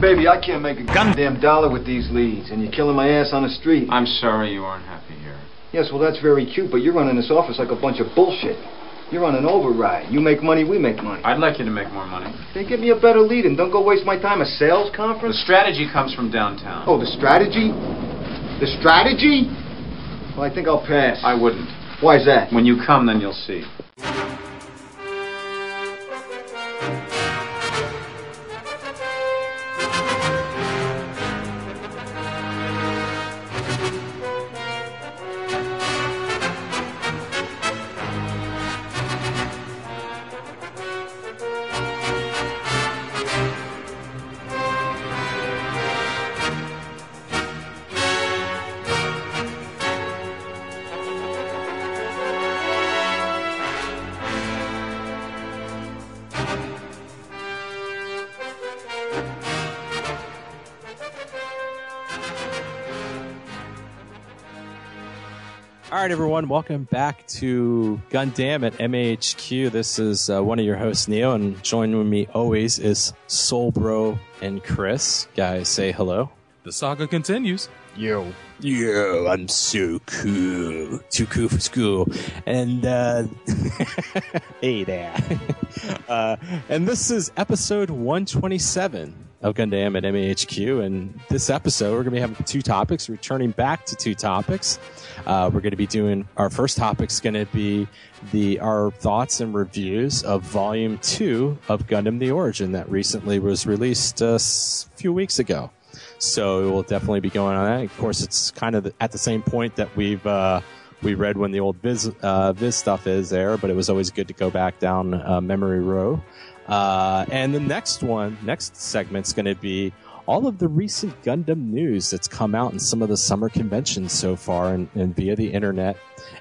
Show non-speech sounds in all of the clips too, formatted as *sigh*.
Baby, I can't make a goddamn dollar with these leads, and you're killing my ass on the street. I'm sorry you aren't happy here. Yes, well, that's very cute, but you're running this office like a bunch of bullshit. You're on an override. You make money, we make money. I'd like you to make more money. Then give me a better lead and don't go waste my time. A sales conference? The strategy comes from downtown. Oh, the strategy? The strategy? Well, I think I'll pass. I wouldn't. Why's that? When you come, then you'll see. Right, everyone, welcome back to Gundam at MAHQ. This is uh, one of your hosts, Neo, and joining with me always is Soul Bro and Chris. Guys, say hello. The saga continues. Yo. Yo, I'm so cool. Too cool for school. And, uh, *laughs* hey there. *laughs* uh, and this is episode 127 of Gundam at MAHQ. And this episode, we're going to be having two topics, returning back to two topics. Uh, we're going to be doing our first topic is going to be the our thoughts and reviews of Volume Two of Gundam: The Origin that recently was released a s- few weeks ago. So we'll definitely be going on that. Of course, it's kind of at the same point that we've uh, we read when the old Viz uh, Viz stuff is there, but it was always good to go back down uh, memory row. Uh, and the next one, next segment's going to be all of the recent Gundam news that's come out in some of the summer conventions so far, and, and via the internet,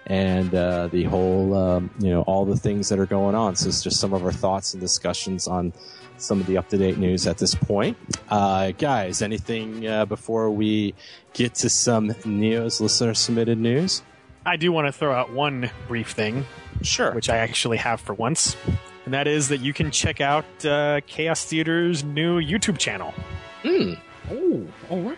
and uh, the whole, um, you know, all the things that are going on. So it's just some of our thoughts and discussions on some of the up to date news at this point. Uh, guys, anything uh, before we get to some Neo's listener submitted news? I do want to throw out one brief thing, Sure. which I actually have for once, and that is that you can check out uh, Chaos Theater's new YouTube channel. Hmm. Oh, all right.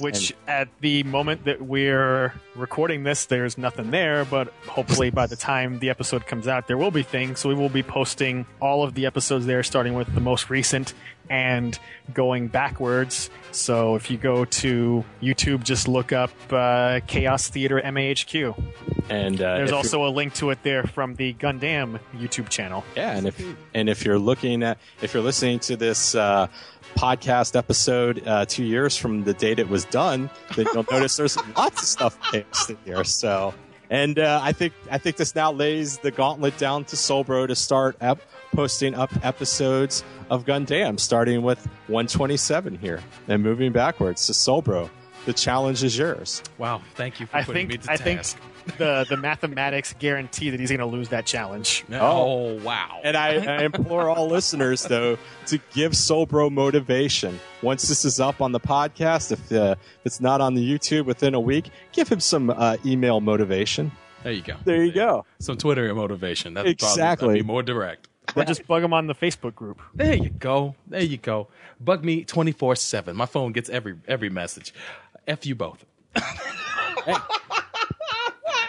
Which, at the moment that we're recording this, there's nothing there, but hopefully by the time the episode comes out, there will be things. So we will be posting all of the episodes there, starting with the most recent and going backwards. So if you go to YouTube, just look up uh, Chaos Theater MAHQ. and uh, There's also a link to it there from the Gundam YouTube channel. Yeah, and if and if you're looking at if you're listening to this uh, podcast episode uh, two years from the date it was done, then you'll *laughs* notice there's lots of stuff pasted here. So, and uh, I think I think this now lays the gauntlet down to Soulbro to start ep- posting up episodes of Gundam, starting with 127 here and moving backwards to Soulbro. The challenge is yours. Wow. Thank you for I putting think me to I think task. The the mathematics guarantee that he's going to lose that challenge. Oh, wow. And I, I implore all *laughs* listeners, though, to give Soulbro motivation. Once this is up on the podcast, if, uh, if it's not on the YouTube within a week, give him some uh, email motivation. there you go. There you go. Some Twitter motivation. That's probably- Exactly. that'd be more direct. Or just bug him on the Facebook group. There you go. There you go. Bug me 24 7. My phone gets every every message. F you both. *laughs* Hey,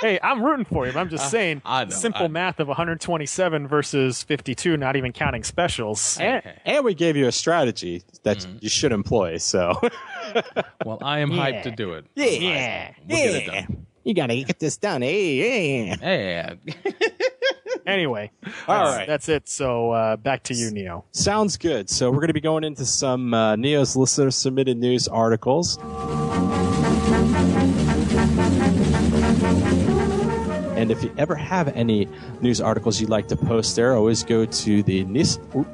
I'm rooting for you. But I'm just saying, I know, simple I- math of 127 versus 52, not even counting specials. And, and we gave you a strategy that you should employ. So, *laughs* Well, I am hyped to do it. yeah, We'll get it done. You got to get this done. Hey, yeah. Yeah. *laughs* Anyway, all right. that's, that's it. So uh, back to you, Neo. Sounds good. So, we're going to be going into some uh, Neo's listener submitted news articles. And if you ever have any news articles you'd like to post there, always go to the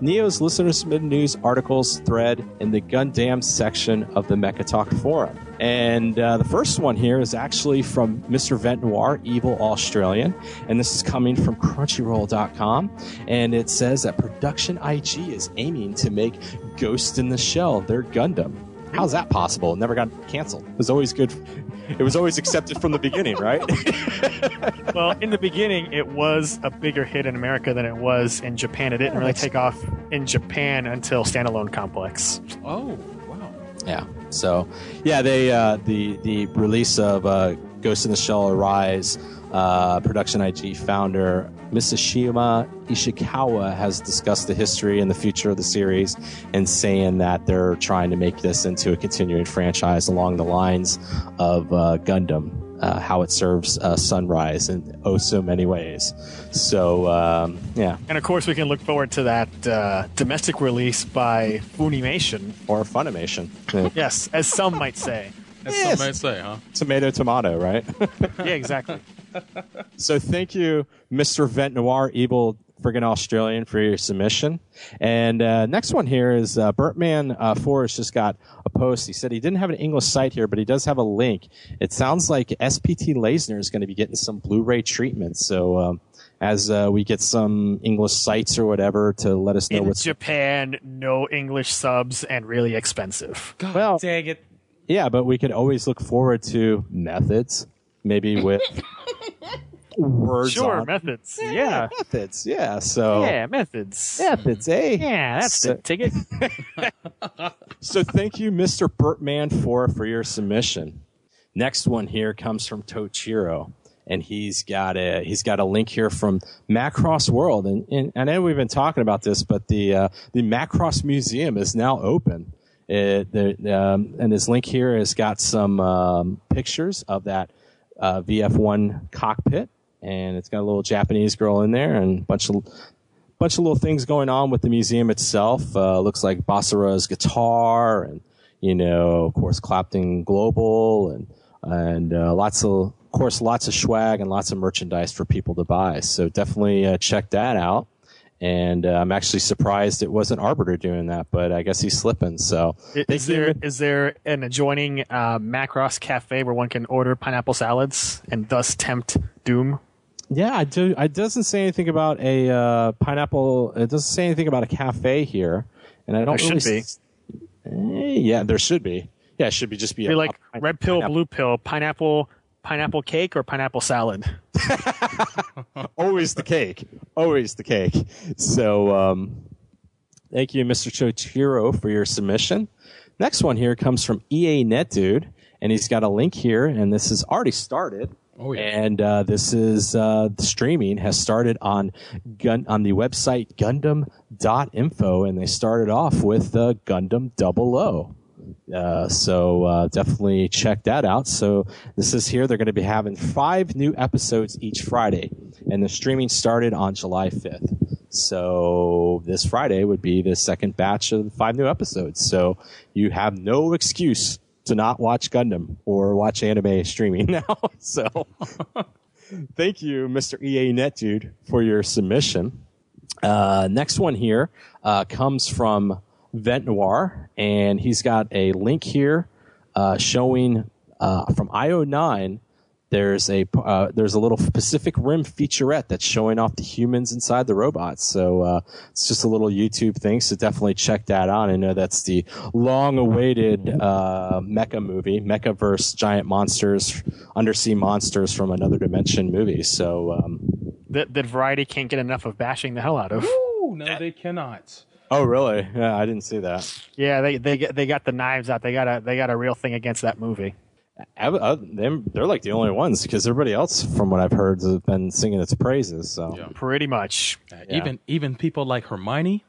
Neo's Listener Submitted News Articles thread in the Gundam section of the Mecha Talk forum. And uh, the first one here is actually from Mr. Vent Noir, Evil Australian. And this is coming from Crunchyroll.com. And it says that Production IG is aiming to make Ghost in the Shell their Gundam. How's that possible? It never got canceled. It was always good. It was always accepted from the beginning, right? *laughs* Well, in the beginning, it was a bigger hit in America than it was in Japan. It didn't really take off in Japan until standalone complex. Oh, wow. Yeah. So, yeah, they uh, the the release of uh, Ghost in the Shell Arise, uh, production IG founder Misashima Ishikawa has discussed the history and the future of the series, and saying that they're trying to make this into a continuing franchise along the lines of uh, Gundam. Uh, how it serves uh, Sunrise in oh so many ways. So um, yeah, And of course, we can look forward to that uh, domestic release by Funimation. or Funimation. Yeah. *laughs* Yes, as some might say. As Yes. some might say, huh? tomato, tomato, right? *laughs* Yeah, exactly. So thank you, Mr. Vent Noir, evil friggin' Australian, for your submission. And uh, next one here is uh, Bertman uh, Forrest just got a post. He said he didn't have an English site here, but he does have a link. It sounds like SPT Layzner is going to be getting some Blu-ray treatment. So um, as uh, we get some English sites or whatever to let us know In what's Japan, no English subs and really expensive. God Well- dang it. Yeah, but we could always look forward to methods, maybe *laughs* with words Sure, on methods. Yeah, Yeah. methods. Yeah, so Yeah, methods. methods, eh? Yeah, that's So- the ticket. *laughs* So thank you, Mr. Bertman, for for your submission. Next one here comes from Tochiro, and he's got a he's got a link here from Macross World, and, and I know we've been talking about this, but the uh, the Macross Museum is now open. It, the, um, and his link here has got some um, pictures of that uh, VF1 cockpit, and it's got a little Japanese girl in there, and a bunch of bunch of little things going on with the museum itself. Uh, looks like Basara's guitar, and you know, of course, Clapton Global, and and uh, lots of, of course, lots of swag and lots of merchandise for people to buy. So definitely uh, check that out. And uh, I'm actually surprised it wasn't Arbiter doing that, but I guess he's slipping. So Is Thank you. there is there an adjoining uh, Macross cafe where one can order pineapple salads and thus tempt doom? Yeah, I do. It doesn't say anything about a uh, pineapple. It doesn't say anything about a cafe here, and I don't There really. should be. s- Eh, yeah, there should be. Yeah, it should be just be, Be a, like a- red pill, pineapple. blue pill, pineapple, pineapple cake, or pineapple salad. *laughs* Always the cake. Always the cake. So, um, thank you, Mr. Tochiro, for your submission. Next one here comes from EA Net Dude, and he's got a link here, and this has already started. Oh, yeah. And uh, this is uh, the streaming has started on gun on the website Gundam.info, and they started off with uh, Gundam Double O. Uh, so uh, definitely check that out. So this is here. They're going to be having five new episodes each Friday, and the streaming started on July 5th. So this Friday would be the second batch of five new episodes. So you have no excuse to not watch Gundam or watch anime streaming *laughs* now. so *laughs* thank you, Mr. EA Net Dude, for your submission. Uh, next one here uh, comes from Vent Noir, and he's got a link here uh, showing uh, from IO9. There's a uh, there's a little Pacific Rim featurette that's showing off the humans inside the robots. So uh, it's just a little YouTube thing. So definitely check that out. I know that's the long-awaited uh, mecha movie, mecha Mechaverse giant monsters, undersea monsters from another dimension movie. So um, That that Variety can't get enough of bashing the hell out of. Ooh, no, they cannot. Oh really? Yeah, I didn't see that. Yeah, they they get- they got the knives out. They got a they got a real thing against that movie. Ev- uh, them, they're like the only ones because everybody else, from what I've heard, has been singing its praises. So Yeah. Pretty much. Uh, Yeah. Even even people like Hermione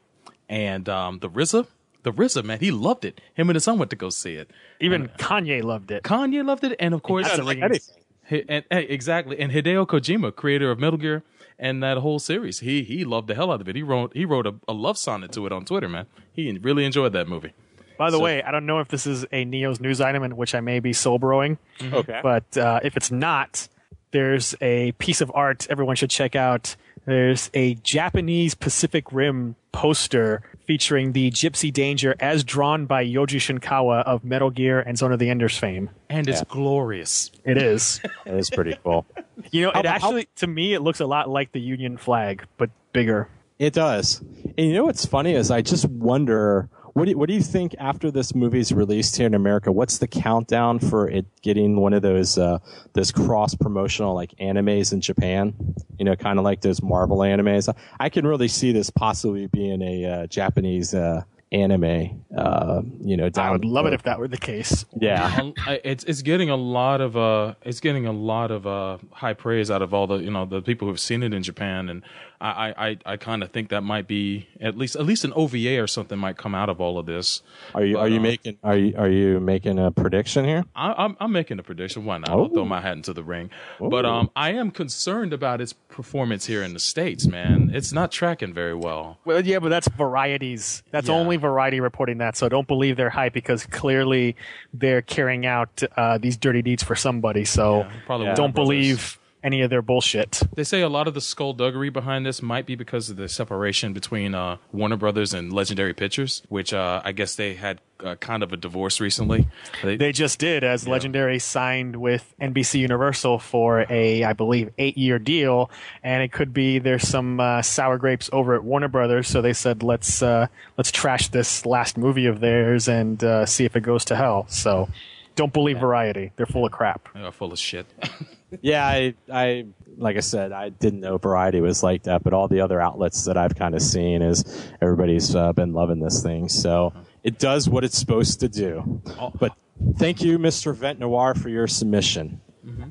and um, the RZA, the RZA man, he loved it. Him and his son went to go see it. Even Kanye loved it. Kanye loved it, and of course, That's like rings. anything. Hi- and, hey, exactly. And Hideo Kojima, creator of Metal Gear and that whole series, he he loved the hell out of it. He wrote he wrote a, a love sonnet to it on Twitter. Man, he really enjoyed that movie. By the So- way, I don't know if this is a Neo's news item in which I may be soul broing, Okay. but uh, if it's not, there's a piece of art everyone should check out. There's a Japanese Pacific Rim poster featuring the Gypsy Danger as drawn by Yoji Shinkawa of Metal Gear and Zone of the Enders fame. And it's Yeah. glorious. It is. *laughs* it is pretty cool. You know, How- it how- actually, to me, it looks a lot like the Union flag, but bigger. It does. And you know what's funny is I just wonder What do you, what do you think after this movie's released here in America? What's the countdown for it getting one of those uh, those cross promotional like animes in Japan? You know, kind of like those Marvel animes. I can really see this possibly being a uh, Japanese uh, anime. Uh, you know, down I would the love it if that were the case. Yeah, Um, it's it's getting a lot of uh it's getting a lot of uh high praise out of all the you know the people who've seen it in Japan and I I I, I kind of think that might be at least at least an OVA or something might come out of all of this. are you are you uh, making are you are you making a prediction here? I, I'm I'm making a prediction. Why not? I'll Oh. throw my hat into the ring. But Oh. um I am concerned about its performance here in the states. Man, it's not tracking very well. Well, yeah, but that's varieties. That's Yeah. only Variety reporting that. So don't believe their hype because clearly they're carrying out uh, these dirty deeds for somebody. So Yeah, probably Yeah. Don't Brothers. believe any of their bullshit. They say a lot of the skullduggery behind this might be because of the separation between uh, Warner Brothers and Legendary Pictures, which uh, I guess they had uh, kind of a divorce recently. They, They just did, as Legendary signed with NBC Universal for a, I believe, eight-year deal, and it could be there's some uh, sour grapes over at Warner Brothers. So they said let's uh, let's trash this last movie of theirs and uh, see if it goes to hell. So don't believe Variety; they're full of crap. they are full of shit. *laughs* Yeah, I, I, like I said, I didn't know Variety was like that, but all the other outlets that I've kind of seen is everybody's uh, been loving this thing. So it does what it's supposed to do. But thank you, Mr. Vent Noir, for your submission.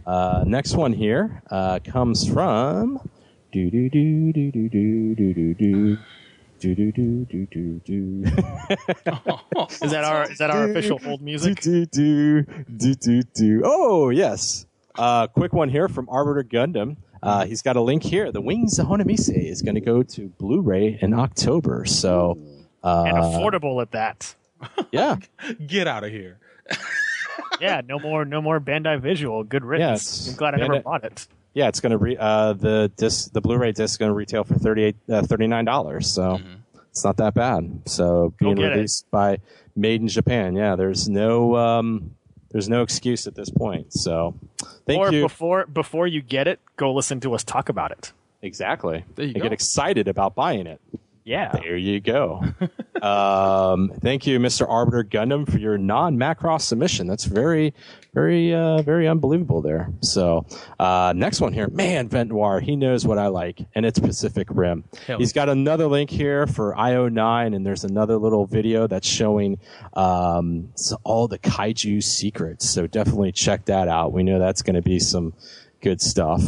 Uh, next one here uh, comes from do do do do do do do do do. Do do do do do do. Is that our is that our official hold music? Do, do, do, do, do. Oh, yes. Uh, quick one here from Arbiter Gundam. Uh, he's got a link here. The Wings of Honneamise is going to go to Blu-ray in October. So, uh, and affordable at that. *laughs* yeah, Get out of here. *laughs* Yeah, no more no more Bandai Visual. Good riddance. it's I'm glad I never bought it. yeah, it's going to re- uh, the disc, the Blu-ray disc is going to retail for 38 uh, $39. So it's not that bad. So being get it. released by Made in Japan. Yeah, there's no, um, there's no excuse at this point. So thank or you. before before you get it, go listen to us talk about it. exactly. There you and go. get excited about buying it. Yeah. There you go. *laughs* um, thank you, Mr. Arbiter Gundam, for your non-Macross submission. That's very, very, uh, very unbelievable there. So, uh, next one here, man, Vent Noir, he knows what I like, and it's Pacific Rim. Hell He's got another link here for IO9, and there's another little video that's showing um, all the kaiju secrets. So definitely check that out. We know that's going to be some good stuff.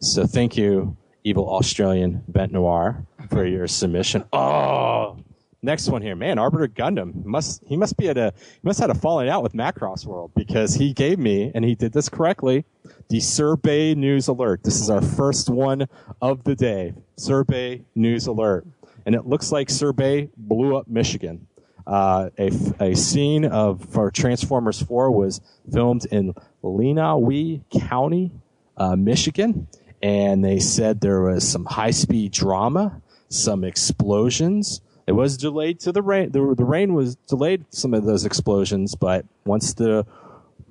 So thank you, evil Australian Vent Noir, for your submission. *laughs* Oh, next one here, man, Arbiter Gundam must he must be at a he must have had a falling out with Macross World because he gave me and he did this correctly. The Sir Bay News Alert. This is our first one of the day. Sir Bay News Alert, and it looks like Sir Bay blew up Michigan. Uh, a, a scene of for Transformers 4 was filmed in Lenawee County, uh, Michigan, and they said there was some high speed drama, some explosions. It was delayed to the rain. The, the rain was delayed some of those explosions, but once the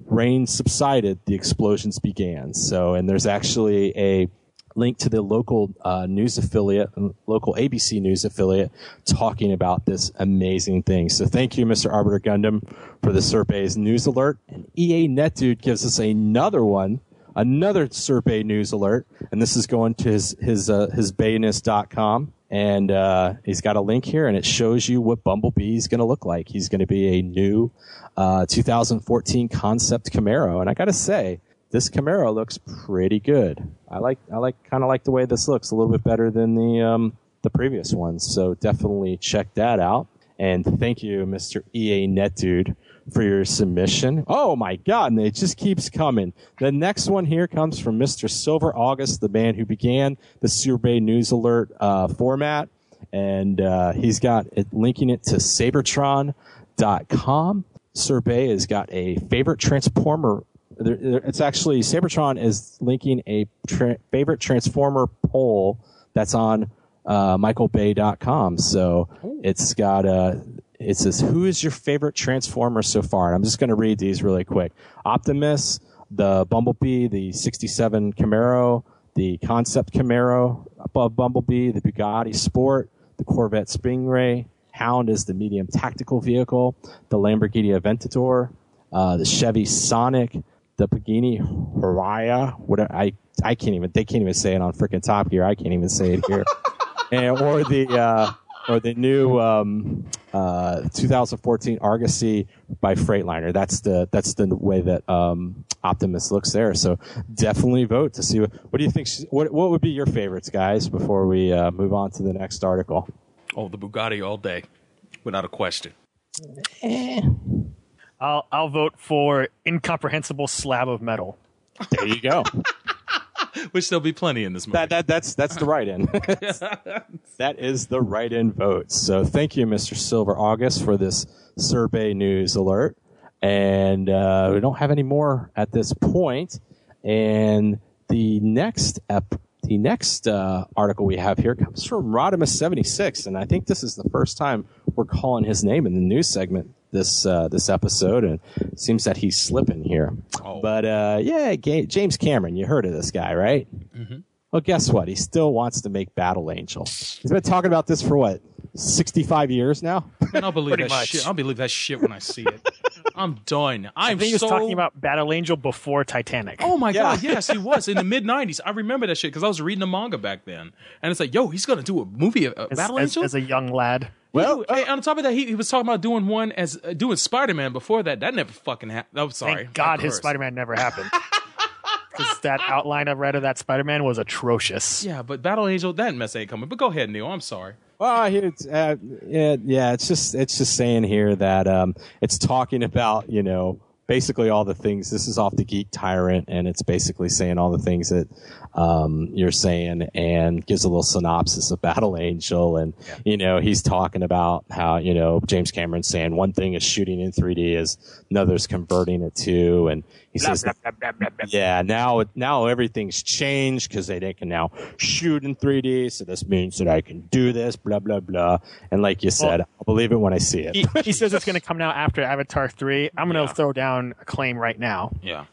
rain subsided, the explosions began. So, and there's actually a link to the local uh, news affiliate, local ABC news affiliate, talking about this amazing thing. So, thank you, Mr. Arbiter Gundam, for the Sir Bay's news alert. And EA NetDude gives us another one, another Sir Bay news alert, and this is going to his his uh, his bayness.com. And uh, he's got a link here, and it shows you what Bumblebee is going to look like. He's going to be a new uh, 2014 concept Camaro, and I got to say, this Camaro looks pretty good. I like I like kind of like the way this looks a little bit better than the um, the previous ones. So definitely check that out. And thank you, Mr. EA Net Dude, for your submission. Oh my God! And it just keeps coming. The next one here comes from Mr. Silver August, the man who began the Sir Bay News Alert uh, format, and uh, he's got it linking it to Seibertron.com. Survey has got a favorite transformer it's actually Sabertron is linking a tra- favorite Transformer poll that's on uh, MichaelBay.com. So it's got a. It says, "Who is your favorite Transformer so far?" And I'm just going to read these really quick. Optimus, the Bumblebee, the '67 Camaro, the Concept Camaro above Bumblebee, the Bugatti Sport, the Corvette Stingray, Hound is the medium tactical vehicle, the Lamborghini Aventador, uh, the Chevy Sonic, the Pagani Huayra. What I I can't even they can't even say it on freaking Top Gear. I can't even say it here. *laughs* and or the uh, or the new um, uh, 2014 Argosy by Freightliner. That's the that's the way that um, Optimus looks there. So definitely vote to see what what do you think? she- What what would be your favorites, guys? Before we uh, move on to the next article. Oh, the Bugatti all day, without a question. I'll I'll vote for incomprehensible slab of metal. There you go. *laughs* *laughs* Which there'll be plenty in this movie. that that that's that's the right in. *laughs* *laughs* that is the right in vote. So thank you, Mr. Silver August, for this survey news alert. And uh, we don't have any more at this point. And the next ep- the next uh, article we have here comes from Rodimus seventy six, and I think this is the first time we're calling his name in the news segment this uh, this episode, and it seems that he's slipping here. Oh. But uh, yeah, Ga- James Cameron, you heard of this guy, right? Well, guess what? He still wants to make Battle Angel. He's been talking about this for what, 65 years now? Man, I'll believe that much. shit. I'll believe that shit when I see it. *laughs* I'm done. I'm I think he was talking about Battle Angel before Titanic. Oh my Yeah. god, yes, he was in the mid '90s. I remember that shit because I was reading the manga back then, and it's like, yo, he's gonna do a movie, uh, as, Battle as- Angel. as a young lad. Well, Hey, on top of that, he, he was talking about doing one as uh, doing Spider Man before that. That never fucking happened. I'm sorry. Thank God his. Spider Man never happened. *laughs* Because that outline I read of that Spider Man was atrocious. Yeah, but Battle Angel, that mess ain't coming. But go ahead, Neo. I'm sorry. Well, here it's, uh, yeah, yeah, it's just it's just saying here that um, it's talking about you know basically all the things. This is off the Geek Tyrant, and it's basically saying all the things that um, you're saying, and gives a little synopsis of *laughs* Battle Angel, and you know he's talking about how you know James Cameron's saying one thing is shooting in 3D, is another's converting it to, and he says yeah, now now everything's changed because they, they can now shoot in 3D. So this means that I can do this, blah blah blah. And like you said, Well- I'll believe it when I see it. He, he says it's going *laughs* to come out after Avatar 3. I'm going to Yeah. throw down a claim right now. Yeah.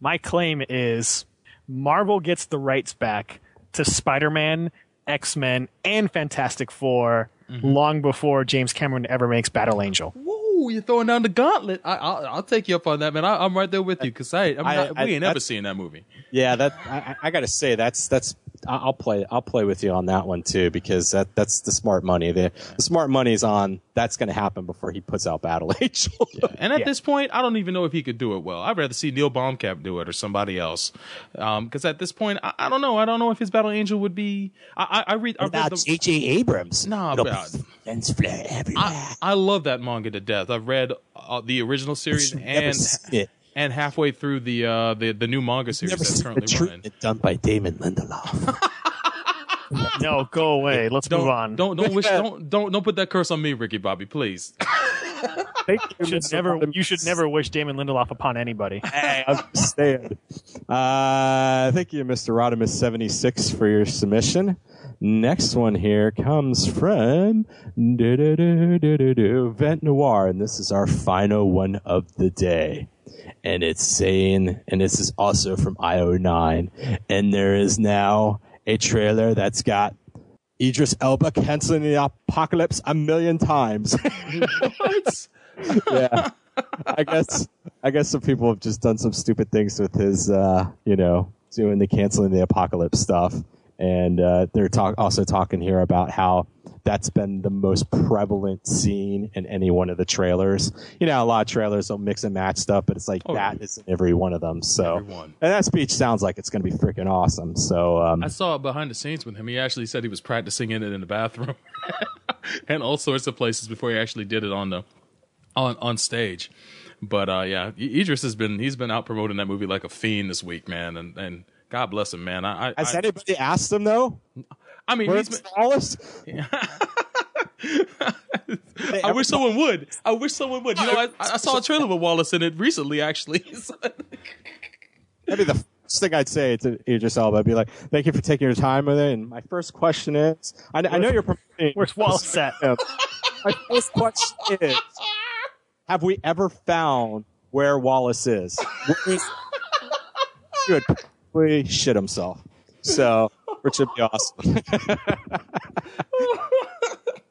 My claim is Marvel gets the rights back to Spider Man, X Men, and Fantastic 4 mm-hmm. long before James Cameron ever makes Battle Angel. Whoa, you're throwing down the gauntlet. I, I'll, I'll take you up on that, man. I, I'm right there with you because I, I'm I- not, I- we ain't ever that's- seen that movie. yeah, that I, I I gotta say that's that's I- I'll play I'll play with you on that one too because that that's the smart money. The, the smart money's on that's going to happen before he puts out Battle *laughs* Angel. And at Yeah. this point, I don't even know if he could do it well. I'd rather see Neill Blomkamp do it or somebody else. Because at this point, I, I don't know. I don't know if his Battle Angel would be. I, I, I read. I read the, J.J. Abrams. Nah, It'll bro. be lens flare everywhere. I, I love that manga to death. I've read uh, the original series But you've never and seen it. And halfway through the uh, the the new manga series Never that's seen the currently running. treatment done by Damon Lindelof. *laughs* No, go away. Let's move on. Don't don't wish don't don't don't put that curse on me, Ricky Bobby, please. *laughs* you should never. You should never wish Damon Lindelof upon anybody. *laughs* hey, I'm just saying. Uh, thank you, Mr. Rodimus76, for your submission. Next one here comes from Vent Noir, and this is our final one of the day. And it's saying, and this is also from IO9, and there is now a trailer that's got Idris Elba canceling the apocalypse a million times. *laughs* yeah. I guess I guess some people have just done some stupid things with his uh, you know, doing the canceling the apocalypse stuff. And uh, they're talk also talking here about how that's been the most prevalent scene in any one of the trailers. You know, a lot of trailers don't mix and match stuff, but it's like Oh, that is in every one of them. So, Every one. and that speech sounds like it's going to be freaking awesome. So, um, I saw it behind the scenes with him. He actually said he was practicing in it in the bathroom *laughs* and all sorts of places before he actually did it on the on on stage. But uh, yeah, Idris has been he's been out promoting that movie like a fiend this week, man. And and God bless him, man. I I, has I, anybody asked him though? I mean, Where's he's? *laughs* I wish someone would. I wish someone would. You know, I, I saw a trailer with Wallace in it recently, actually. *laughs* That'd be the first thing I'd say to Idris Elba. I'd be like, "Thank you for taking your time with it." And my first question is, I, I know you're promoting. Where's Wallace at? My first question is, have we ever found where Wallace is? Where is- he would probably shit himself. So, which would be awesome.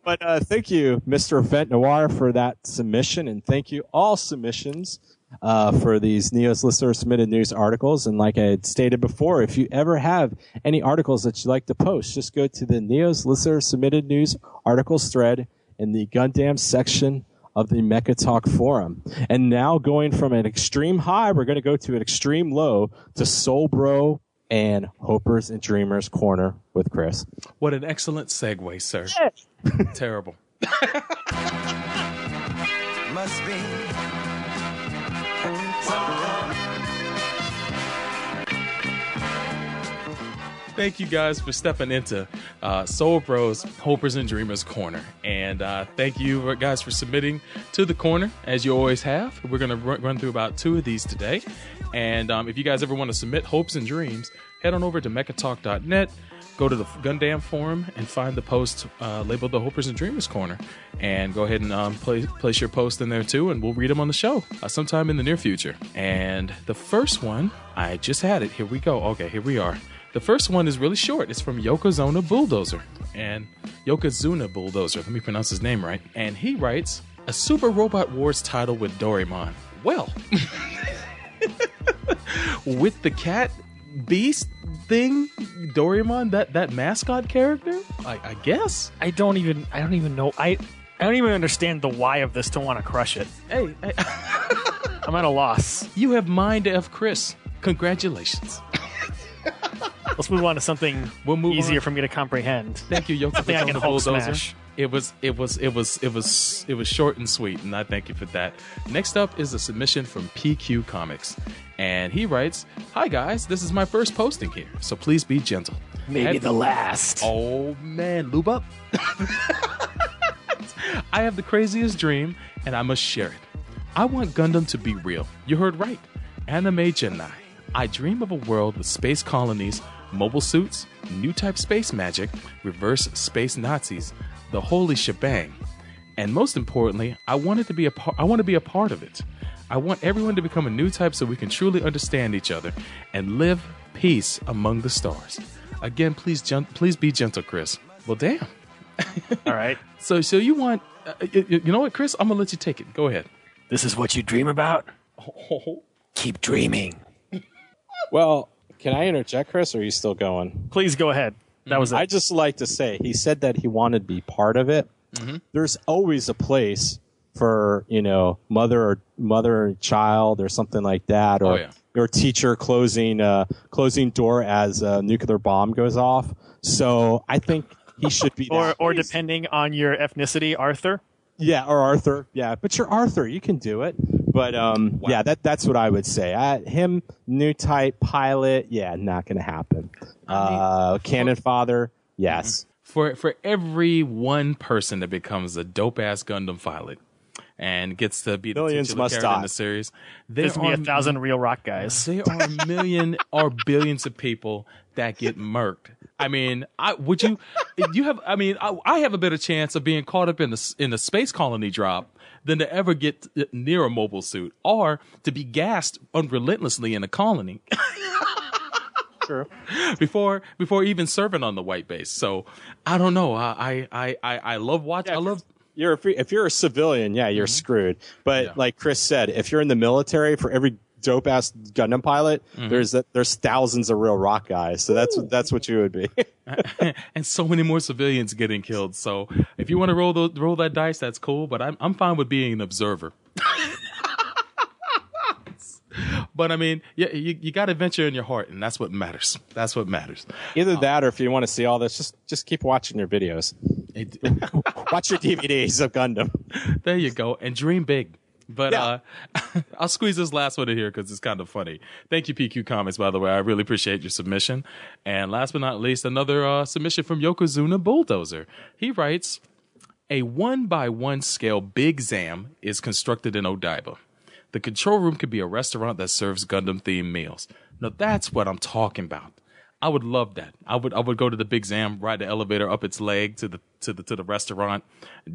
but uh, thank you, Mr. Vent Noir, for that submission, and thank you all submissions uh, for these Neos listener submitted news articles. And like I had stated before, if you ever have any articles that you'd like to post, just go to the Neos listener submitted news articles thread in the Gundam section of the Mecha Talk forum. And now going from an extreme high, we're going to go to an extreme low to Soul Bro and Hopers and Dreamers Corner with Chris. What an excellent segue, sir. *laughs* *laughs* Terrible. Must be. Thank you guys for stepping into uh, Soul Bros Hopers and Dreamers Corner. And uh, thank you guys for submitting to the corner, as you always have. We're going to run, run through about two of these today. And um, if you guys ever want to submit hopes and dreams, head on over to mechatalk.net, go to the Gundam forum, and find the post uh, labeled the Hopers and Dreamers Corner. And go ahead and um, place, place your post in there too, and we'll read them on the show uh, sometime in the near future. And the first one, I just had it. Here we go. Okay, here we are. The first one is really short. It's from Yokozuna Bulldozer. And Yokozuna Bulldozer, let me pronounce his name right. And he writes a Super Robot Wars title with Doraemon. Well, *laughs* with the cat beast thing, Doraemon, that, that mascot character, I, I guess. I don't even. I don't even know. I. I don't even understand the why of this to want to crush it. Hey, hey *laughs* I'm at a loss. you have mind F. Chris. Congratulations. Let's move on to something We'll move easier on. for me to comprehend. Thank you, Something I Yokozuna can Hulk Bulldozer. smash. It was it was it was it was it was short and sweet, and I thank you for that. Next up is a submission from PQ Comics, and he writes, "Hi guys, this is my first posting here, so please be gentle. Maybe Had- the last. Oh man, lube up. *laughs* I have the craziest dream, and I must share it. I want Gundam to be real. You heard right. Anime Ja Nai. I dream of a world with space colonies, mobile suits, new type space magic, reverse space Nazis, the holy shebang. And most importantly, I want it to be a par- I want to be a part of it. I want everyone to become a new type so we can truly understand each other and live peace among the stars. Again, please gen- please be gentle, Chris. Well, damn. All right. *laughs* So so you want uh, you, you know what, Chris? I'm gonna let you take it. Go ahead. This is what you dream about? Oh. *laughs* Keep dreaming. Well, can I interject, Chris, or are you still going? Please go ahead. That was it. I just like to say he said that he wanted to be part of it. There's always a place for you know mother or mother and child or something like that, or Oh, yeah. or teacher closing uh, closing door as a nuclear bomb goes off. So I think he should be *laughs* or that or place. depending on your ethnicity, Arthur. yeah, or Arthur, yeah. But you're Arthur, you can do it. But um, yeah, that that's what I would say. I, him, new type pilot, yeah, not gonna happen. uh, cannon father, yes. For for every one person that becomes a dope ass Gundam pilot and gets to be the Millions titular must character in the series, there There's gonna be a thousand real rock guys. *laughs* There are a million or billions of people that get murked. I mean, I would you you have I mean, I, I have a better chance of being caught up in the in the space colony drop than to ever get near a mobile suit or to be gassed unrelentlessly in a colony. *laughs* True. before before even serving on the white base. So I don't know. I I I, I love watch. I love. You're if, if you're a civilian, yeah, you're mm-hmm. screwed. But Yeah. like Chris said, if you're in the military, for every dope ass Gundam pilot, mm-hmm. there's there's thousands of real rock guys. So that's that's what you would be. *laughs* and so many more civilians getting killed. So if you want to roll the, roll that dice, that's cool. But I'm I'm fine with being an observer. *laughs* but I mean, yeah, you you got adventure in your heart, and that's what matters. That's what matters. Either uh, that, or if you want to see all this, just just keep watching your videos. It- *laughs* Watch your DVDs of Gundam. there you go, and dream big. But Yeah. uh, *laughs* I'll squeeze this last one in here because it's kind of funny. Thank you, PQ Comics, by the way. I really appreciate your submission. And last but not least, another uh, submission from Yokozuna Bulldozer. He writes, A one by one scale Big Zam is constructed in Odaiba. The control room could be a restaurant that serves Gundam themed meals. Now that's what I'm talking about. I would love that. I would I would go to the Big Zam, ride the elevator up its leg to the to the to the restaurant,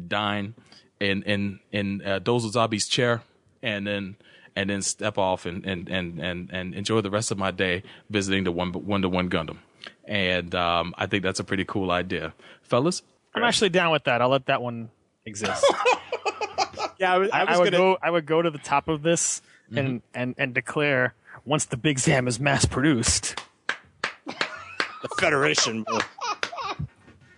dine in in in uh, Dozle Zabi's chair, and then and then step off and and and and and enjoy the rest of my day visiting the one one to one Gundam. And um, I think that's a pretty cool idea, fellas. I'm actually down with that. I'll let that one exist. *laughs* Yeah, I, was- I, I was I would gonna. go. I would go to the top of this and and and declare once the Big Zam is mass produced. the Federation will,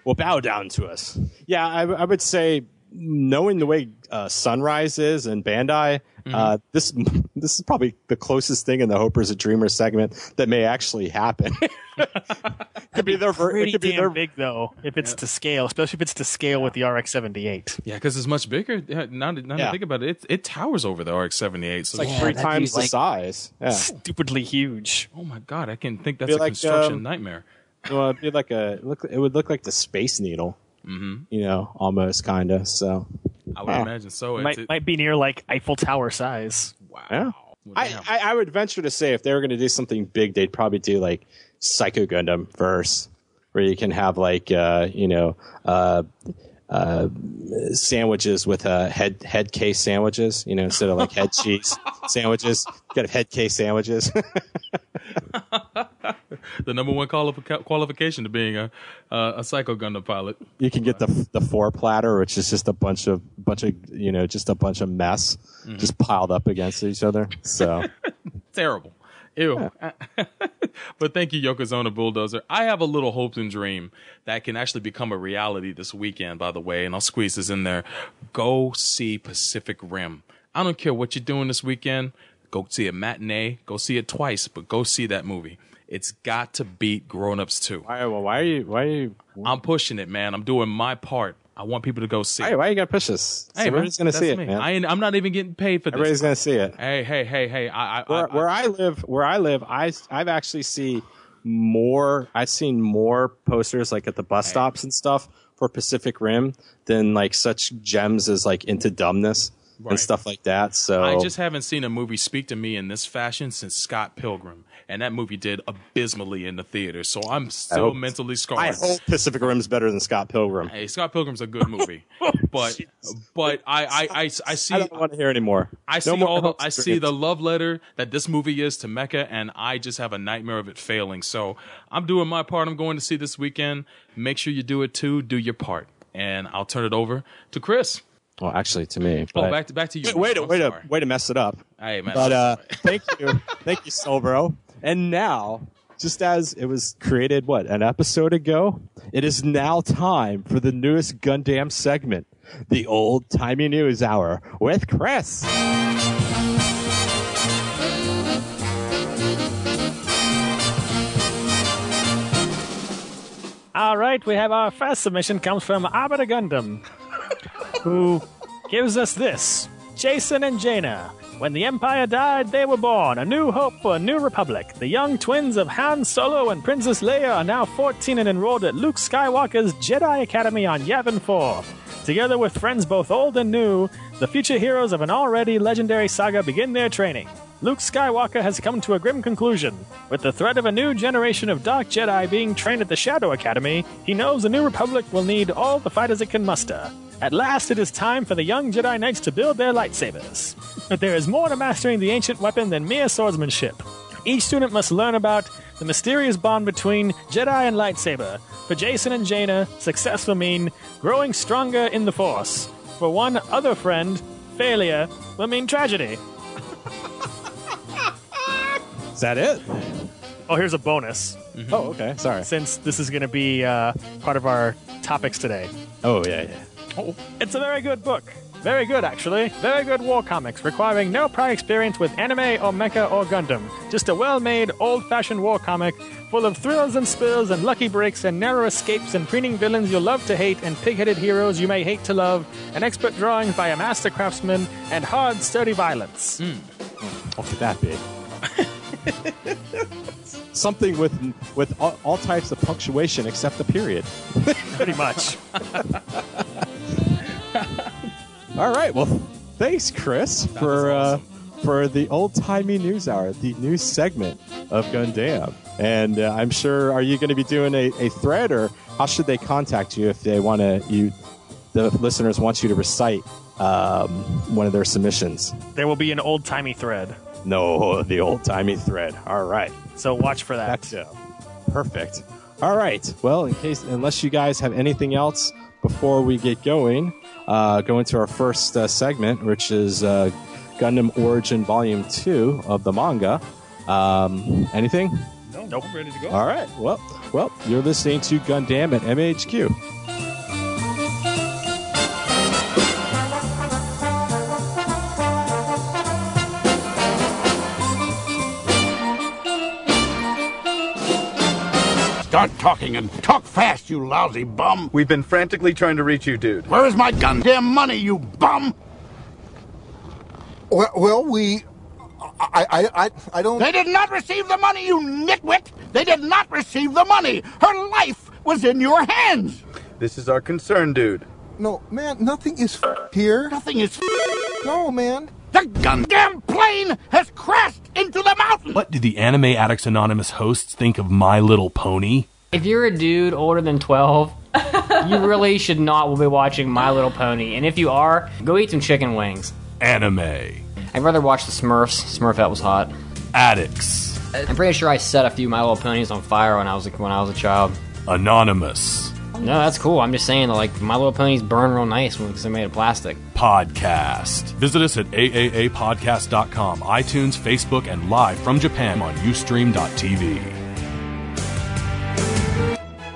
will bow down to us. Yeah, I, I would say, knowing the way uh, Sunrise is and Bandai, uh, this *laughs* this is probably the closest thing in the Hopers and Dreamers segment that may actually happen. *laughs* could be their ver- it Pretty could be damn their big though, if it's to scale, especially if it's to scale with the RX-78. Yeah, because it's much bigger. Yeah, now, that- now that I Yeah. think about it, it, it towers over the RX-78. So, it's like Yeah, three times the like- size. Yeah, Stupidly huge. oh my god, I can think that's Be a like, construction um, nightmare. well, it'd be like a look. It would look like the Space Needle. Mm-hmm. You know, almost kind of. So I would yeah. imagine so. Might it, might be near like Eiffel Tower size. wow. Yeah. I. I, I would venture to say if they were going to do something big, they'd probably do like Psycho Gundam verse, where you can have like uh, you know uh, uh, sandwiches with uh, head head case sandwiches, you know, instead of like head cheese *laughs* sandwiches, you got head case sandwiches. *laughs* the number one qualifi- qualification to being a uh, a Psycho Gundam pilot. you can get the the four platter, which is just a bunch of bunch of you know just a bunch of mess just piled up against each other. So *laughs* Terrible. Ew. *laughs* but thank you, Yokozuna Bulldozer. I have a little hope and dream that can actually become a reality this weekend, by the way, and I'll squeeze this in there. Go see Pacific Rim. I don't care what you're doing this weekend. Go see a matinee. Go see it twice, but go see that movie. It's got to beat Grown Ups 2. why well, why are you why are you I'm pushing it, man. I'm doing my part. I want people to go see Hey, why you got to push this? Hey, Everybody's to see it, me. man. I ain't, I'm not even getting paid for this. Everybody's to see it. Hey, hey, hey, hey! I, I, where, I, where I live, where I live, I I've actually see more. I've seen more posters like at the bus stops and stuff for Pacific Rim than like such gems as like Into Dumbness Right. and stuff like that. So I just haven't seen a movie speak to me in this fashion since Scott Pilgrim, and that movie did abysmally in the theater. So I'm still hope- mentally scarred. I hope Pacific Rim's better than Scott Pilgrim. Hey, Scott Pilgrim's a good movie, *laughs* but but I I, I, I see I don't want to hear anymore. I see No all the I see the love letter that this movie is to mecha, and I just have a nightmare of it failing. So I'm doing my part. I'm going to see this weekend. Make sure you do it too. Do your part, and I'll turn it over to Chris. Well, actually, to me. Oh, back to back to you. Wait, wait, wait, sorry. to, way to mess it up. Hey man, But uh, *laughs* thank you, thank you, Soulbro. And now, just as it was created, what an episode ago, it is now time for the newest Gundam segment, the old timey news hour with Chris. All right, we have our first submission comes from Arbiter Gundam, who gives us this: Jacen and Jaina. When the Empire died, they were born. A new hope for a new republic. The young twins of Han Solo and Princess Leia are now 14 and enrolled at Luke Skywalker's Jedi Academy on Yavin 4. Together with friends both old and new, the future heroes of an already legendary saga begin their training. Luke Skywalker has come to a grim conclusion. With the threat of a new generation of Dark Jedi being trained at the Shadow Academy, he knows the new Republic will need all the fighters it can muster. At last, it is time for the young Jedi Knights to build their lightsabers. But there is more to mastering the ancient weapon than mere swordsmanship. Each student must learn about the mysterious bond between Jedi and lightsaber. For Jacen and Jaina, success will mean growing stronger in the Force. For one other friend, failure will mean tragedy. Is that it? Oh, here's a bonus. Oh, okay. Sorry. Since this is going to be uh, part of our topics today. Oh, yeah, yeah. *laughs* It's a very good book. Very good, actually. Very good war comics, requiring no prior experience with anime or mecha or Gundam. Just a well made, old fashioned war comic full of thrills and spills and lucky breaks and narrow escapes and preening villains you'll love to hate and pig headed heroes you may hate to love, and expert drawings by a master craftsman, and hard, sturdy violence. Hmm. What could that be? *laughs* Something with with all, all types of punctuation except the period. Pretty much. *laughs* All right. Well, thanks, Chris, for uh, for the old timey news hour, the news segment of Gundam. And uh, I'm sure, are you going to be doing a, a thread, or how should they contact you if they want to? You, the listeners want you to recite um, one of their submissions. there will be an old timey thread. No, *laughs* the old timey thread. All right. So watch for that. Perfect. All right. Well, in case unless you guys have anything else before we get going, uh, go into our first uh, segment, which is uh, Gundam Origin Volume 2 of the manga. Um, anything? Nope. ready to go. All right. Well, well, you're listening to Gundam at MAHQ. Start talking and talk fast, you lousy bum. We've been frantically trying to reach you, dude. Where is my goddamn money, you bum? Well, well we. I, I, I, I don't. They did not receive the money, you nitwit! They did not receive the money! Her life was in your hands! This is our concern, dude. No, man, nothing is f- here. Nothing is. No, man. The goddamn plane has crashed into the mountain! What do the Anime Addicts Anonymous hosts think of My Little Pony? If you're a dude older than 12, you *laughs* really should not be watching My Little Pony. And if you are, go eat some chicken wings. Anime. I'd rather watch the Smurfs. Smurfette was hot. Addicts. I'm pretty sure I set a few My Little Ponies on fire when I was a, when I was a child. Anonymous. No, that's cool. I'm just saying, like My Little Ponies burn real nice because they're made of plastic. Podcast. Visit us at aaapodcast.com, iTunes, Facebook, and live from Japan on ustream.tv.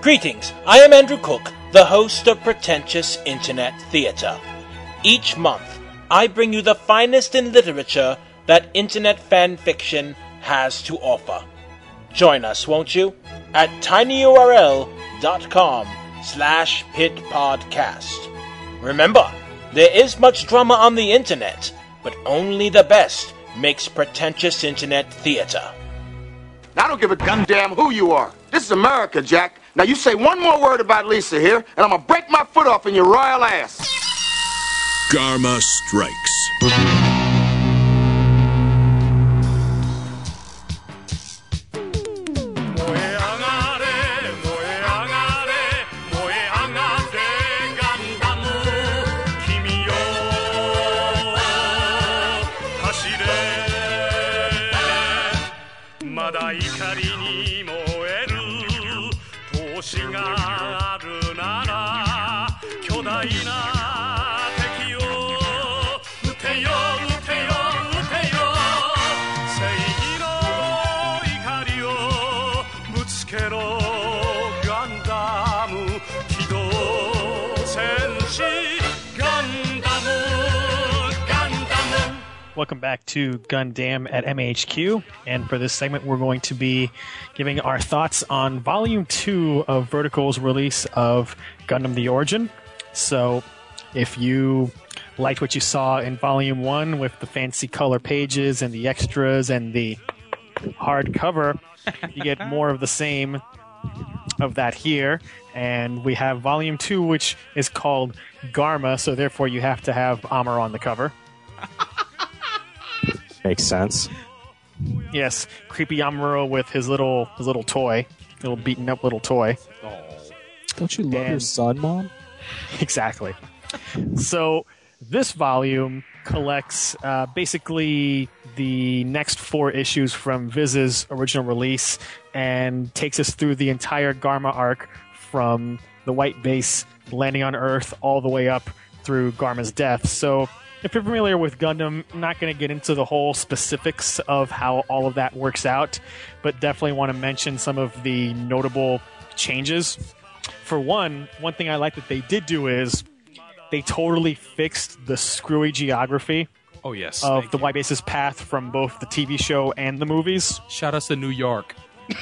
Greetings, I am Andrew Cook, the host of Pretentious Internet Theatre. Each month, I bring you the finest in literature that internet fan fiction has to offer. Join us, won't you? At tinyurl.com slash pitpodcast. Remember, there is much drama on the internet, but only the best makes pretentious internet theater. I don't give a goddamn who you are. This is America, Jack. Now you say one more word about Lisa here, and I'm gonna break my foot off in your royal ass. Garma strikes. 星が Welcome back to Gundam at MAHQ. And for this segment, we're going to be giving our thoughts on Volume 2 of Vertical's release of Gundam The Origin. So, if you liked what you saw in Volume 1 with the fancy color pages and the extras and the hardcover, you get *laughs* more of the same of that here. And we have Volume 2, which is called Garma, so therefore you have to have Amuro on the cover. Makes sense. Yes, creepy Amuro with his little his little toy, little beaten up little toy. Don't you love your son, Mom? *laughs* Exactly. So this volume collects uh, basically the next four issues from Viz's original release and takes us through the entire Garma arc from the white base landing on Earth all the way up through Garma's death. So if you're familiar with Gundam, I'm not going to get into the whole specifics of how all of that works out, but definitely want to mention some of the notable changes. For one, one thing I like that they did do is they totally fixed the screwy geography Oh yes. of Thank the you. White Base's path from both the TV show and the movies. Shout us to New York. *laughs*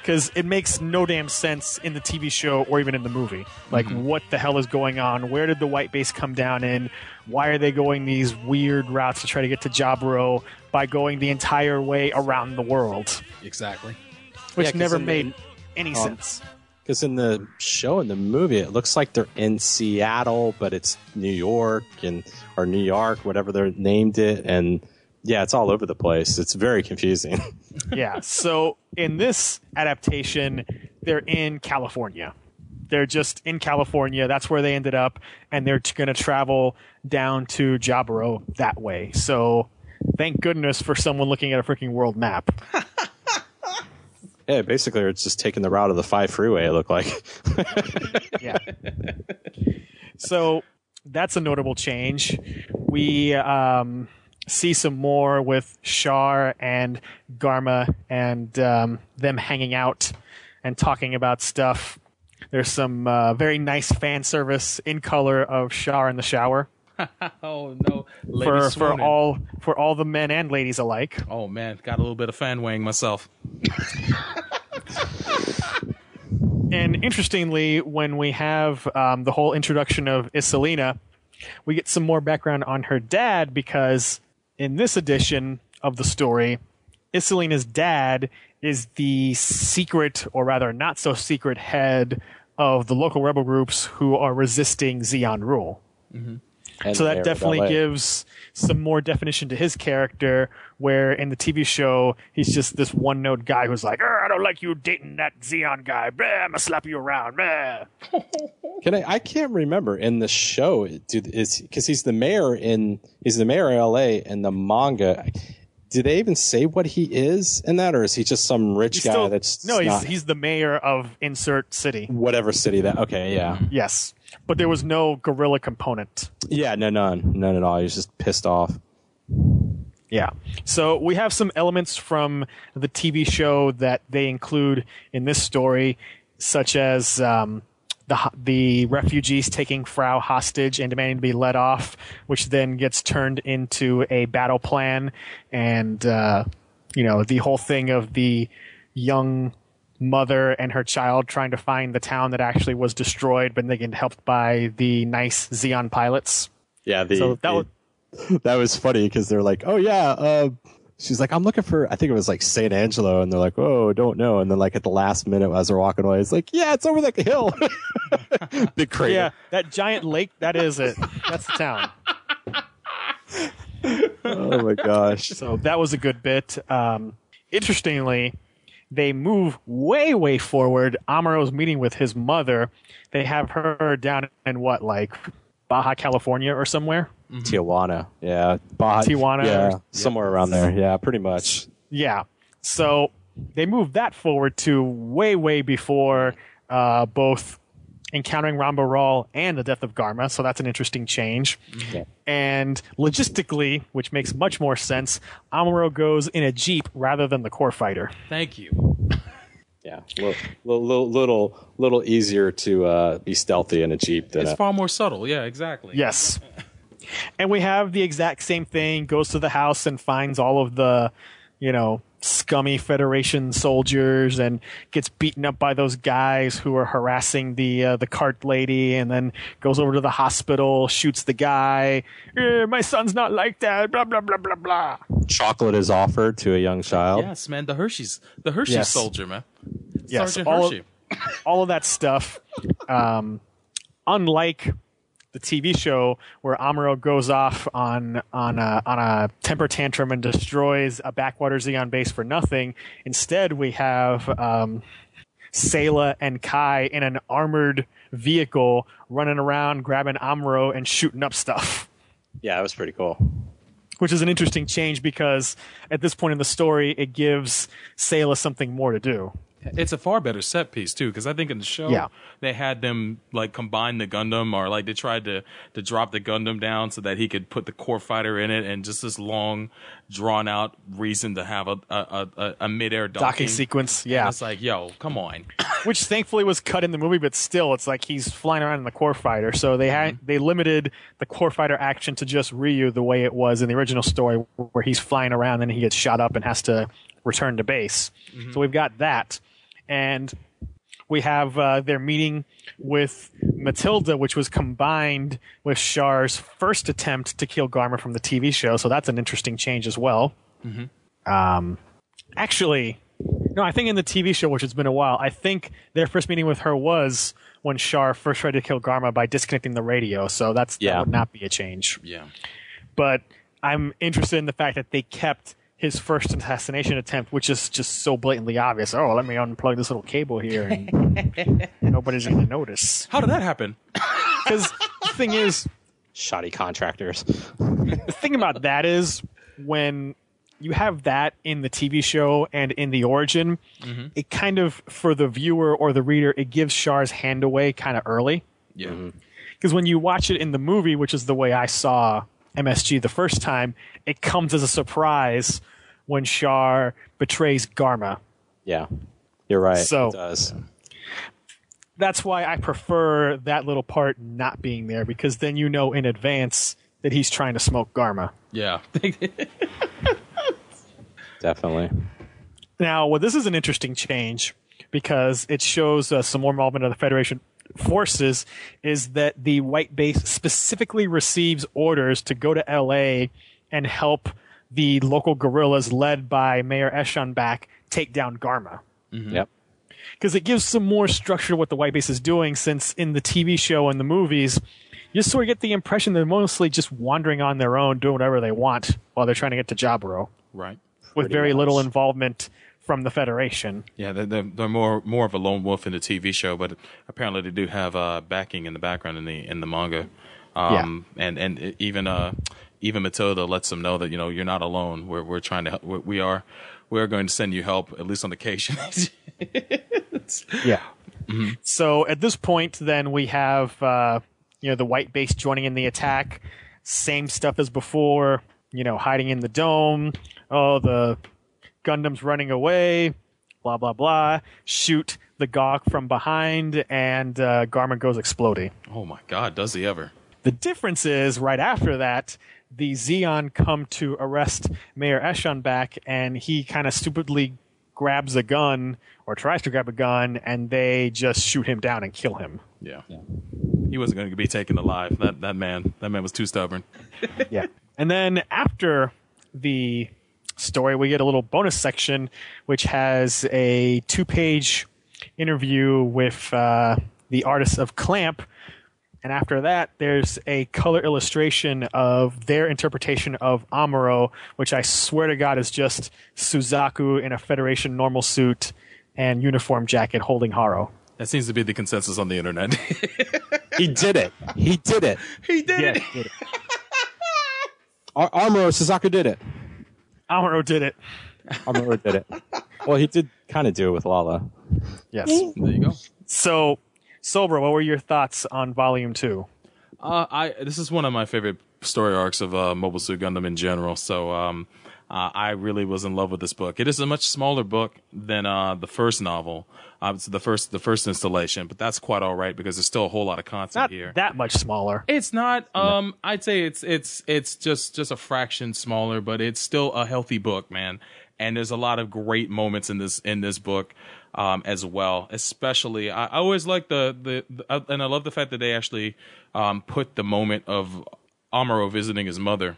Because it makes no damn sense in the TV show or even in the movie. Like, mm-hmm. what the hell is going on? Where did the White Base come down in? Why are they going these weird routes to try to get to Jaburo by going the entire way around the world? Exactly. Which Yeah, 'cause never in the- made any um, sense. Because in the show and the movie, it looks like they're in Seattle, but it's New York and or New York, whatever they named it, and yeah, it's all over the place. It's very confusing. *laughs* yeah. So in this adaptation, they're in California. They're just in California. That's where they ended up, and they're going to travel down to Jaburo that way. So thank goodness for someone looking at a freaking world map. *laughs* yeah, basically, it's just taking the route of the five freeway. It looked like. *laughs* yeah. so that's a notable change. We um, see some more with Char and Garma and um, them hanging out and talking about stuff. There's some uh, very nice fan service in color of Char in the shower *laughs* oh no, for Lady for swooning. all for all the men and ladies alike. Oh man, got a little bit of fan weighing myself. And interestingly, when we have um, the whole introduction of Icelina, we get some more background on her dad because in this edition of the story, Icelina's dad is the secret, or rather not so secret, head of the local rebel groups who are resisting Zeon rule. And so that definitely gives some more definition to his character. Where in the TV show, he's just this one note guy who's like, "Er, "I don't like you dating that Zeon guy. Blah, I'm gonna slap you around." *laughs* Can I? I can't remember in the show. Do is because he's the mayor in he's the mayor of L.A. in the manga. Do they even say what he is in that, or is he just some rich He's guy still- that's no, he's not- he's the mayor of insert city. whatever city that? Okay, yeah, Yes, but there was no gorilla component. yeah, no, none, none at all. He's just pissed off. Yeah. So we have some elements from the TV show that they include in this story, such as um, the the refugees taking Frau hostage and demanding to be let off, which then gets turned into a battle plan, and uh, you know the whole thing of the young mother and her child trying to find the town that actually was destroyed, but they get helped by the nice Zeon pilots. Yeah, the, So that the- was- *laughs* that was funny because they're like, oh yeah, uh, she's like, I'm looking for, I think it was like Saint Angelo, and they're like, oh, don't know, and then like at the last minute as they're walking away, it's like, yeah, it's over the hill, *laughs* big crater. Yeah, that giant lake, that is it. That's the town. Oh my gosh. So that was a good bit. Um, interestingly, they move way, way forward. Amuro's meeting with his mother. They have her down in what, like Baja California or somewhere? Tijuana, yeah, Baja, Tijuana yeah, or- somewhere around there, yeah, pretty much. Yeah. So they moved that forward to way, way before uh, both encountering Ramba Ral and the death of Garma. So that's an interesting change. And logistically, which makes much more sense, Amuro goes in a Jeep rather than the core fighter. Thank you. *laughs* Yeah, little, little, little, little easier to uh, be stealthy in a jeep than It's a, far more subtle. Yeah, exactly. Yes. *laughs* And we have the exact same thing, goes to the house and finds all of the, you know, scummy Federation soldiers and gets beaten up by those guys who are harassing the uh, the cart lady and then goes over to the hospital, shoots the guy. "Eh, my son's not like that, blah blah blah blah blah. chocolate is offered to a young child. Yes, man. The Hershey's, the Hershey Yes. soldier, man. Yes, Sergeant all Hershey. of, all of that stuff. Um, unlike the TV show where Amuro goes off on on a, on a temper tantrum and destroys a backwater Zeon base for nothing, instead we have um, Sayla and Kai in an armored vehicle running around grabbing Amuro and shooting up stuff. Yeah, it was pretty cool. Which is an interesting change because at this point in the story, it gives Sayla something more to do. It's a far better set piece too, because I think in the show Yeah. they had them like combine the Gundam, or like they tried to to drop the Gundam down so that he could put the core fighter in it, and just this long, drawn out reason to have a a, a, a mid air docking. Docking sequence, yeah. And it's like, yo, come on. *coughs* which thankfully was cut in the movie, but still, it's like he's flying around in the core fighter. So they had mm-hmm. they limited the core fighter action to just Ryu the way it was in the original story, where he's flying around and he gets shot up and has to return to base. Mm-hmm. So we've got that, and we have uh, their meeting with Matilda, which was combined with Char's first attempt to kill Garma from the TV show. So that's an interesting change as well. Um, actually, no, I think in the TV show, which has been a while, I think their first meeting with her was when Char first tried to kill Garma by disconnecting the radio. So that's Yeah. that would not be a change. Yeah. But I'm interested in the fact that they kept his first assassination attempt, which is just so blatantly obvious. Oh, let me unplug this little cable here, and *laughs* nobody's going to notice. How did that happen? *laughs* Because the thing is, Shoddy contractors. the thing about that is when you have that in the TV show and in the origin, mm-hmm. it kind of for the viewer or the reader, it gives Char's hand away kind of early. Yeah. Mm-hmm. Because when you watch it in the movie, which is the way I saw MSG the first time, it comes as a surprise when Char betrays Garma. Yeah, you're right. So- it does. That's why I prefer that little part not being there because then you know in advance that he's trying to smoke Garma. Yeah. *laughs* Definitely. Now, well, this is an interesting change because it shows uh, some more involvement of the Federation forces. Is that the white base specifically receives orders to go to L.A. and help the local guerrillas led by Mayor Eschonbach take down Garma? Mm-hmm. Yep. Because it gives some more structure to what the white base is doing. Since in the TV show and the movies, you sort of get the impression they're mostly just wandering on their own, doing whatever they want while they're trying to get to Jaburo, right. with Pretty very little involvement from the Federation. Yeah, they're, they're, they're more more of a lone wolf in the TV show, but apparently they do have uh, backing in the background in the in the manga. Um, and and even uh, even Matilda lets them know that you know you're not alone. We're we're trying to help. we are we are going to send you help at least on occasion. *laughs* Yeah. So at this point, then we have uh, you know the white base joining in the attack. Same stuff as before. You know, hiding in the dome. Oh, the Gundam's running away. Blah blah blah. Shoot the Gaw from behind, and uh, Garma goes exploding. oh my God, does he ever? The difference is right after that, the Zeon come to arrest Mayor Eschonbach, and he kind of stupidly grabs a gun or tries to grab a gun, and they just shoot him down and kill him. Yeah. He wasn't going to be taken alive. That that man that man was too stubborn. *laughs* yeah. And then after the story, we get a little bonus section which has a two page interview with uh, the artist of Clamp. And after that, there's a color illustration of their interpretation of Amuro, which I swear to God is just Suzaku in a Federation normal suit and uniform jacket holding Haro. That seems to be the consensus on the internet. He did it. He did it. he did Yeah, it. did it. *laughs* Ar- Amuro Suzaku did it. Amuro did it. Amuro did it. Well, he did kind of do it with Lala. Yes. There you go. So, Soulbro, what were your thoughts on Volume 2? Uh, I this is one of my favorite story arcs of uh, Mobile Suit Gundam in general. So um, uh, I really was in love with this book. It is a much smaller book than uh, the first novel. It's the first the first installation, but that's quite all right because there's still a whole lot of content Not here. that much smaller. It's not. Um, I'd say it's it's it's just just a fraction smaller, but it's still a healthy book, man. And there's a lot of great moments in this in this book um, as well. Especially, I, I always like the the, the uh, and I love the fact that they actually um, put the moment of Amuro visiting his mother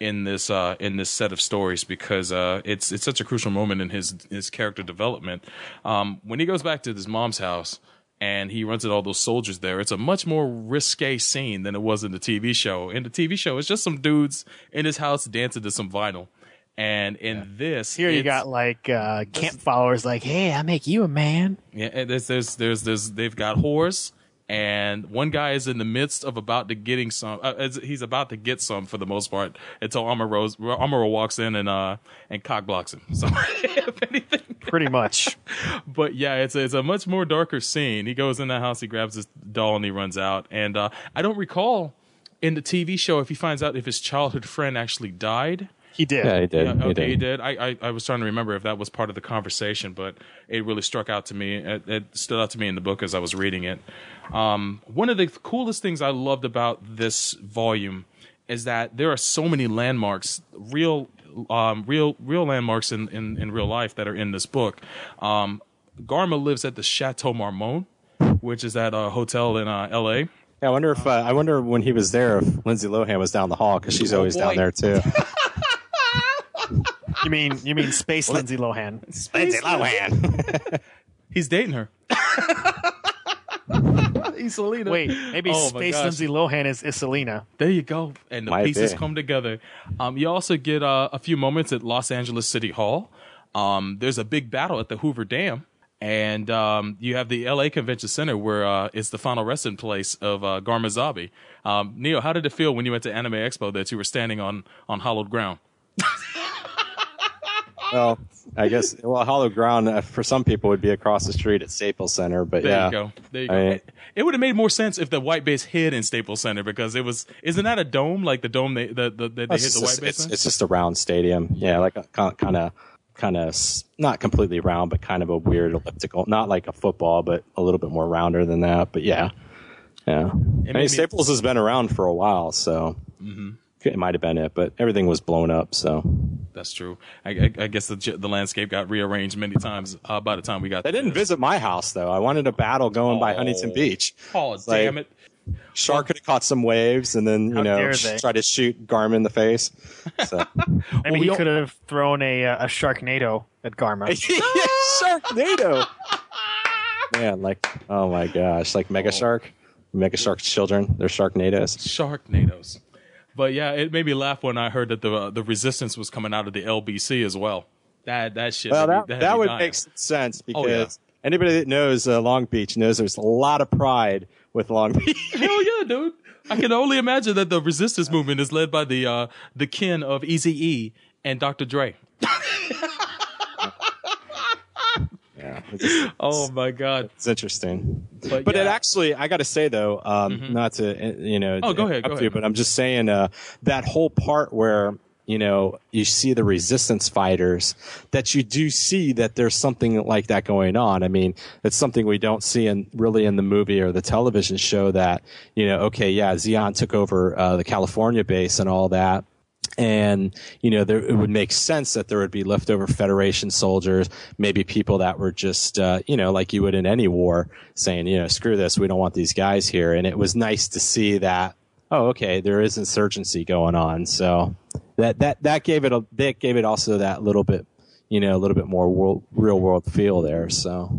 in this uh, in this set of stories because uh, it's it's such a crucial moment in his his character development. Um, when he goes back to his mom's house and he runs at all those soldiers there, it's a much more risque scene than it was in the TV show. In the TV show, it's just some dudes in his house dancing to some vinyl. And in this, Here you got like uh, camp followers like, hey, I make you a man. yeah, there's, there's, there's, there's, they've got whores, and one guy is in the midst of about to getting some. Uh, he's about to get some for the most part until Amuro, Amuro walks in and uh and cock blocks him. *laughs* So, if anything, Pretty much. *laughs* but yeah, it's a, it's a much more darker scene. He goes in the house, he grabs his doll, and he runs out. And uh, I don't recall in the TV show if he finds out if his childhood friend actually died. He did. Yeah, he did. Yeah, he did. he did. I, I, I was trying to remember if that was part of the conversation, but it really struck out to me. It, it stood out to me in the book as I was reading it. Um, one of the coolest things I loved about this volume is that there are so many landmarks, real, um, real, real landmarks in, in, in real life that are in this book. Um, Garma lives at the Chateau Marmont, which is at a hotel in uh, L.A. Yeah, I wonder if uh, I wonder when he was there if Lindsay Lohan was down the hall because she's Oh, always down there too. *laughs* You mean you mean Space Lindsay Lohan? Lindsay Lohan. *laughs* He's dating her. *laughs* Icelina. Wait, maybe Oh Space gosh. Lindsay Lohan is Isolina. There you go. And the Might pieces be. come together. Um, you also get uh, a few moments at Los Angeles City Hall. Um, there's a big battle at the Hoover Dam. And um, you have the LA Convention Center where uh, it's the final resting place of uh, Garma Zabi. Um, Neo, how did it feel when you went to Anime Expo that you were standing on, on hollowed ground? Well, I guess well, hollow ground uh, for some people would be across the street at Staples Center, but There yeah, you go. There you I go. mean, it would have made more sense if the white base hid in Staples Center because it was. Isn't that a dome like the dome they the, the, that they hit the just, white base it's, in? it's just a round stadium. Yeah, like a kind of kind of not completely round, but kind of a weird elliptical. Not like a football, but a little bit more rounder than that. But yeah, yeah. I mean, Staples has been around for a while, so Mhm. It might have been it, but everything was blown up. So That's true. I, I, I guess the the landscape got rearranged many times uh, by the time we got. There. They didn't visit my house though. I wanted a battle going by Huntington Beach. Oh like, damn it! Shark could have caught some waves and then you How know sh- try to shoot Garma in the face. So *laughs* Maybe he could have thrown a uh, a Sharknado at Garma. *laughs* Sharknado. Man, like oh my gosh, like Mega Shark, Mega Shark's children, they're Sharknados. Sharknadoes. But yeah, it made me laugh when I heard that the uh, the resistance was coming out of the LBC as well. That that shit. Well, that me- that, had would dying. make sense because Oh, yeah. anybody that knows uh, Long Beach knows there's a lot of pride with Long Beach. *laughs* Hell yeah, dude! I can only imagine that the resistance movement is led by the uh, the kin of Easy E and Dr. Dre. *laughs* yeah, *laughs* it's, Oh my god! it's interesting. But, But it actually, I got to say though, um, not to uh, you know, Oh, go ahead, go interrupt you, ahead. but I'm just saying uh, that whole part where you know you see the resistance fighters, that you do see that there's something like that going on. I mean, it's something we don't see in really in the movie or the television show. That you know, okay, yeah, Zeon took over uh, the California base and all that and you know there, it would make sense that there would be leftover federation soldiers maybe people that were just uh, you know like you would in any war saying you know screw this we don't want these guys here. And it was nice to see that oh okay there is insurgency going on. So that that that gave it a that gave it also that little bit you know a little bit more world, real world feel there so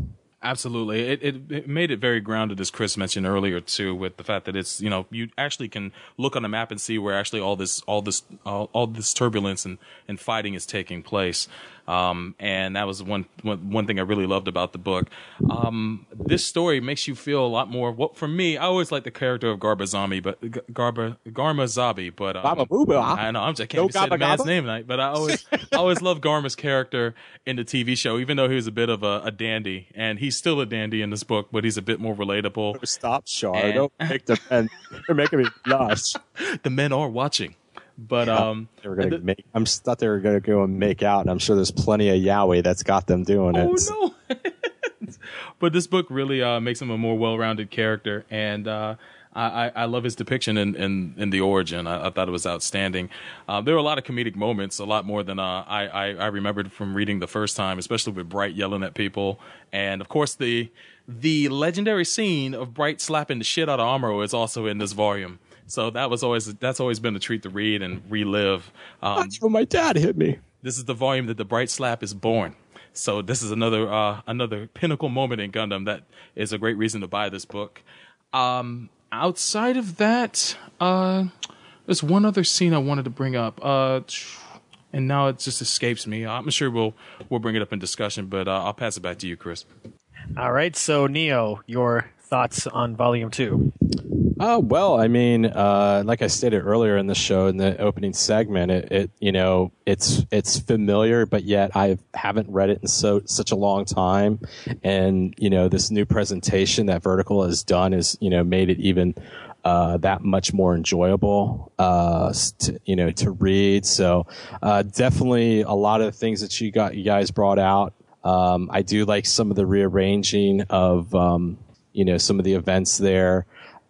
Absolutely, it, it it made it very grounded, as Chris mentioned earlier too, with the fact that it's you know you actually can look on a map and see where actually all this all this all, all this turbulence and, and fighting is taking place, um, and that was one, one one thing I really loved about the book. Um, this story makes you feel a lot more. What for me, I always like the character of Garba Zombie, but G- Garba Garma Zabi, but um, I know I'm just I can't No say the man's name tonight, but I always *laughs* I always loved Garma's character in the TV show, even though he was a bit of a, a dandy, and he's still a dandy in this book, but he's a bit more relatable. stop Char And- don't make the men they're making me blush *laughs* The men are watching, but um, they were gonna make i'm thought they were gonna go and make out and i'm sure there's plenty of yaoi that's got them doing it Oh no! *laughs* but this book really uh, makes him a more well-rounded character, and uh, I, I I love his depiction in, in, in the origin. I, I thought it was outstanding. Uh, there were a lot of comedic moments, a lot more than uh, I, I I remembered from reading the first time, especially with Bright yelling at people, and of course the the legendary scene of Bright slapping the shit out of Amuro is also in this volume. So that was always that's always been a treat to read and relive. Um, That's when my dad hit me this is the volume that the Bright Slap is born. So this is another uh, another pinnacle moment in Gundam that is a great reason to buy this book. Um, outside of that, uh, there's one other scene I wanted to bring up, uh, and now it just escapes me. I'm sure we'll we'll bring it up in discussion, but uh, I'll pass it back to you, Chris. All right, so Neo, your thoughts on Volume Two? Oh well, I mean, uh, like I stated earlier in the show in the opening segment, it, it you know it's it's familiar, but yet I haven't read it in so such a long time, and you know this new presentation that Vertical has done is you know made it even uh, that much more enjoyable, uh, to, you know, to read. So uh, definitely a lot of the things that you got you guys brought out. Um, I do like some of the rearranging of um, you know some of the events there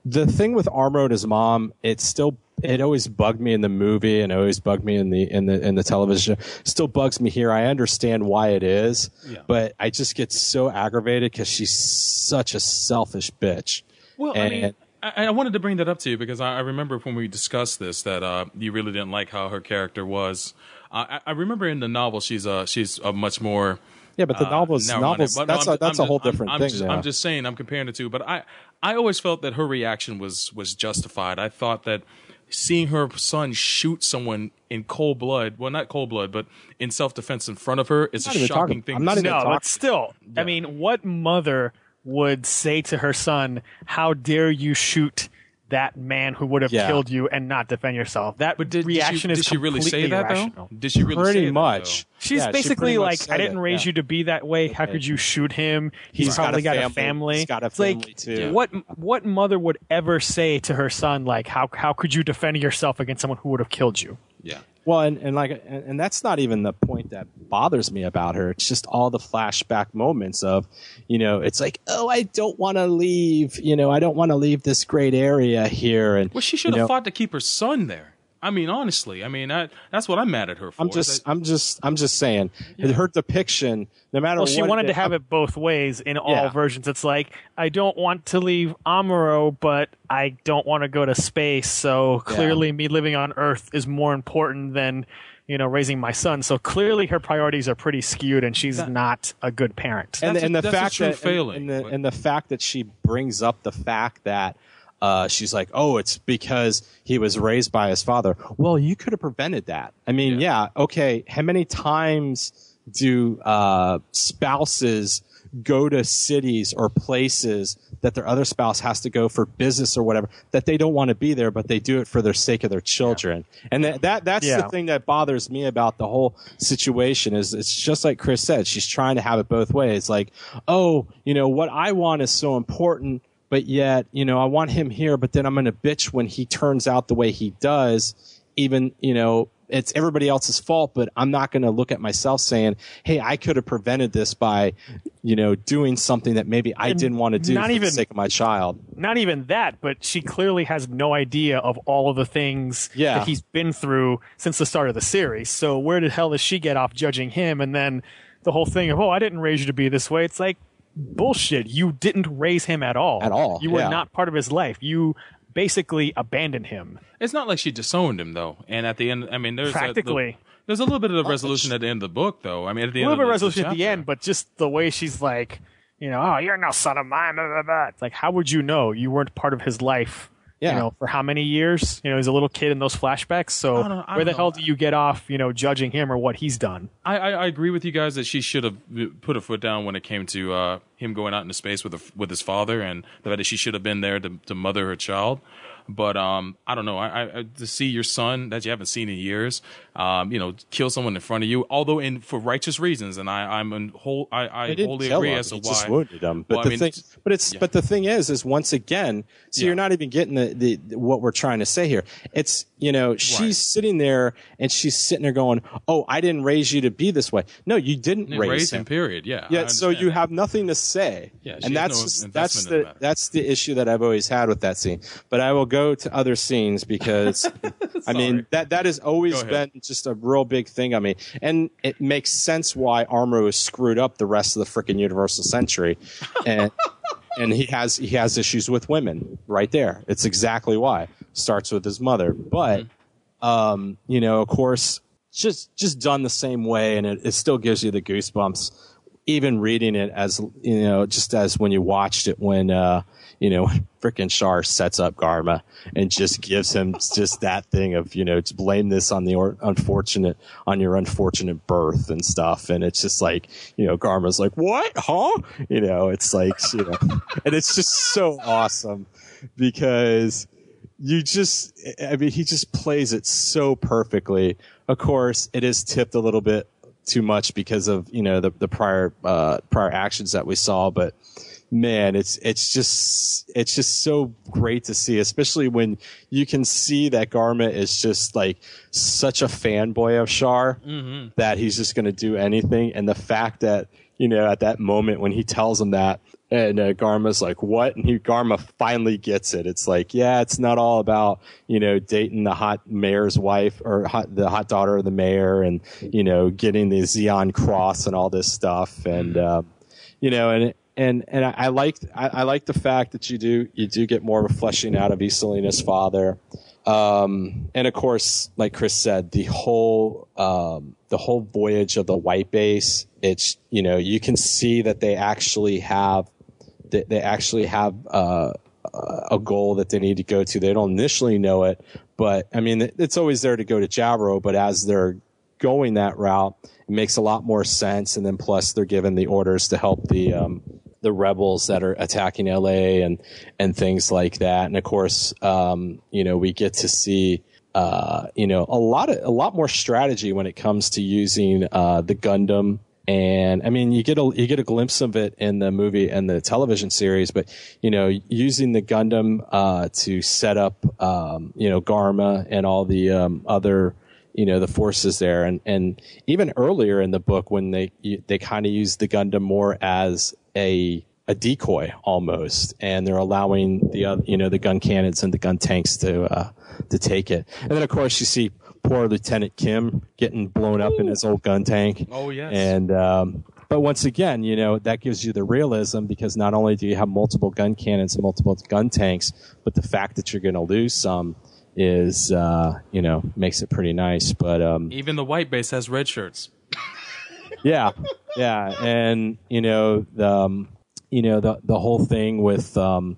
the thing with Amuro and his mom, it still it always bugged me in the movie and always bugged me in the in the in the television. Still bugs me here. I understand why it is, Yeah. but I just get so aggravated because she's such a selfish bitch. Well, I mean, I, I wanted to bring that up to you because I, I remember when we discussed this that uh, you really didn't like how her character was. Uh, I, I remember in the novel she's uh, she's a much more Yeah, but the uh, novels- narrow-minded- novels- but no, that's I'm- a- that's I'm a whole just- I'm- different I'm thing, Just, yeah. I'm just saying I'm comparing the two, but I I always felt that her reaction was was justified. I thought that seeing her son shoot someone in cold blood, well, not cold blood, but in self defense in front of her, is a shocking talking- thing. I'm not see. even No, talking- but still, I mean, what mother would say to her son, "How dare you shoot that man who would have Yeah. killed you and not defend yourself?" That But did, reaction did she, is did she really say that irrational. though? Did she really Pretty say that, much. though? She's Yeah, basically pretty much like, said I didn't it, raise yeah. you to be that way. How could you shoot him? He's, He's got probably a got a family. family. He's got a It's like, too. What what mother would ever say to her son like, how how could you defend yourself against someone who would have killed you? Yeah. Well, and, and like, and, and that's not even the point that bothers me about her. It's just all the flashback moments of, you know, it's like, oh, I don't want to leave. You know, I don't want to leave this great area here. And Well, she should you have know, fought to keep her son there. I mean, honestly, I mean, that, that's what I'm mad at her for. I'm just, I'm just, I'm just saying. Her depiction, no matter Well, what, she wanted to it- have it both ways in all Yeah. versions. It's like I don't want to leave Amuro, but I don't want to go to space. So Yeah. clearly, me living on Earth is more important than you know raising my son. So clearly, her priorities are pretty skewed, and she's not a good parent. and, and the fact true that failing, and, and the, and the fact that she brings up the fact that uh, she's like, oh, it's because he was raised by his father. Well, you could have prevented that. I mean, yeah, okay. How many times do uh, spouses go to cities or places that their other spouse has to go for business or whatever that they don't want to be there, but they do it for the sake of their children. And that, that that's Yeah. the thing that bothers me about the whole situation is it's just like Chris said, she's trying to have it both ways. Like, oh, you know, what I want is so important, but yet, you know, I want him here, but then I'm going to bitch when he turns out the way he does, even, you know, it's everybody else's fault, but I'm not going to look at myself saying, "Hey, I could have prevented this by, you know, doing something that maybe I And didn't want to do not for even- the sake of my child." not even that, but she clearly has no idea of all of the things Yeah. that he's been through since the start of the series. So where the hell does she get off judging him? And then the whole thing of, oh, I didn't raise you to be this way. It's like bullshit. You didn't raise him at all. At all, You were yeah. not part of his life. You basically abandoned him. It's not like she disowned him though. And at the end, I mean, there's a- the- Practically. there's a little bit of resolution at the end of the book, though. I mean, at the A end little bit of of resolution at the end, but just the way she's like, you know, oh, you're no son of mine. Blah, blah, blah. It's like, how would you know? You weren't part of his life. Yeah. You know, for how many years? You know, he's a little kid in those flashbacks. So I don't know- I where the don't hell know. do you get off, you know, judging him or what he's done? I, I, I agree with you guys that she should have put her foot down when it came to uh, him going out into space with a, with his father, and the fact that she should have been there to, to mother her child. But um, I don't know. I, I, to see your son that you haven't seen in years, um, you know, kill someone in front of you, although in for righteous reasons, and I, I'm in whole, I, I wholly agree him. as to he why. just wounded him. But Well, I the mean, thing, but it's yeah. but the thing is, is once again, so Yeah. you're not even getting the, the what we're trying to say here. It's you know she's sitting there and she's sitting there going, "Oh, I didn't raise you to be this way." No, you didn't Yeah, raise, raise him. him, period. Yeah, Yeah, so you have nothing to say. Yeah, and that's no that's the the that's the issue that I've always had with that scene. But I will go to other scenes because *laughs* I mean that that has always been just a real big thing on me, and it makes sense why Amuro was screwed up the rest of the freaking Universal Century, and *laughs* and he has he has issues with women right there. It's exactly why. Starts with his mother, but um, you know, of course, just just done the same way, and it, it still gives you the goosebumps. Even reading it as you know, just as when you watched it when uh, you know, *laughs* frickin' Char sets up Garma and just gives him just that thing of you know, to blame this on the or- unfortunate on your unfortunate birth and stuff, and it's just like you know, Garma's like, what, huh? You know, it's like you know, *laughs* and it's just so awesome because you just i mean he just plays it so perfectly. Of course it is tipped a little bit too much because of you know the, the prior uh prior actions that we saw but man it's it's just it's just so great to see especially when you can see that garma is just like such a fanboy of char Mhm. that he's just going to do anything and the fact that you know at that moment when he tells him that and uh, Garma's like, "What?" And he Garma finally gets it. It's like, yeah, it's not all about you know dating the hot mayor's wife or hot, the hot daughter of the mayor, and you know getting the Zeon cross and all this stuff, and um, you know, and and and I, I like I, I like the fact that you do you do get more of a fleshing out of Icelina's father, um, and of course, like Chris said, the whole um, the whole voyage of the white base. It's you know you can see that they actually have they, they actually have uh, a goal that they need to go to. They don't initially know it, but I mean, it's always there to go to Jaburo. But as they're going that route, it makes a lot more sense. And then plus, they're given the orders to help the um, the rebels that are attacking LA and and things like that. And of course, um, you know, we get to see. uh, you know, a lot of a lot more strategy when it comes to using uh, the Gundam. And I mean, you get a you get a glimpse of it in the movie and the television series, but you know, using the Gundam uh, to set up, um, you know, Garma and all the um, other, you know, the forces there, and and even earlier in the book when they they kind of use the Gundam more as a a decoy almost, and they're allowing the uh, you know the gun cannons and the gun tanks to uh, to take it. And then of course you see poor Lieutenant Kim getting blown up in his old gun tank. Oh, yes. And um, but once again, you know that gives you the realism because not only do you have multiple gun cannons and multiple gun tanks, but the fact that you're going to lose some is uh, you know makes it pretty nice. But um, Even the white base has red shirts. yeah, yeah, and you know the um, you know the the whole thing with um,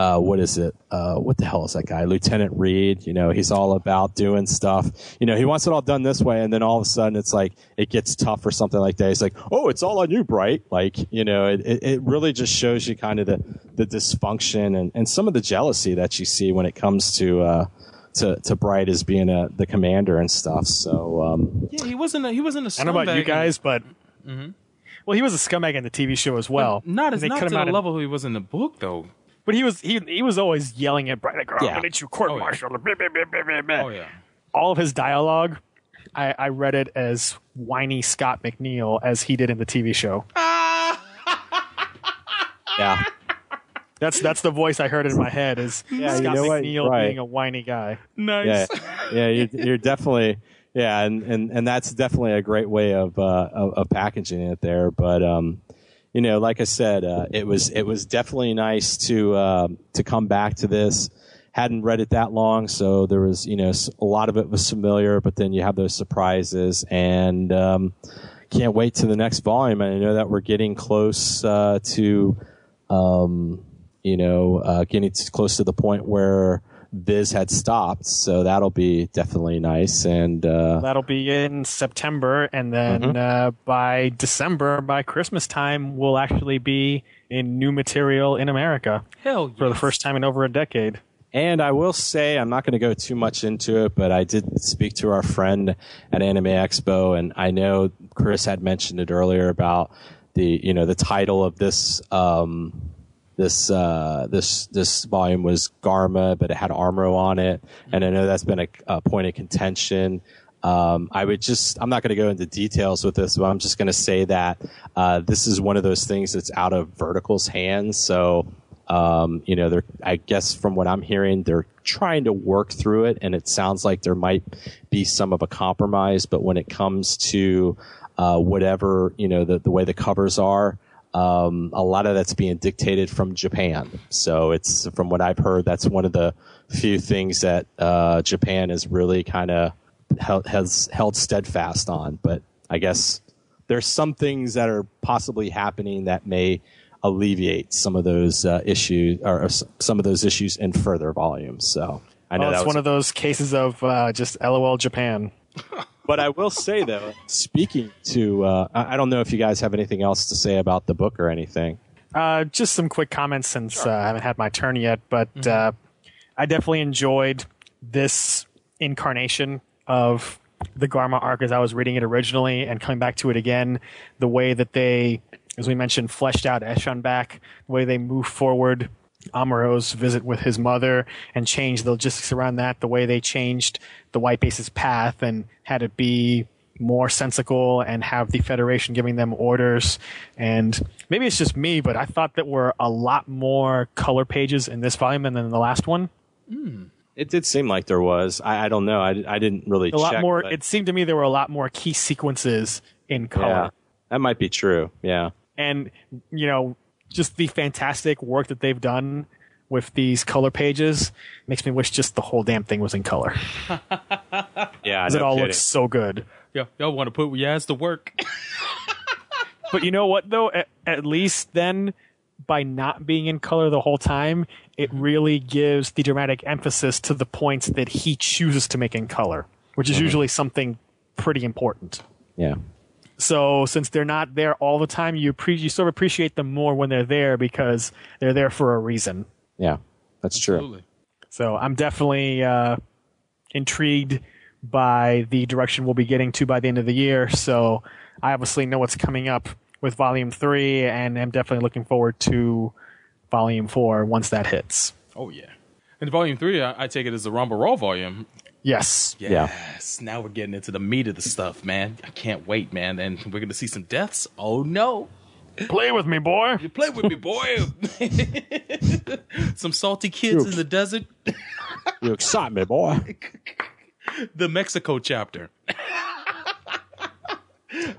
uh, what is it? Uh, what the hell is that guy? Lieutenant Reed. You know, he's all about doing stuff. You know, he wants it all done this way, and then all of a sudden it's like it gets tough or something like that. He's like, "Oh, it's all on you, Bright." Like, you know, it it, it really just shows you kind of the the dysfunction and and some of the jealousy that you see when it comes to. Uh, to, to Bright as being a, the commander and stuff. So, um, Yeah, he wasn't. A, he wasn't a. I don't know about you scumbag. guys, but mm-hmm. well, he was a scumbag in the TV show as well. Not as They not cut to him the out of- level he was in the book, though. But he was he he was always yelling at Bright like, "Oh, Yeah. I'm gonna let you court Oh, yeah. martial." blah, blah. Oh yeah. All of his dialogue, I, I read it as whiny Scott McNeil as he did in the TV show. *laughs* yeah. That's that's the voice I heard in my head is Yeah, you Scott know? McNeil Right. being a whiny guy. Nice. Yeah, yeah, you're, you're definitely, yeah, and, and, and that's definitely a great way of, uh, of, of packaging it there. But, um, you know, like I said, uh, it was, it was definitely nice to, uh, to come back to this. Hadn't read it that long, so there was, you know, a lot of it was familiar, but then you have those surprises and, um, can't wait to the next volume. And I know that we're getting close, uh, to, um, you know, uh, getting close to the point where Viz had stopped. So that'll be definitely nice. And, uh, That'll be in September, and then Mhm. uh, by December, by Christmas time, we'll actually be in new material in America Hell for the first time in over a decade. And I will say, I'm not going to go too much into it, but I did speak to our friend at Anime Expo, and I know Chris had mentioned it earlier about the, you know, the title of this, um, this, uh, this, this volume was Garma, but it had Amuro on it. And I know that's been a, a point of contention. Um, I would just, I'm not going to go into details with this, but I'm just going to say that, uh, this is one of those things that's out of Vertical's hands. So, um, you know, they're, I guess from what I'm hearing, they're trying to work through it and it sounds like there might be some of a compromise, but when it comes to, uh, whatever, you know, the, the way the covers are, um, a lot of that's being dictated from Japan. So it's, from what I've heard, that's one of the few things that, uh, Japan is really kind of held, has held steadfast on. But I guess there's some things that are possibly happening that may alleviate some of those uh, issues or s- some of those issues in further volumes. So I know Well, that it's was one of those cases of uh, just LOL Japan. *laughs* but I will say though, speaking to, uh, I I don't know if you guys have anything else to say about the book or anything. Uh, just some quick comments since uh, I haven't had my turn yet, but uh, I definitely enjoyed this incarnation of the Garma arc as I was reading it originally and coming back to it again. The way that they, as we mentioned, fleshed out Eschonbach, the way they move forward Amuro's visit with his mother and change the logistics around that, the way they changed the White Base's path and had it be more sensical and have the Federation giving them orders. And maybe it's just me, but I thought that were a lot more color pages in this volume than in the last one. Hmm. It did seem like there was. I, I don't know. I, I didn't really A lot check, more. It seemed to me there were a lot more key sequences in color. yeah, that might be true. Yeah. and you know just the fantastic work that they've done with these color pages makes me wish just the whole damn thing was in color *laughs* Yeah. because it all kidding. looks so good Yo, y'all want to put your ass to work? *laughs* but you know what though at, at least then by not being in color the whole time it really gives the dramatic emphasis to the points that he chooses to make in color which is Mhm. usually something pretty important Yeah. So since they're not there all the time, you pre- you sort of appreciate them more when they're there because they're there for a reason. Yeah. That's true. So I'm definitely uh, intrigued by the direction we'll be getting to by the end of the year. So I obviously know what's coming up with Volume Three, and I'm definitely looking forward to Volume Four once that hits. Oh yeah. And volume three, I, I take it as the Ramba Ral volume. Yes. Yes. Now we're getting into the meat of the stuff, man. I can't wait, man. And we're gonna see some deaths. Oh no. Play with me, boy. You play with me, boy. *laughs* some salty kids in the desert. *laughs* You excite me, boy. *laughs* the Mexico chapter.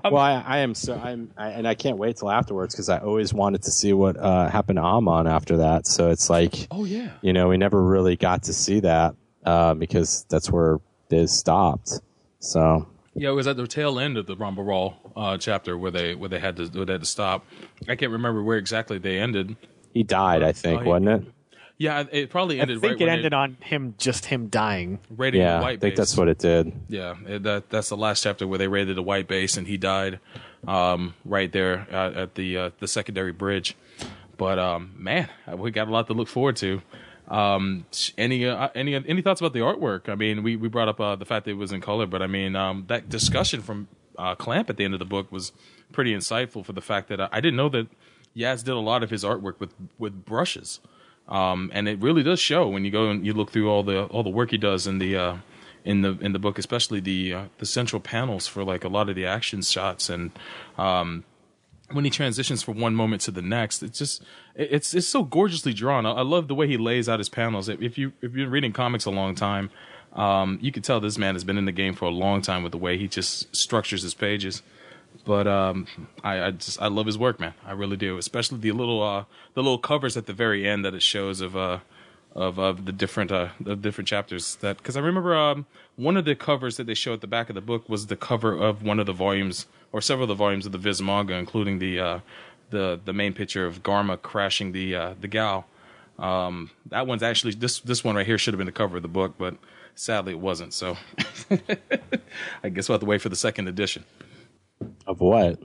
well, I, I am so I'm, I, and I can't wait till afterwards because I always wanted to see what uh, happened to Amon after that. So it's like, Oh yeah. you know, we never really got to see that uh, because that's where they stopped. So Yeah, it was at the tail end of the Ramba Ral uh, chapter where they where they had to where they had to stop. I can't remember where exactly they ended. he died, I think, Oh, he- wasn't it? Yeah, it probably ended. I think right it when ended they on him just him dying. raiding Yeah, the I white think base. that's what it did. Yeah, it, that that's the last chapter where they raided the white base and he died um, right there at, at the uh, the secondary bridge. But um, man, we got a lot to look forward to. Um, any uh, any any thoughts about the artwork? I mean, we we brought up uh, the fact that it was in color, but I mean um, that discussion from uh, Clamp at the end of the book was pretty insightful for the fact that uh, I didn't know that Yaz did a lot of his artwork with with brushes. Um, and it really does show when you go and you look through all the all the work he does in the uh, in the in the book, especially the uh, the central panels for like a lot of the action shots and um, when he transitions from one moment to the next, it's just it's it's so gorgeously drawn. I, I love the way he lays out his panels. If you if you've been reading comics a long time, um, you can tell this man has been in the game for a long time with the way he just structures his pages. But um, I, I just I love his work, man. I really do. Especially the little uh, the little covers at the very end that it shows of uh, of of the different uh, the different chapters. That because I remember um, one of the covers that they show at the back of the book was the cover of one of the volumes or several of the volumes of the Viz manga, including the uh, the the main picture of Garma crashing the uh, the Gaw. Um, that one's actually this this one right here should have been the cover of the book, but sadly it wasn't. So *laughs* I guess we'll have to wait for the second edition Of what?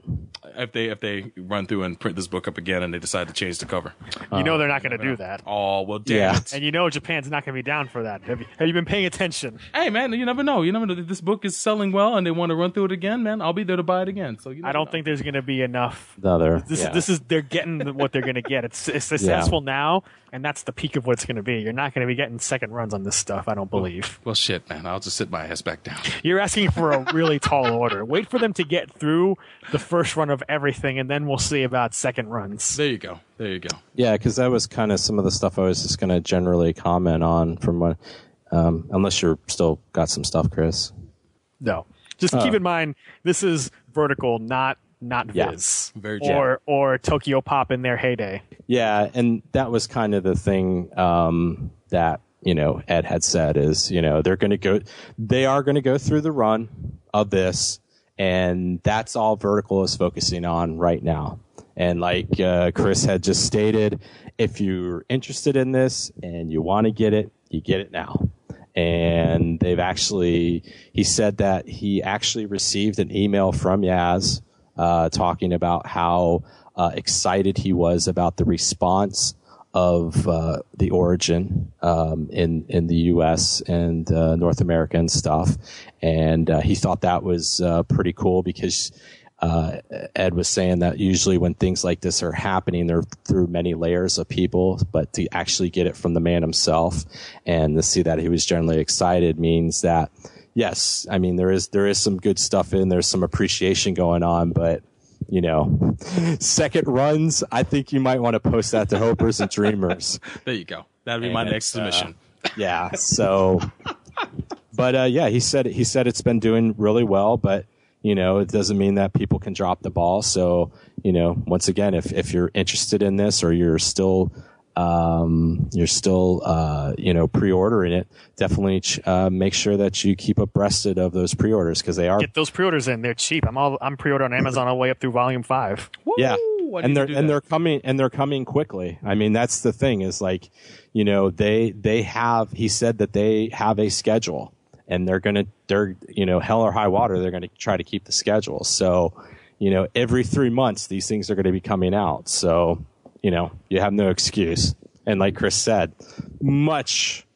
if they if they run through and print this book up again and they decide to change the cover. You know uh-huh. they're not going to do that. Oh well, damn Yeah. it! And you know Japan's not going to be down for that. Have you, have you been paying attention? Hey man, you never know. You never know. This book is selling well and they want to run through it again, man, I'll be there to buy it again. So you I don't think there's going to be enough. Another. This yeah. is this is they're getting what they're going to get. It's, it's successful now, and that's the peak of what it's going to be. You're not going to be getting second runs on this stuff. I don't believe. Well, shit, man. I'll just sit my ass back down. You're asking for a really tall order. Wait for them to get through the first run of everything, and then we'll see about second runs. There you go. There you go. Yeah, because that was kind of some of the stuff I was just going to generally comment on from what, um, unless you're still got some stuff, Chris. No, just Oh. keep in mind this is vertical, not not Yeah. Viz Very or or Tokyo Pop in their heyday. Yeah, and that was kind of the thing um, that you know Ed had said is you know they're going to go, they are going to go through the run of this, and that's all Vertical is focusing on right now. And like uh, Chris had just stated, if you're interested in this and you want to get it, you get it now. And they've actually, he said that he actually received an email from Yaz uh, talking about how uh, excited he was about the response of uh, the origin um, in in the U.S. and uh, North America and stuff, and uh, he thought that was uh, pretty cool because uh, Ed was saying that usually when things like this are happening, they're through many layers of people, but to actually get it from the man himself and to see that he was generally excited means that yes, I mean there is there is some good stuff in there's some appreciation going on, but you know, *laughs* second runs, I think you might want to post that to hopers and dreamers. *laughs* There you go. That'll be my next uh, submission. Yeah. So, but uh, yeah, he said he said it's been doing really well, but you know, it doesn't mean that people can drop the ball. So, you know, once again, if if you're interested in this or you're still um, you're still uh, you know pre-ordering it, definitely ch- uh, make sure that you keep abreasted of those pre-orders because they are Get those pre-orders in; they're cheap. I'm all I'm pre-ordering on Amazon all the way up through Volume Five. yeah I and they're and that. they're coming and they're coming quickly i mean that's the thing is like you know they they have he said that they have a schedule and they're gonna they're you know hell or high water they're gonna try to keep the schedule so you know every three months these things are gonna be coming out so you know you have no excuse and like chris said much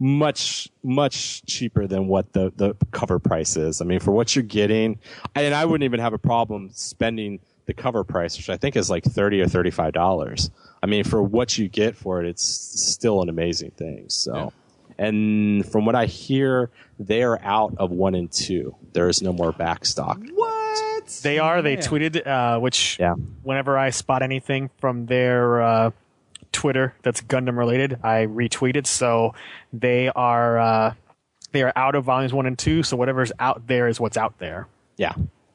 much much cheaper than what the the cover price is. I mean, for what you're getting, and I wouldn't even have a problem spending the cover price, which I think is like thirty or thirty five dollars. I mean, for what you get for it, it's still an amazing thing. So, and from what I hear, they are out of one and two. There is no more back stock. What? They are. They Yeah. tweeted, uh, which Yeah. whenever I spot anything from their uh, Twitter that's Gundam related, I retweet it. So they are uh, they are out of volumes one and two. So whatever's out there is what's out there. Yeah.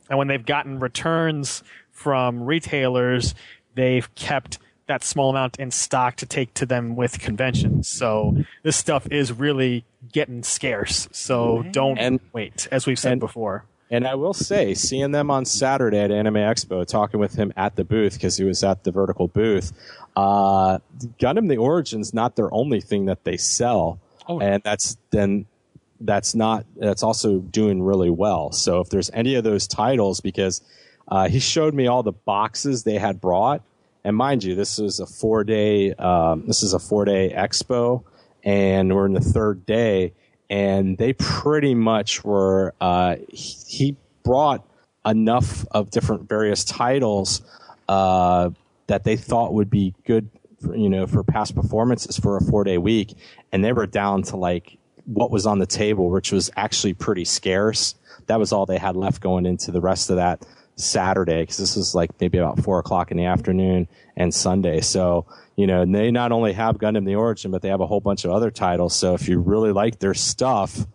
And when they've gotten returns from retailers, they've kept that small amount in stock to take to them with conventions. So this stuff is really getting scarce. So don't wait, as we've said before. And I will say, seeing them on Saturday at Anime Expo, talking with him at the booth because he was at the vertical booth, uh, Gundam: The Origin's not their only thing that they sell, and that's then that's not that's also doing really well. So if there's any of those titles, because uh, he showed me all the boxes they had brought, and mind you, this is a four day um, this is a four day expo, and we're in the third day, and they pretty much were uh, he, brought enough of different various titles uh, that they thought would be good for, you know for past performances for a four day week. And they were down to like what was on the table which was actually pretty scarce. That was all they had left going into the rest of that saturday because this was like maybe about four o'clock in the afternoon and sunday so you know they not only have gundam the origin but they have a whole bunch of other titles so if you really like their stuff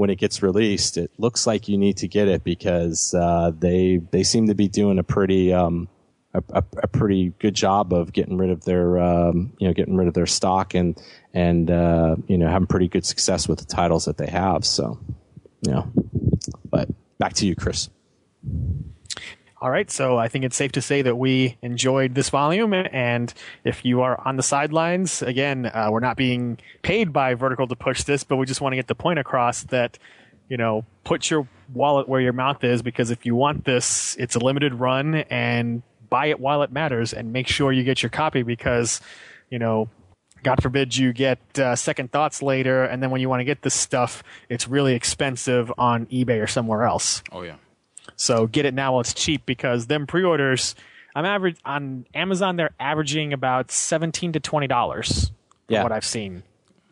when it gets released, it looks like you need to get it because uh, they they seem to be doing a pretty um, a, a, a pretty good job of getting rid of their um, you know getting rid of their stock and and uh, you know having pretty good success with the titles that they have. So you know, but back to you, Chris. All right, so I think it's safe to say that we enjoyed this volume, and if you are on the sidelines, again, uh, we're not being paid by Vertical to push this, but we just want to get the point across that, you know, put your wallet where your mouth is, because if you want this, it's a limited run, and buy it while it matters, and make sure you get your copy, because, you know, God forbid you get uh, second thoughts later, and then when you want to get this stuff, it's really expensive on eBay or somewhere else. Oh yeah. So get it now while it's cheap because them pre-orders, I'm average on Amazon. They're averaging about seventeen to twenty dollars. Yeah. what I've seen.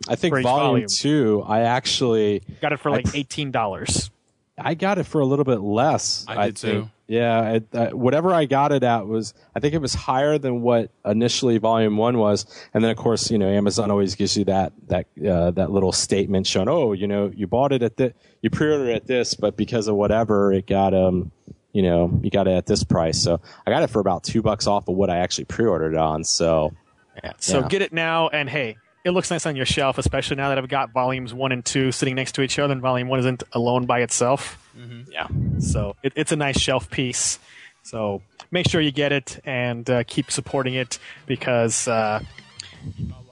I think volume, volume. two, I actually Got it for I like eighteen dollars. I got it for a little bit less. I did think. too. Yeah, it, uh, whatever I got it at was, I think it was higher than what initially Volume One was, and then of course, you know, Amazon always gives you that that uh, that little statement showing, oh, you know, you bought it at the, you pre-ordered it at this, but because of whatever, it got um, you know, you got it at this price. So I got it for about two bucks off of what I actually pre-ordered it on. So yeah. So yeah. get it now, and hey, it looks nice on your shelf, especially now that I've got volumes one and two sitting next to each other, and volume one isn't alone by itself. Yeah. So it, it's a nice shelf piece. So make sure you get it and uh, keep supporting it because uh,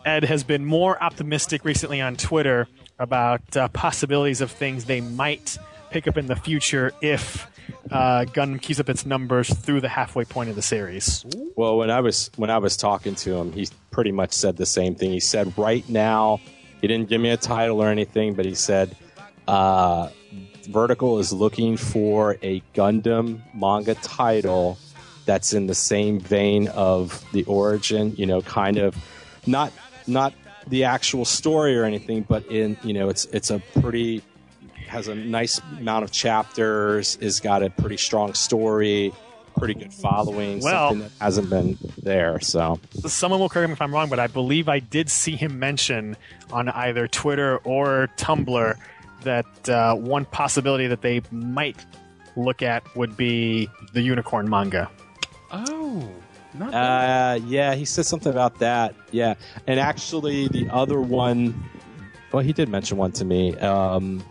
Ed has been more optimistic recently on Twitter about uh, possibilities of things they might up in the future if uh, Gundam keeps up its numbers through the halfway point of the series. Well, when I was when I was talking to him, he pretty much said the same thing. He said, "Right now, he didn't give me a title or anything, but he said, uh, Vertical is looking for a Gundam manga title that's in the same vein of the origin. You know, kind of not not the actual story or anything, but in you know, it's it's a pretty has a nice amount of chapters, has got a pretty strong story, pretty good following, Well- something that hasn't been there. So Someone will correct me if I'm wrong, but I believe I did see him mention on either Twitter or Tumblr that uh, one possibility that they might look at would be the unicorn manga. Oh, not Uh, yeah, he said something about that. Yeah, and actually, the other one, well, he did mention one to me. Um,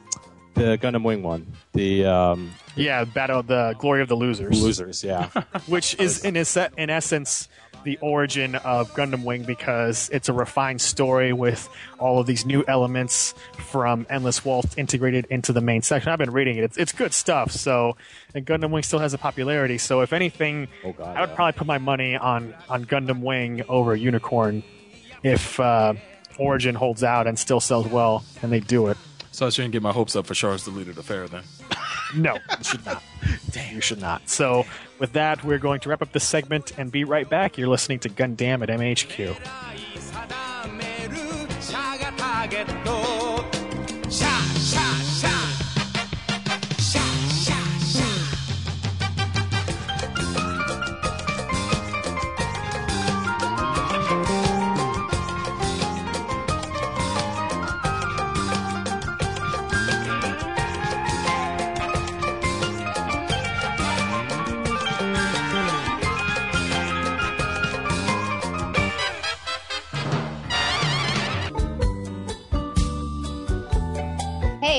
the Gundam Wing one, the um, Yeah, Battle of the Glory of the Losers. losers. Yeah, *laughs* which is in, in essence the origin of Gundam Wing because it's a refined story with all of these new elements from Endless Waltz integrated into the main section. I've been reading it; it's, it's good stuff. So, and Gundam Wing still has a popularity. So, if anything, Oh, God, I would probably put my money on on Gundam Wing over Unicorn if uh, Origin holds out and still sells well, and they do it. So I shouldn't get my hopes up for Char's deleted affair then. *laughs* No, you should not. Damn, you should not. So, with that, we're going to wrap up this segment and be right back. You're listening to Gundam at MAHQ. *laughs*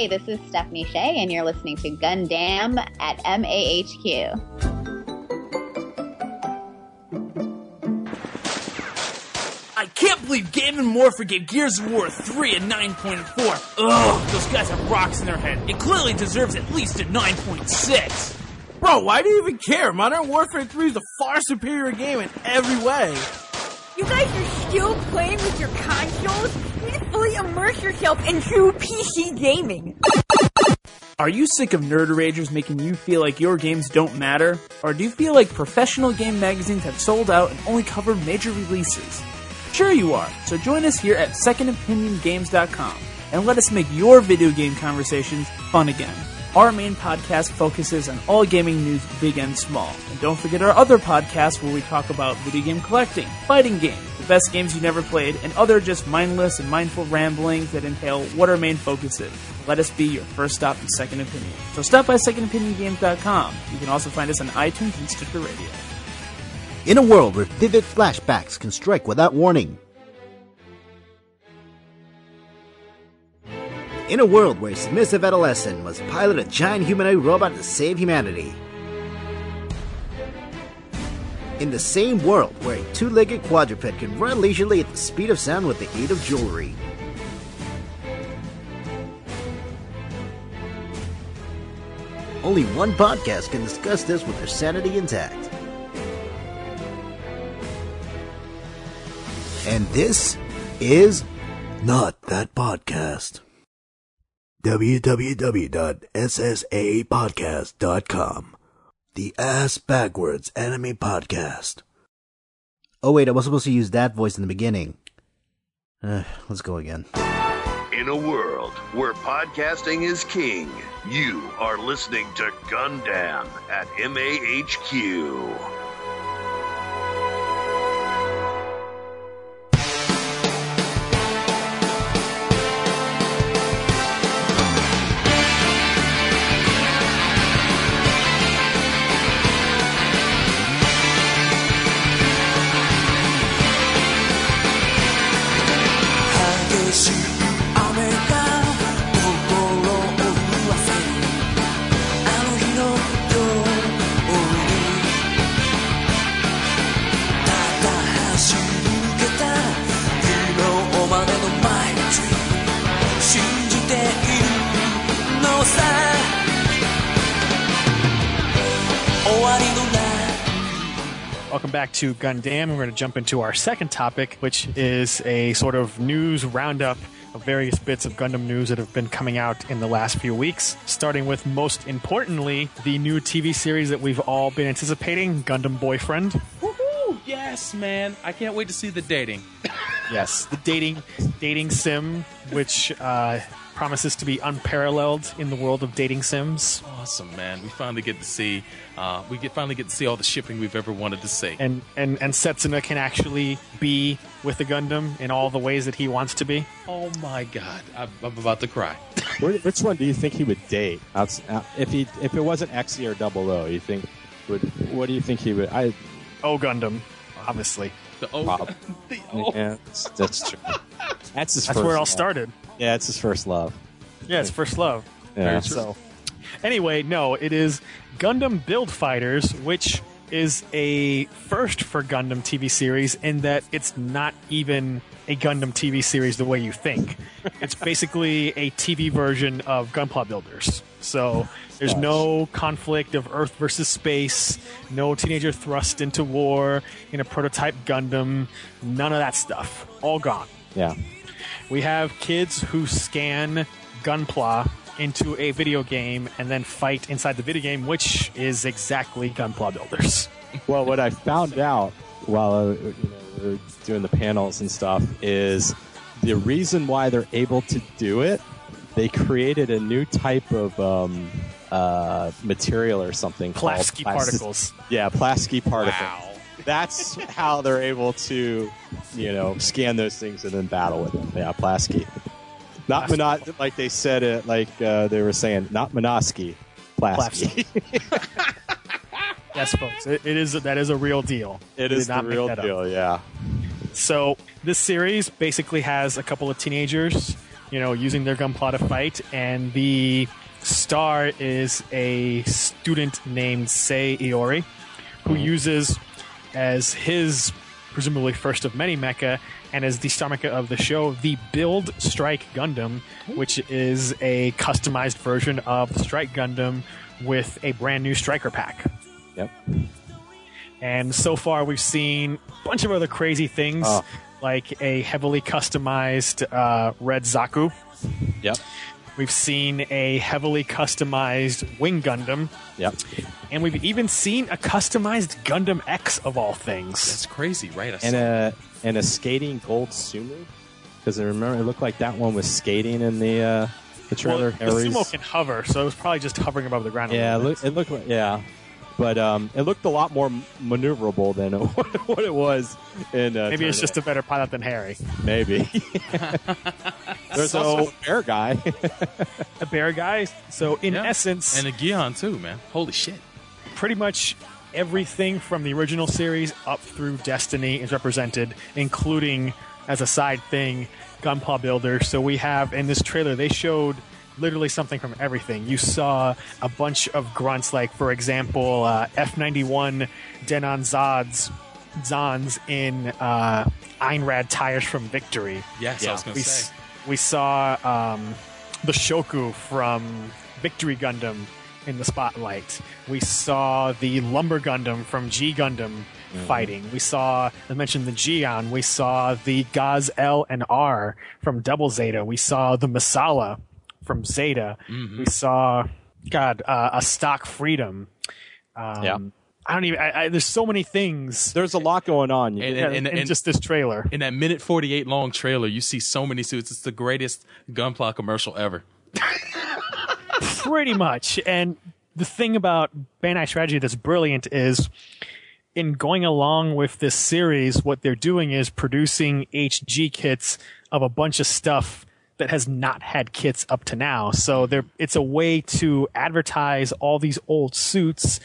Hey, this is Stephanie Shea, and you're listening to Gundam at MAHQ. I can't believe Game & More forgave Gears of War 3 a 9.4. Ugh, those guys have rocks in their head. It clearly deserves at least a 9.6. Bro, why do you even care? Modern Warfare 3 is a far superior game in every way. You guys are still playing with your consoles? Fully immerse yourself in true PC gaming. Are you sick of nerd ragers making you feel like your games don't matter? Or do you feel like professional game magazines have sold out and only cover major releases? Sure you are. So join us here at secondopiniongames.com and let us make your video game conversations fun again. Our main podcast focuses on all gaming news, big and small. And don't forget our other podcasts where we talk about video game collecting, fighting games, the best games you never played, and other just mindless and mindful ramblings that entail what our main focus is. Let us be your first stop in Second Opinion. So stop by secondopiniongames.com. You can also find us on iTunes and Stitcher Radio. In a world where vivid flashbacks can strike without warning. In a world where a submissive adolescent must pilot a giant humanoid robot to save humanity. In the same world where a two legged quadruped can run leisurely at the speed of sound with the aid of jewelry. Only one podcast can discuss this with their sanity intact. And this is not that podcast. www.ssapodcast.com. The Ass Backwards Anime Podcast. Oh wait, I was supposed to use that voice in the beginning. Uh, let's go again. In a world where podcasting is king, you are listening to Gundam at MAHQ. To Gundam. We're going to jump into our second topic, which is a sort of news roundup of various bits of Gundam news that have been coming out in the last few weeks. Starting with, most importantly, the new TV series that we've all been anticipating Gundam Boyfriend. Woohoo! Yes, man. I can't wait to see the dating. *laughs* Yes, the dating dating sim, which uh, promises to be unparalleled in the world of dating sims. Awesome, man. We finally get to see uh, we get finally get to see all the shipping we've ever wanted to see. And and and Setsuna can actually be with the Gundam in all the ways that he wants to be. Oh my god, I'm, I'm about to cry. *laughs* Which one do you think he would date? If he if it wasn't Exia or Double O, you think would what do you think he would? I Oh Gundam, obviously. The O. Prob- *laughs* the O. yeah, that's, that's true. That's his. That's first where it all love. started. Yeah, it's his first love. Yeah, it's first love. Yeah. So, anyway, no, it is Gundam Build Fighters, which is a first for Gundam TV series in that it's not even a Gundam TV series the way you think. it's basically a TV version of Gunpla Builders. So there's no conflict of Earth versus space, no teenager thrust into war in a prototype Gundam, none of that stuff. All gone. Yeah. We have kids who scan Gunpla into a video game and then fight inside the video game, which is exactly Gunpla Builders. *laughs* well, what I found out while uh, you know, we were doing the panels and stuff is the reason why they're able to do it. They created a new type of um, uh, material or something Plavsky particles. Yeah, plavsky particles. Wow. That's *laughs* how they're able to, you know, scan those things and then battle with them. Yeah, plavsky. Not mono- like they said it, like uh, they were saying, not Minovsky, plavsky. *laughs* Yes, folks, it, it is that is a real deal. It is the real that up. deal, yeah. So this series basically has a couple of teenagers, you know, using their gunpla to fight, and the star is a student named Sei Iori, who hmm. uses as his presumably first of many mecha, and as the star mecha of the show, the Build Strike Gundam, hmm. which is a customized version of the Strike Gundam with a brand new striker pack. Yep. And so far, we've seen a bunch of other crazy things, Oh. like a heavily customized uh, Red Zaku. Yep. We've seen a heavily customized Wing Gundam. Yep. And we've even seen a customized Gundam X of all things. That's crazy, right? I and saw- a and a skating gold sumo. Because I remember it looked like that one was skating in the uh, the trailer. Well, the Ares- sumo can hover, so it was probably just hovering above the ground. a yeah, it little looked, it looked like yeah, but um, it looked a lot more maneuverable than *laughs* what it was in. Uh. Maybe it's just a better pilot than Harry. maybe. *laughs* *laughs* There's So- also a bear guy. a bear guy. So in Yeah. essence, and a Gyan too, man. Holy shit! pretty much everything from the original series up through Destiny is represented, including as a side thing, Gunpla Builder. So we have in this trailer they showed literally something from everything. You saw a bunch of grunts, like for example, uh, F91 Denon Zods. Zons in uh, Einrad tires from Victory. Yes, I was gonna we, say. s- we saw um, the Shoku from Victory Gundam in the spotlight. We saw the Lumber Gundam from G Gundam fighting. We saw, I mentioned the Gyan. We saw the Gaz L and R from Double Zeta. We saw the Masala from Zeta. Mhm. We saw, God, uh, a Stock Freedom. Um, Yeah. I don't even. I, I, there's so many things. There's a lot going on. And, and, and, in and just this trailer. in that minute 48 long trailer, you see so many suits. It's the greatest Gunpla commercial ever. *laughs* pretty much. And the thing about Bandai Strategy that's brilliant is in going along with this series, what they're doing is producing HG kits of a bunch of stuff that has not had kits up to now. So there, it's a way to advertise all these old suits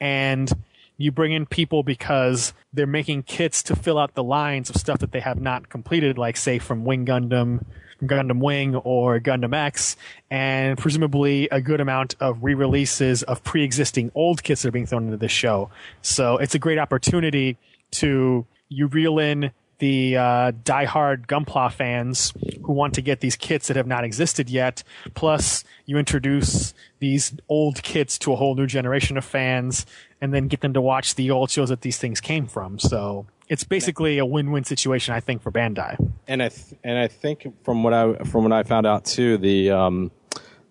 and you bring in people because they're making kits to fill out the lines of stuff that they have not completed, like say from Wing Gundam, Gundam Wing or Gundam X, and presumably a good amount of re-releases of pre-existing old kits that are being thrown into this show. So it's a great opportunity to you reel in the uh, diehard Gunpla fans who want to get these kits that have not existed yet. Plus, you introduce these old kits to a whole new generation of fans, and then get them to watch the old shows that these things came from. So it's basically a win-win situation, I think, for Bandai. and I th- and I think from what I from what I found out too, the um,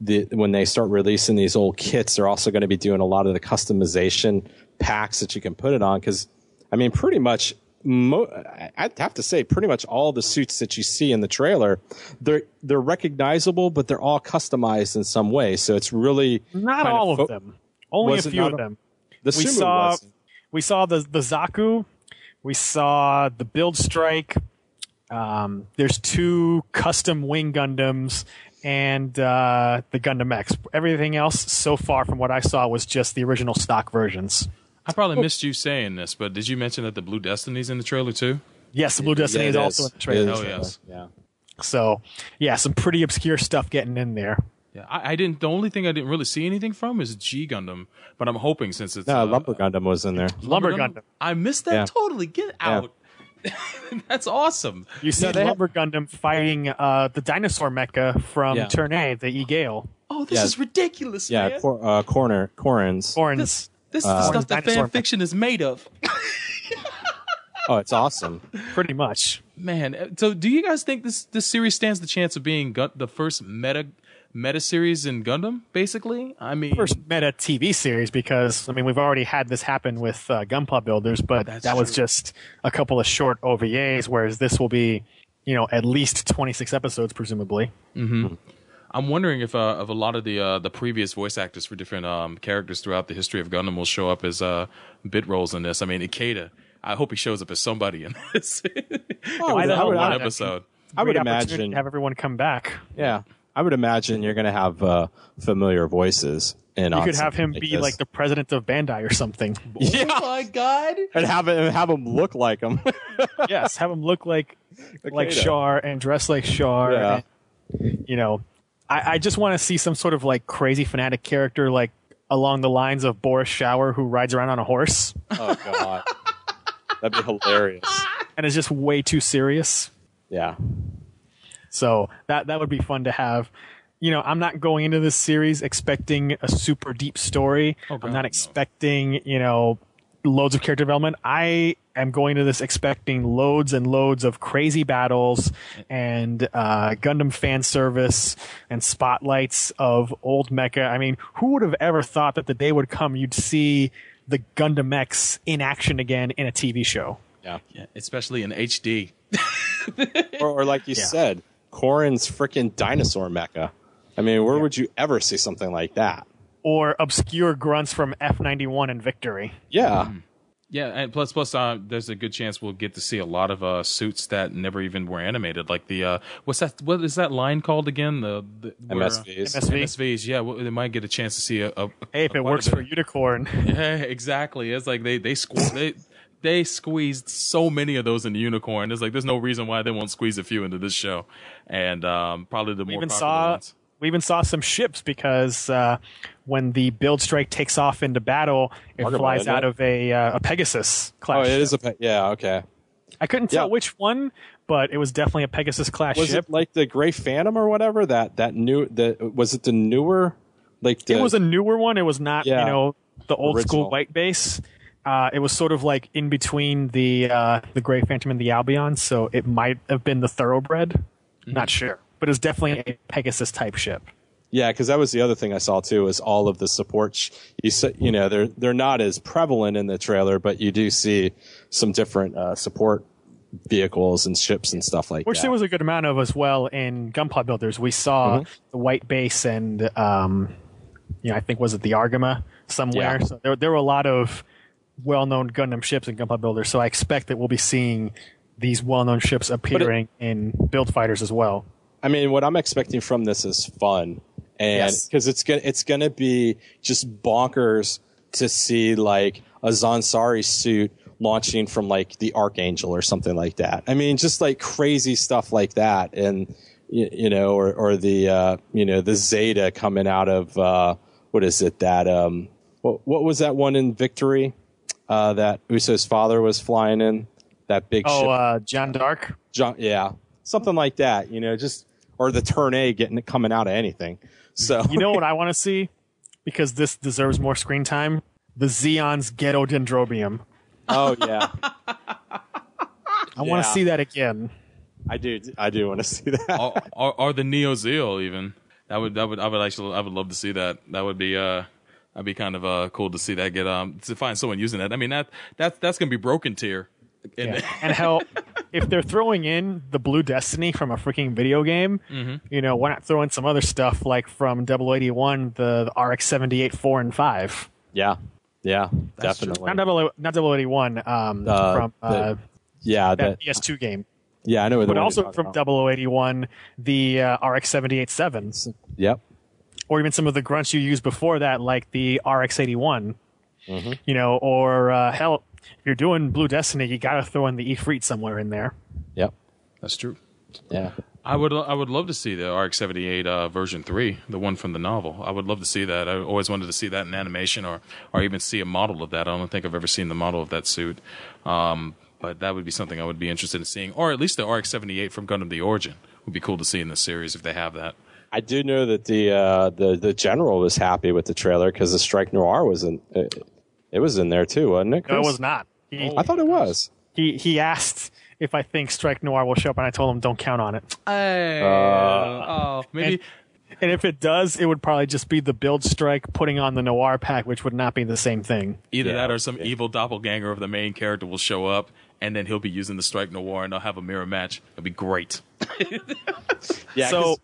the when they start releasing these old kits, they're also going to be doing a lot of the customization packs that you can put it on. Because I mean, pretty much. Mo- I- I'd have to say, pretty much all the suits that you see in the trailer, they're they're recognizable, but they're all customized in some way. So it's really Not all of fo- them. Only a few of a- them. The we Sumo saw was. we saw the the Zaku, we saw the Build Strike. Um, there's two custom Wing Gundams and uh, the Gundam X. Everything else so far, from what I saw, was just the original stock versions. I probably missed you saying this, but did you mention that the Blue Destiny's in the trailer too? Yes, the Blue Destiny Yeah, is it also in the trailer. It is. Oh yes. Yeah. So, yeah, some pretty obscure stuff getting in there. Yeah, I, I didn't. The only thing I didn't really see anything from is G Gundam, but I'm hoping since it's No, uh, Lumber Gundam was in there. Lumber Gundam. I missed that Yeah. totally. Get out. *laughs* That's awesome. You see they Lumber Gundam fighting uh, the dinosaur mecha from Yeah. Turn A, the E Gale. Oh, this Yeah. is ridiculous, Yeah, man. cor- uh, corner Corins. Orange. This is the Uh, stuff that Dinosaur fan fiction is made of. Oh, it's awesome. Pretty much. Man, uh, so do you guys think this this series stands the chance of being Gun- the first meta meta series in Gundam? Basically, I mean, First meta TV series because I mean we've already had this happen with uh, Gunpla Builders, but that was just a couple of short OVAs, whereas this will be, you know, at least 26 episodes presumably. I'm wondering if uh, if a lot of the uh, the previous voice actors for different um, characters throughout the history of Gundam will show up as uh, bit roles in this. I mean, Ikeda. I hope he shows up as somebody in this. *laughs* Oh, Why the I hell would- not? I would- episode. I would imagine- have everyone come back. Yeah, I would imagine you're going to have uh, familiar voices. In You could have him something be this. like the president of Bandai or something. *laughs* Yeah. Oh my god! and have him have him look like him. yes, have him look like like Ikeda. Char and dress like Char. Yeah. and, you know, I, I just want to see some sort of like crazy fanatic character, like along the lines of Boris Shower, who rides around on a horse oh god, that'd be hilarious. and it's just way too serious. Yeah. So that that would be fun to have. You know, I'm not going into this series expecting a super deep story. Oh, God, I'm not no. expecting, you know, loads of character development. I am going to this expecting loads and loads of crazy battles and uh, Gundam fan service and spotlights of old mecha. I mean, who would have ever thought that the day would come you'd see the Gundam X in action again in a TV show? Yeah. Yeah, especially in HD. *laughs* or, or like you Yeah. said, Corin's freaking dinosaur mecha. I mean, where would you ever see something like that? Or obscure grunts from F91 and Victory. Yeah. Yeah, and plus, plus, uh, there's a good chance we'll get to see a lot of uh, suits that never even were animated, like the uh, what's that? What is that line called again? The, the where, uh, MSVs. MSV. MSVs. Yeah, well, they might get a chance to see a. a Hey, if a it works for Unicorn. *laughs* Yeah, exactly. It's like they they sque- they they squeezed so many of those into Unicorn. It's like there's no reason why they won't squeeze a few into this show, and um, probably the We more even saw ones. We even saw some ships because uh, when the build strike takes off into battle, it Markable, flies out it? of a, uh, a Pegasus class. Oh, ship. is a pe- yeah. Okay. I couldn't tell Yeah. which one, but it was definitely a Pegasus class Was ship. it like the Gray Phantom or whatever? That that new the was it the newer like the it was a newer one. It was not, Yeah. you know, the old school white base. Uh, it was sort of like in between the uh, the Gray Phantom and the Albion, so it might have been the Thoroughbred. Mm-hmm. Not sure, but it was definitely a Pegasus type ship. Yeah, because that was the other thing I saw too. Is all of the support? Sh- you s- you know they're they're not as prevalent in the trailer, but you do see some different uh, support vehicles and ships and stuff like Which that. Which there was a good amount of as well in Gunpla Builders. We saw Mhm. the white base and, um, you know, I think was it the Argama somewhere. Yeah. So there, there were a lot of well-known Gundam ships in Gunpla Builders. So I expect that we'll be seeing these well-known ships appearing in Build Fighters as well. I mean, what I'm expecting from this is fun, and Yes. because it's gonna it's gonna be just bonkers to see like a Zansari suit launching from like the Archangel or something like that. I mean, just like crazy stuff like that, and you, you know, or or the uh, you know the Zeta coming out of uh, what is it that um what what was that one in Victory uh, that Uso's father was flying in that big Oh, ship. uh, John Dark. John, yeah, something like that. You know, just or the turn A getting it coming out of anything. So You know what *laughs* I want to see? Because this deserves more screen time. The Xeon's Ghetto Dendrobium. oh yeah, *laughs* I want Yeah. to see that again. I do. I do want to see that. or, or, or the Neue Ziel even. That would that would I would actually I would love to see that. That would be uh that'd be kind of uh cool to see that get um to find someone using that. I mean that that's that's gonna be broken tier. In Yeah. *laughs* and hell, if they're throwing in the Blue Destiny from a freaking video game, Mhm. you know, why not throw in some other stuff like from 081, the, the RX 78, 4, and 5? Yeah, yeah, definitely. Not, 00, not 081, um, Uh, from uh, the- yeah, that that, PS2 game. yeah, I know. the But one also you're from talking about. 0081, the uh, RX 78 7s. Yep. Or even some of the grunts you used before that, like the RX 81. Mhm. You know, or uh, hell, if you're doing Blue Destiny, you got to throw in the Ifrit somewhere in there. Yep. That's true. Yeah. I would I would love to see the RX seventy eight uh, version three, the one from the novel. I would love to see that. I always wanted to see that in animation or or even see a model of that. I don't think I've ever seen the model of that suit. Um, but that would be something I would be interested in seeing, or at least the RX seventy eight from Gundam: The Origin would be cool to see in the series if they have that. I do know that the uh, the the general was happy with the trailer because the Strike Noir was in. It, it was in there too, wasn't it? No, it was not. He, I thought it was. he he asked if I think Strike Noir will show up, and I told him don't count on it. Hey, Uh, oh, maybe. And, and if it does, it would probably just be the build strike putting on the Noir pack, which would not be the same thing. Either that or some evil doppelganger of the main character will show up, and then he'll be using the Strike Noir, and they'll have a mirror match. It'll be great. *laughs* Yeah, So-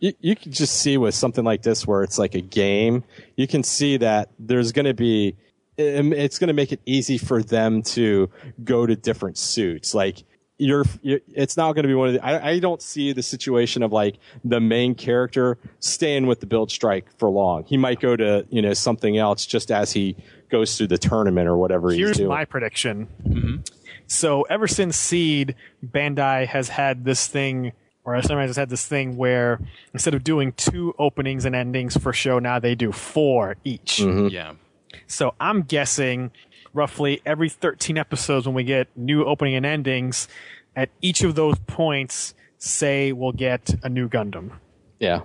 you, you can just see with something like this where it's like a game, you can see that there's going to be, Um, it's going to make it easy for them to go to different suits. Like, you're, you're it's not going to be one of the, I, I don't see the situation of like the main character staying with the build strike for long. He might go to, you know, something else just as he goes through the tournament or whatever he's Here's doing. my prediction. Mm-hmm. So ever since Seed, Bandai has had this thing, or Sunrise has had this thing where instead of doing two openings and endings for show, now they do four each. Mm-hmm. Yeah. So I'm guessing roughly every 13 episodes when we get new opening and endings, at each of those points, say we'll get a new Gundam. yeah.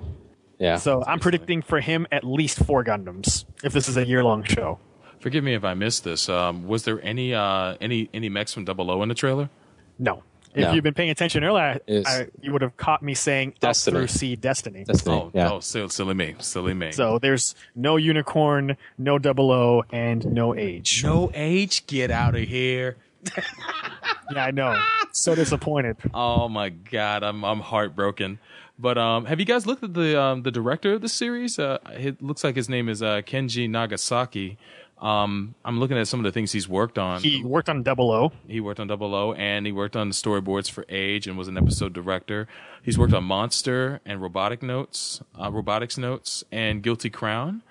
Yeah. So I'm predicting for him at least four Gundams if this is a year long show. Forgive me if I missed this. Um, was there any uh, any any mechs from Double O in the trailer? No. If No. you've been paying attention earlier, Is- I, you would have caught me saying Destiny. up through Seed Destiny. Destiny. Oh, yeah. oh, silly, silly me, silly me. So there's no unicorn, no double O, and no age. no age, get out of here. *laughs* Yeah, I know. So disappointed. Oh my god, I'm I'm heartbroken. But um, have you guys looked at the um, the director of the series? Uh, it looks like his name is uh, Kenji Nagasaki. Um, I'm looking at some of the things he's worked on. He worked on double O. He worked on Double O, and he worked on the storyboards for Age, and was an episode director. He's worked on Monster and Robotic Notes, uh, Robotics Notes, and Guilty Crown.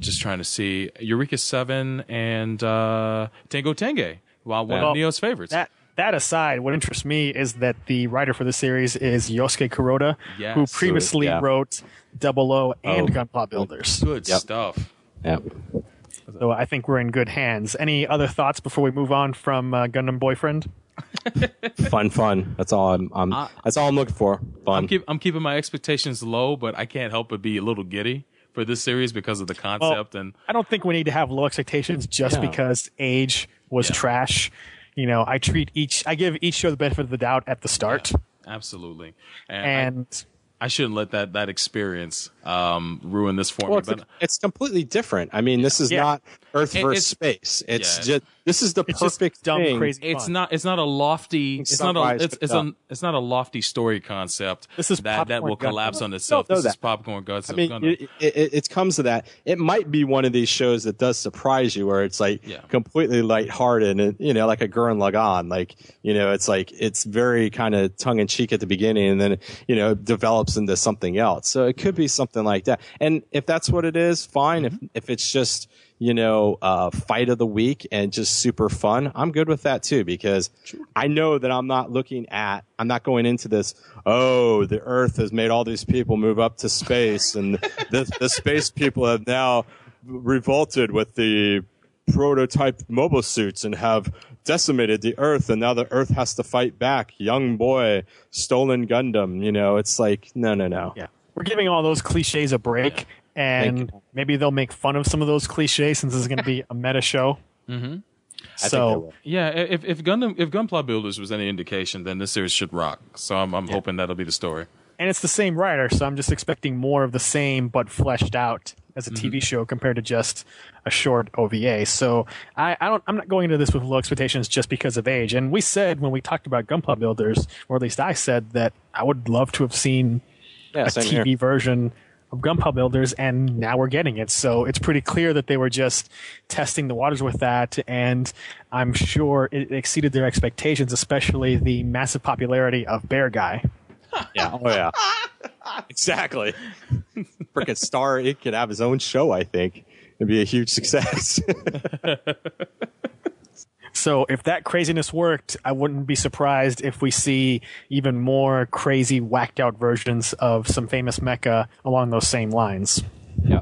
Just trying to see Eureka Seven and uh, Tango Tenge. Well, one Well, of Neo's favorites. That that aside, what interests me is that the writer for the series is Yosuke Kuroda, Yes. who previously Yeah. wrote Double O and Oh. Gunpla Builders. Good Yep. stuff. Yeah. So I think we're in good hands. Any other thoughts before we move on from uh, Gundam Boyfriend? *laughs* fun, fun. That's all I'm, I'm Uh, that's all I'm looking for. Fun. I'm, keep, I'm keeping my expectations low, but I can't help but be a little giddy for this series because of the concept and I don't think we need to have low expectations just Yeah. because Age was Yeah. trash. You know, I treat each, I give each show the benefit of the doubt at the start, absolutely. And, I- and I, shouldn't let that that experience um, ruin this for well, me. it's, But it's completely different. I mean, this is Yeah. not Earth It- versus it's- space. It's yeah. just this is the It's just perfect dumb, thing. crazy it's fun. not it's not a lofty it's not a it's, it's, a, it's not a lofty story concept This is that that popcorn will Gundam. collapse on itself. This is popcorn guts. I mean, it, it, it comes to that. It might be one of these shows that does surprise you, where it's like Yeah. completely lighthearted and you know, like a Gurren Lagann. Like you know, it's like it's very kind of tongue in cheek at the beginning, and then you know, it develops into something else. So it could be something like that. And if that's what it is, fine. Mm-hmm. If if it's just you know, uh, fight of the week and just super fun, I'm good with that too because I know that I'm not looking at, I'm not going into this, oh, the earth has made all these people move up to space and the, the space people have now revolted with the prototype mobile suits and have decimated the earth and now the earth has to fight back. Young boy, stolen Gundam, you know, it's like, no, no, no. yeah, we're giving all those cliches a break, and maybe they'll make fun of some of those cliches since this is going to be a meta show. hmm I think they So. Yeah, if if Gundam if Gunpla Builders was any indication, then this series should rock. So I'm I'm hoping that'll be the story. and it's the same writer, so I'm just expecting more of the same, but fleshed out as a Mm-hmm. TV show compared to just a short OVA. So I, I don't, I'm not going into this with low expectations just because of age. And we said when we talked about Gunpla Builders, or at least I said that I would love to have seen Yeah, a TV here. version of Gunpla Builders, and now we're getting it. So it's pretty clear that they were just testing the waters with that, and I'm sure it exceeded their expectations, especially the massive popularity of Bear Guy. *laughs* Yeah. Oh yeah. *laughs* exactly. *laughs* Freaking Star, it could have his own show. I think it'd be a huge success. So if that craziness worked, I wouldn't be surprised if we see even more crazy, whacked out versions of some famous mecha along those same lines. yeah.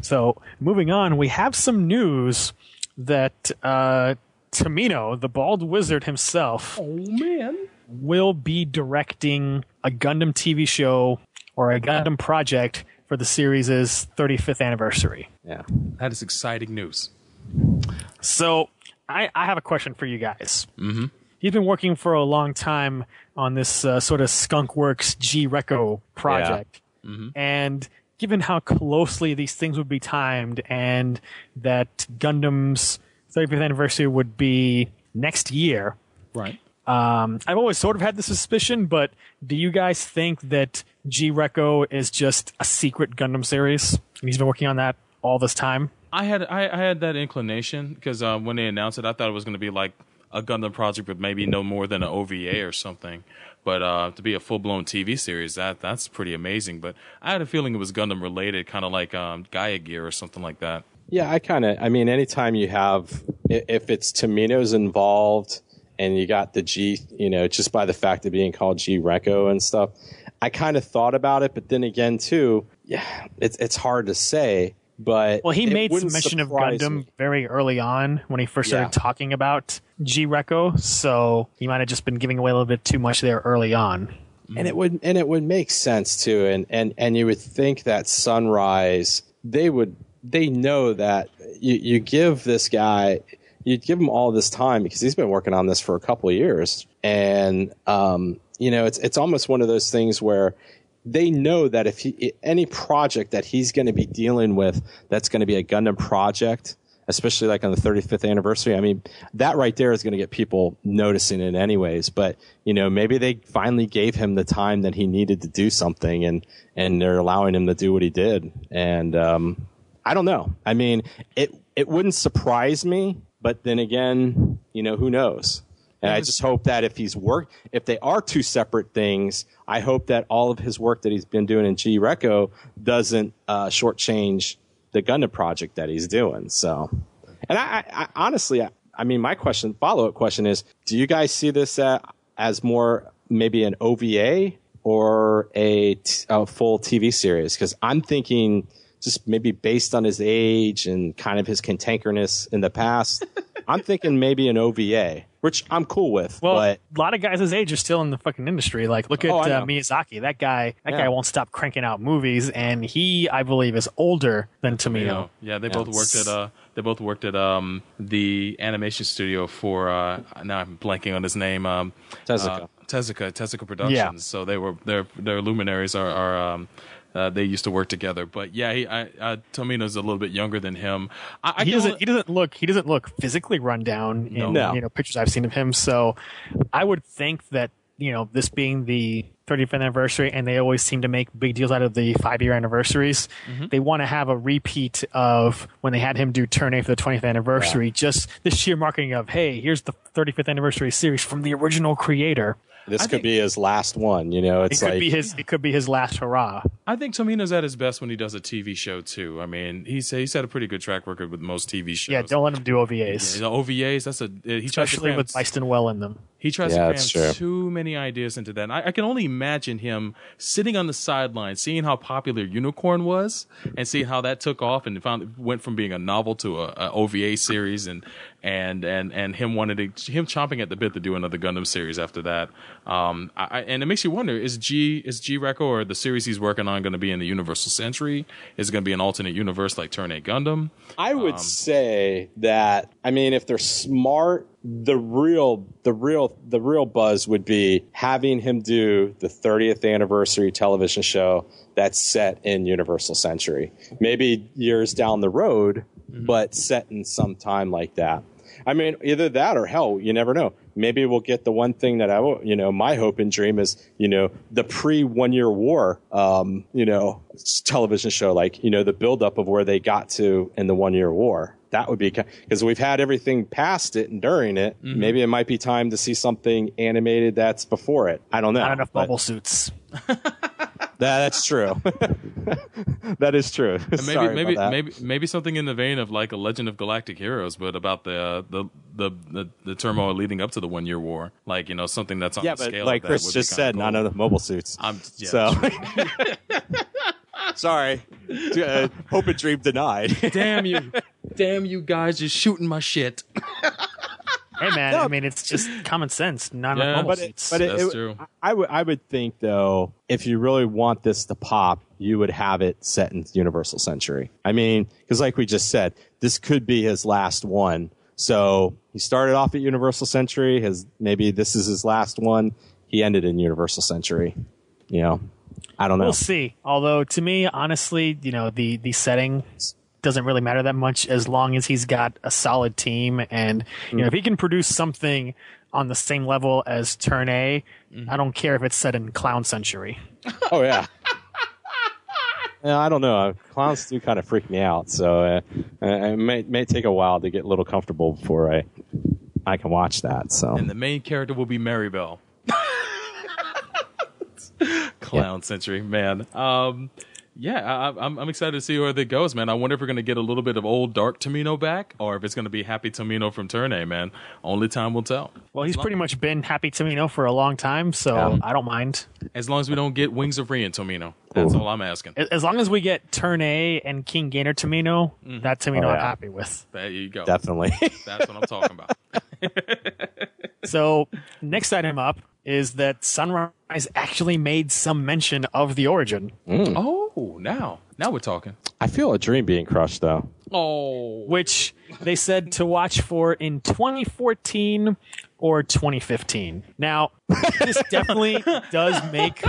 So moving on, we have some news that uh, Tomino, the bald wizard himself, Oh man. will be directing a Gundam TV show or a Gundam project for the series' 35th anniversary. Yeah. That is exciting news. So I, I have a question for you guys. Mm-hmm. he's been working for a long time on this uh, sort of Skunkworks G Reco project, Mhm. and given how closely these things would be timed, and that Gundam's 35th anniversary would be next year, Right. um, I've always sort of had the suspicion, but do you guys think that G Reco is just a secret Gundam series? And he's been working on that all this time. I had I, I had that inclination because uh, when they announced it, I thought it was going to be like a Gundam project, but maybe no more than an OVA or something. But uh, to be a full blown TV series, that that's pretty amazing. But I had a feeling it was Gundam related, kind of like um, Gaia Gear or something like that. Yeah, I kind of. I mean, anytime you have, if it's Tomino's involved, and you got the G, you know, just by the fact of being called G Reco and stuff, I kind of thought about it. But then again, too, yeah, it's it's hard to say. But Well, he made mention of Gundam me. very early on when he first started Yeah. talking about G Reco, so he might have just been giving away a little bit too much there early on. and it would and it would make sense too and and and you would think that sunrise they would they know that you you give this guy you give him all this time because he's been working on this for a couple of years and um you know it's it's almost one of those things where they know that if he any project that he's going to be dealing with that's going to be a Gundam project especially like on the 35th anniversary. I mean, that right there is going to get people noticing it anyways. But you know, maybe they finally gave him the time that he needed to do something, and and they're allowing him to do what he did. And um, I don't know. I mean, it it wouldn't surprise me, but then again, you know, who knows? And I just hope that if he's work, if they are two separate things, I hope that all of his work that he's been doing in G Reco doesn't uh, shortchange the Gundam project that he's doing. So, and I, I, I honestly, I, I mean, my question, follow up question is, do you guys see this uh, as more maybe an OVA or a, t- a full TV series? Because I'm thinking just maybe based on his age and kind of his cantankerous in the past, *laughs* I'm thinking maybe an OVA, which I'm cool with. Well, but a lot of guys his age are still in the fucking industry. Like, look at Oh, uh. Miyazaki. That guy, that Yeah. guy won't stop cranking out movies, and he, I believe, is older than Tomino. Yeah, they both worked at uh, they both worked at um, the animation studio for uh, now I'm blanking on his name. Um, Tezuka. Uh, Tezuka, Tezuka Productions. Yeah. So they were their their luminaries are are. Um, uh, they used to work together, but yeah, he, I, uh, Tomino's a little bit younger than him. I, I he doesn't. He doesn't look. He doesn't look physically run down in No. you know pictures I've seen of him. So, I would think that you know this being the 35th anniversary, and they always seem to make big deals out of the five year anniversaries. Mm-hmm. They want to have a repeat of when they had him do Turn A for the 20th anniversary. Just the sheer marketing of hey, here's the 35th anniversary series from the original creator. this I could think- be his last one. You know, It it's could like be his. It could be his last hurrah. I think Tomino's at his best when he does a TV show too. I mean, he's he's had a pretty good track record with most TV shows. Yeah, don't let him do OVAs, Yeah, the OVAs. That's a he tries to especially cram- with Byston Well in them. He tries Yeah, to cram too many ideas into that. And I, I can only imagine him sitting on the sideline, seeing how popular Unicorn was, and seeing how that took off, and found went from being a novel to a, a OVA series, and and and and him wanted to him chomping at the bit to do another Gundam series after that. Um, I, and it makes you wonder: is G is G Reco or the series he's working on going to be in the Universal Century? Is it going to be an alternate universe like Turn A Gundam? I would Um, say that I mean if they're smart the real the real the real buzz would be having him do the 30th anniversary television show that's set in Universal Century. Maybe years down the road but set in some time like that. I mean either that or hell you never know. Maybe we'll get the one thing that I will, you know, my hope and dream is, you know, the pre one year war, um, you know, television show, like, you know, the buildup of where they got to in the one year war. That would be because we've had everything past it and during it. Mhm. Maybe it might be time to see something animated that's before it. I don't know. Not enough but bubble suits. *laughs* that- that's true. *laughs* that is true. And maybe Sorry maybe about that. maybe maybe something in the vein of like a Legend of Galactic Heroes, but about the uh, the, the the the turmoil leading up to the One Year War. Like you know something that's on yeah, the but scale. like of that Chris just said, cool. none of the mobile suits. I'm yeah, so. *laughs* *laughs* Sorry. Uh, hope and dream denied. Damn you, damn you guys, just shooting my shit. Hey man, I mean it's just common sense. Not Yeah, enough but it, but it, That's it- true. I would I would think though, if you really want this to pop, you would have it set in Universal Century. I mean, because like we just said, this could be his last one. So he started off at Universal Century. His maybe this is his last one. He ended in Universal Century. You know, I don't know. We'll see. Although to me, honestly, you know, the the setting doesn't really matter that much as long as he's got a solid team and you know if he can produce something on the same level as Turn A, I don't care if it's set in Clown Century. *laughs* Oh yeah. *laughs* Yeah, I don't know. Uh, Clowns do kind of freak me out, so uh, uh, it may may take a while to get a little comfortable before I I can watch that. So And the main character will be Maribel. *laughs* Clown Century, man. Um, yeah, I, I'm, I'm excited to see where that goes, man. I wonder if we're going to get a little bit of old Dark Tomino back, or if it's going to be Happy Tomino from Turn A, man. Only time will tell. Well, he's pretty much been Happy Tomino for a long time, so I don't mind. As long as we don't get Wings of Rean Tomino. That's all I'm asking. As long as we get Turn A and King Gainer Tomino, mm-hmm. that Tomino Oh, I'm happy with. There you go. Definitely. That's what I'm talking about. *laughs* So, next item up is that Sunrise actually made some mention of the origin. Mm. Oh, now. Now we're talking. I feel a dream being crushed though. Oh. Which they said to watch for in 2014 or 2015. Now, this definitely *laughs* does make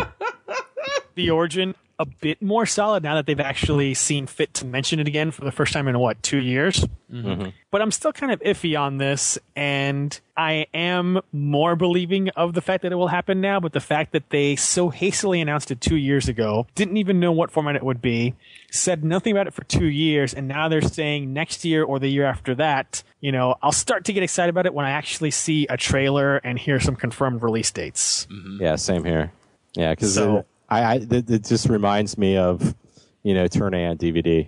the origin a bit more solid now that they've actually seen fit to mention it again for the first time in what, two years? Mm-hmm. Mm-hmm. But I'm still kind of iffy on this, and I am more believing of the fact that it will happen now, but the fact that they so hastily announced it two years ago, didn't even know what format it would be, said nothing about it for two years, and now they're saying next year or the year after that, you know, I'll start to get excited about it when I actually see a trailer and hear some confirmed release dates. Mm-hmm. Yeah, same here. Yeah, because So- I, I it, it just reminds me of you know Turn A on DVD.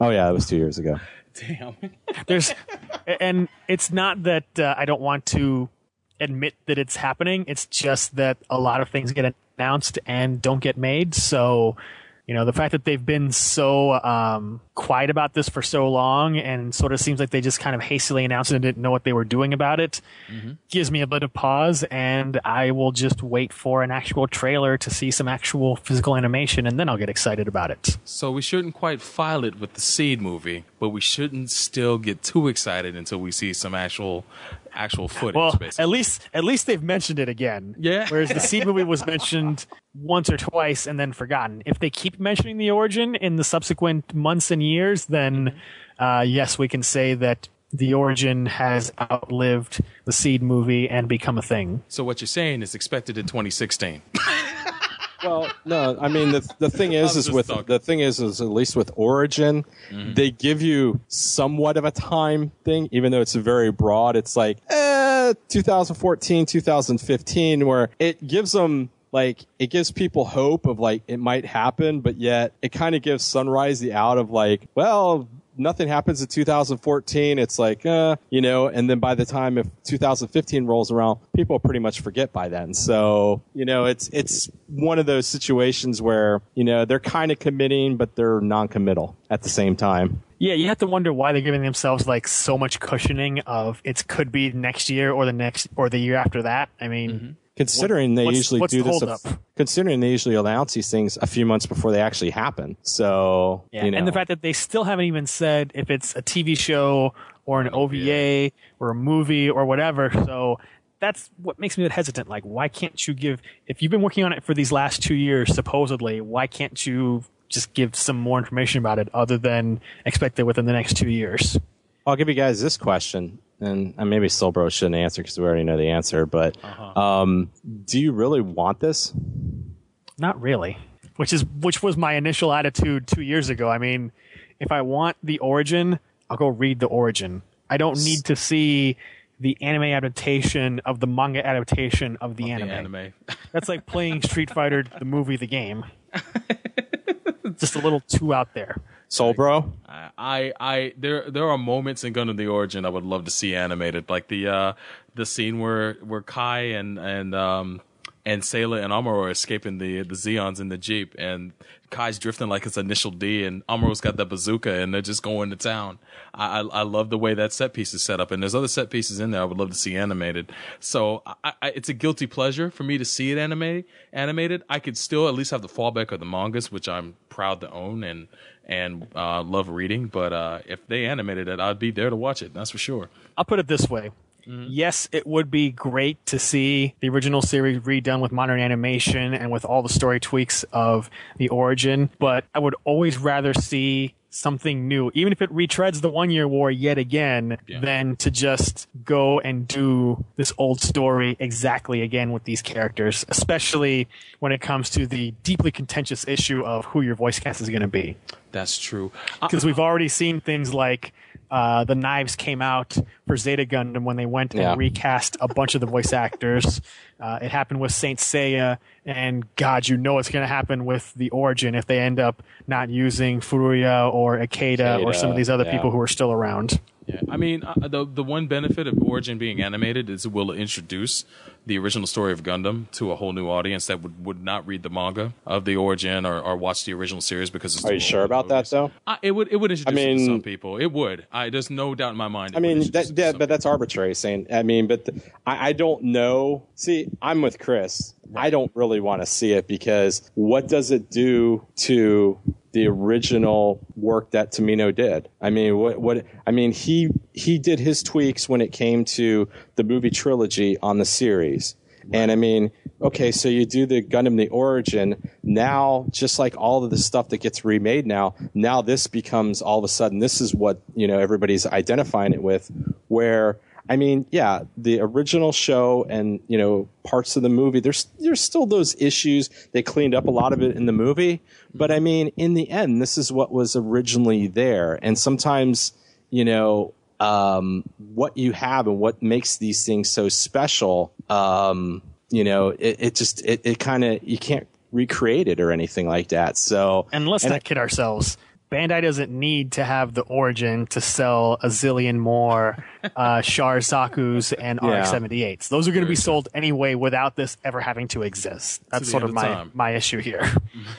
Oh yeah, it was two years ago. Damn. *laughs* There's, and it's not that uh, I don't want to admit that it's happening. It's just that a lot of things get announced and don't get made. So, you know, the fact that they've been so um, quiet about this for so long and sort of seems like they just kind of hastily announced it and didn't know what they were doing about it mm-hmm. gives me a bit of pause. And I will just wait for an actual trailer to see some actual physical animation and then I'll get excited about it. So we shouldn't quite file it with the Seed movie, but we shouldn't still get too excited until we see some actual actual footage. Well, basically. at least at least they've mentioned it again. Yeah. Whereas the seed movie was *laughs* mentioned once or twice and then forgotten. If they keep mentioning the origin in the subsequent months and years, then uh, yes, we can say that the origin has outlived the seed movie and become a thing. So what you're saying is expected in 2016. *laughs* Well, no, I mean the the thing is is with talking. the thing is is at least with Origin, they give you somewhat of a time thing, even though it's very broad. It's like eh, 2014, 2015, where it gives them like it gives people hope of like it might happen, but yet it kind of gives Sunrise the out of like, well, nothing happens in 2014. It's like, uh, you know, and then by the time if 2015 rolls around, people pretty much forget by then. So, you know, it's, it's one of those situations where, you know, they're kind of committing, but they're non-committal at the same time. Yeah, you have to wonder why they're giving themselves like so much cushioning of it could be next year or the next or the year after that. I mean, Considering they what's- usually what's do the this, holdup? a- considering they usually announce these things a few months before they actually happen. So, Yeah, you know, and the fact that they still haven't even said if it's a TV show or an OVA or a movie or whatever. So that's what makes me a bit hesitant. Like, why can't you give, if you've been working on it for these last two years, supposedly, why can't you just give some more information about it other than expect it within the next two years? I'll give you guys this question, and maybe Soulbro shouldn't answer because we already know the answer. But Uh-huh. um, do you really want this? Not really. Which is which was my initial attitude two years ago. I mean, if I want the origin, I'll go read the origin. I don't need to see the anime adaptation of the manga adaptation of the anime. anime. *laughs* That's like playing Street Fighter the movie, the game. *laughs* Just a little too out there. Soulbro? I, I, there, there are moments in Gundam the Origin I would love to see animated, like the, uh, the scene where, where Kai and, and, um, and Sayla and Amuro are escaping the, the Zeons in the Jeep, and Kai's drifting like it's Initial D, and Amuro's got the bazooka, and they're just going to town. I, I, I love the way that set piece is set up, and there's other set pieces in there I would love to see animated. So I, I, it's a guilty pleasure for me to see it animated. Animated, I could still at least have the fallback of the mangas, which I'm proud to own, and and uh, love reading. But uh, if they animated it, I'd be there to watch it. That's for sure. I'll put it this way. Yes, it would be great to see the original series redone with modern animation and with all the story tweaks of the origin, but I would always rather see something new, even if it retreads the one year war yet again, than to just go and do this old story exactly again with these characters, especially when it comes to the deeply contentious issue of who your voice cast is going to be. That's true. Uh, because we've already seen things like uh, the knives came out for Zeta Gundam when they went Yeah. and recast a bunch of the voice actors. Uh, it happened with Saint Seiya, and God, you know it's going to happen with the Origin if they end up not using Furuya or Ikeda or some of these other yeah. people who are still around. Yeah, I mean, uh, the the one benefit of Origin being animated is it will introduce the original story of Gundam to a whole new audience that would, would not read the manga of the Origin or, or watch the original series because it's Are you sure about that though? Uh, it would it would introduce I it to some people. It would. I there's no doubt in my mind. I mean, that, that, but that's arbitrary saying. I mean, but the, I, I don't know. See, I'm with Chris. I don't really want to see it because what does it do to the original work that Tomino did? I mean, what, what, I mean, he, he did his tweaks when it came to the movie trilogy on the series. And I mean, okay, so you do the Gundam the Origin. Now, just like all of the stuff that gets remade now, now this becomes all of a sudden, this is what, you know, everybody's identifying it with. Where, I mean, yeah, the original show and, you know, parts of the movie, there's, there's still those issues. They cleaned up a lot of it in the movie. But I mean, in the end, this is what was originally there. And sometimes, you know, um, what you have and what makes these things so special, um, you know, it, it just, it, it kind of, you can't recreate it or anything like that. So, And let's not kid ourselves. Bandai doesn't need to have the origin to sell a zillion more uh, Char Zaku's and Yeah. RX-78s. Those are going to be sold anyway without this ever having to exist. That's the sort of of my, time. my issue here. *laughs*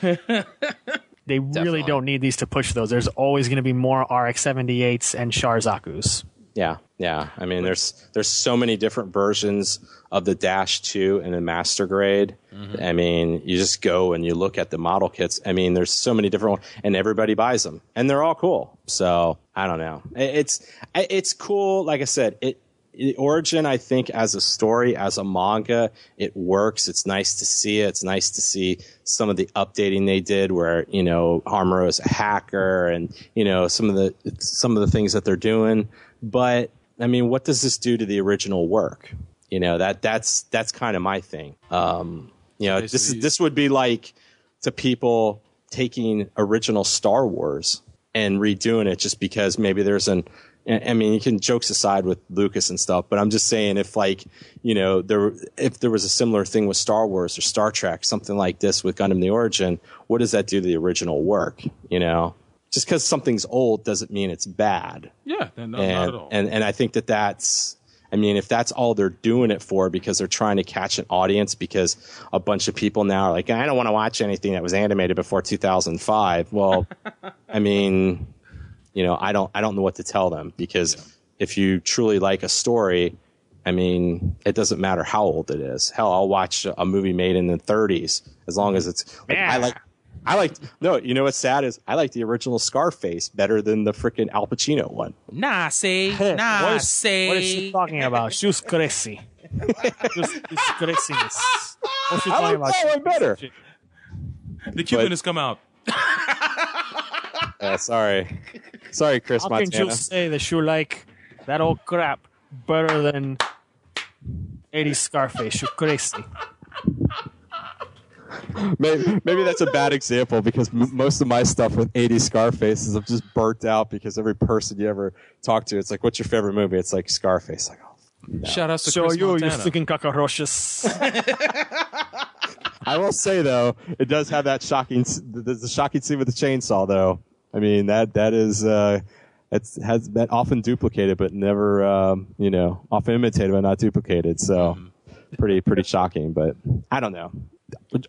they really don't need these to push those. There's always going to be more RX-78s and Char Zaku's. Yeah, yeah. I mean, there's there's so many different versions of the Dash Two and the Master Grade. Mm-hmm. I mean, you just go and you look at the model kits. I mean, there's so many different ones, and everybody buys them, and they're all cool. So I don't know. It's it's cool. Like I said, it. The Origin, I think, as a story, as a manga, it works. It's nice to see it. It's nice to see some of the updating they did, where you know Harmuro is a hacker, and you know some of the some of the things that they're doing. But I mean, what does this do to the original work? You know that that's that's kind of my thing. Um, you know, this is this would be like to people taking original Star Wars and redoing it just because maybe there's an I I mean, you can jokes aside with Lucas and stuff, but I'm just saying if like, you know, there if there was a similar thing with Star Wars or Star Trek, something like this with Gundam the Origin, what does that do to the original work? You know, just because something's old doesn't mean it's bad. Yeah, no, not and, at all. And and I think that that's I mean, if that's all they're doing it for because they're trying to catch an audience because a bunch of people now are like, I don't want to watch anything that was animated before 2005. Well, *laughs* I mean, you know, I don't I don't know what to tell them because if you truly like a story, I mean, it doesn't matter how old it is. Hell, I'll watch a movie made in the 30s as long as it's like, I like I like no, you know what's sad is I like the original Scarface better than the freaking Al Pacino one. Nah, say, Hey, nah, what is, say. what is she talking about? She was crazy. She was, she craziness. What's she I talking like about? that one better. The Cuban has come out. *laughs* Yeah, sorry. Sorry, Chris How can you Montana. say that you like that old crap better than 80s Scarface? You're crazy. *laughs* maybe, maybe that's a bad example because m- most of my stuff with 80 Scarfaces I'm just burnt out because every person you ever talk to, it's like, what's your favorite movie? It's like Scarface. Like, oh, no. Shout out to So Chris you, you Montana. freaking cockroaches. *laughs* I will say though, it does have that shocking, s- there's a shocking scene with the chainsaw though. I mean, that, that is, uh, it's has been often duplicated, but never, um, you know, often imitated, but not duplicated. So pretty, pretty shocking, but I don't know.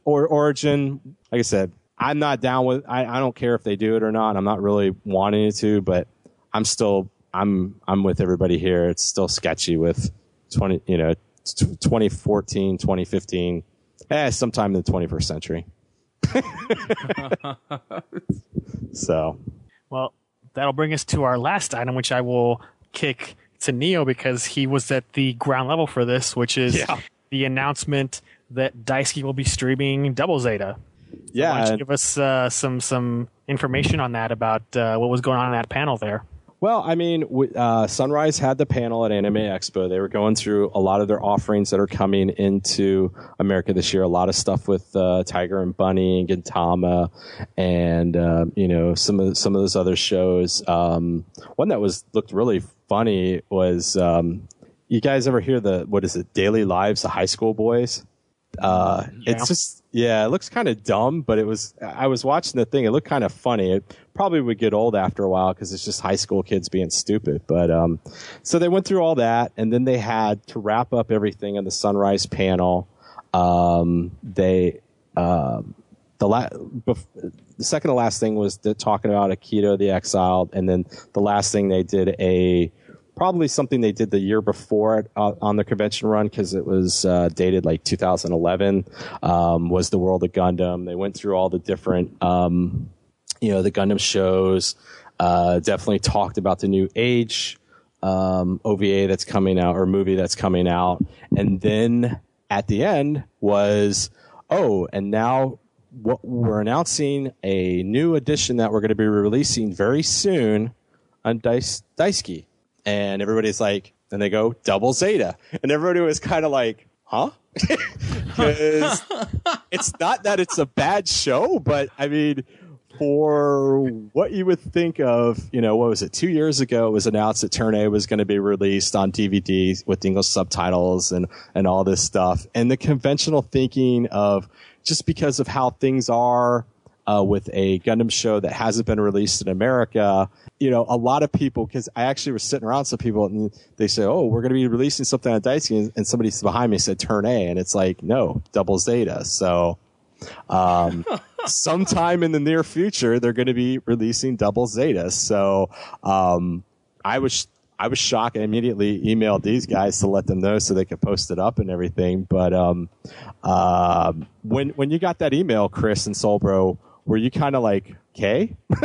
Or Origin, like I said, I'm not down with, I, I don't care if they do it or not. I'm not really wanting it to, but I'm still, I'm, I'm with everybody here. It's still sketchy with 20, you know, t- 2014, 2015, eh, sometime in the 21st century. *laughs* So, Well, that'll bring us to our last item, which I will kick to Neo because he was at the ground level for this, which is Yeah. the announcement that Daisuki will be streaming Double Zeta. Yeah, Why don't you give us uh, some some information on that about uh, what was going on in that panel there? Well, I mean, uh, Sunrise had the panel at Anime Expo. They were going through a lot of their offerings that are coming into America this year. A lot of stuff with uh, Tiger and Bunny and Gintama, and uh, you know some of some of those other shows. Um, one that was looked really funny was um, you guys ever hear the what is it? Daily Lives of High School Boys. Uh, Yeah. It's just yeah, it looks kind of dumb, but it was. I was watching the thing. It looked kind of funny. It probably would get old after a while because it's just high school kids being stupid. But um, so they went through all that, and then they had to wrap up everything in the Sunrise panel. Um, they um, the la- bef- the second to last thing was the, talking about Akito the Exiled, and then the last thing they did a probably something they did the year before it uh, on the convention run because it was uh, dated like 2011 um, was the World of Gundam. They went through all the different um, you know the Gundam shows. Uh, definitely talked about the new Age um, OVA that's coming out or movie that's coming out, and then at the end was oh, and now what we're announcing a new edition that we're going to be releasing very soon on Dice Daisuki. And everybody's like, and they go double Zeta, and everybody was kind of like, huh? *laughs* 'Cause *laughs* it's not that it's a bad show, but I mean, for what you would think of, you know, what was it? Two years ago, it was announced that Turn A was going to be released on DVD with English subtitles and and all this stuff. And the conventional thinking of just because of how things are uh, with a Gundam show that hasn't been released in America, you know, a lot of people, because I actually was sitting around some people and they say, oh, we're going to be releasing something on Daisuki. And, and somebody behind me said Turn A. And it's like, no, Double Zeta. So, um, *laughs* sometime in the near future, they're going to be releasing Double Zeta. So, um, I was, I was shocked. I immediately emailed these guys to let them know so they could post it up and everything. But, um, uh, when, when you got that email, Chris and Soulbro, were you kind of like, okay? *laughs*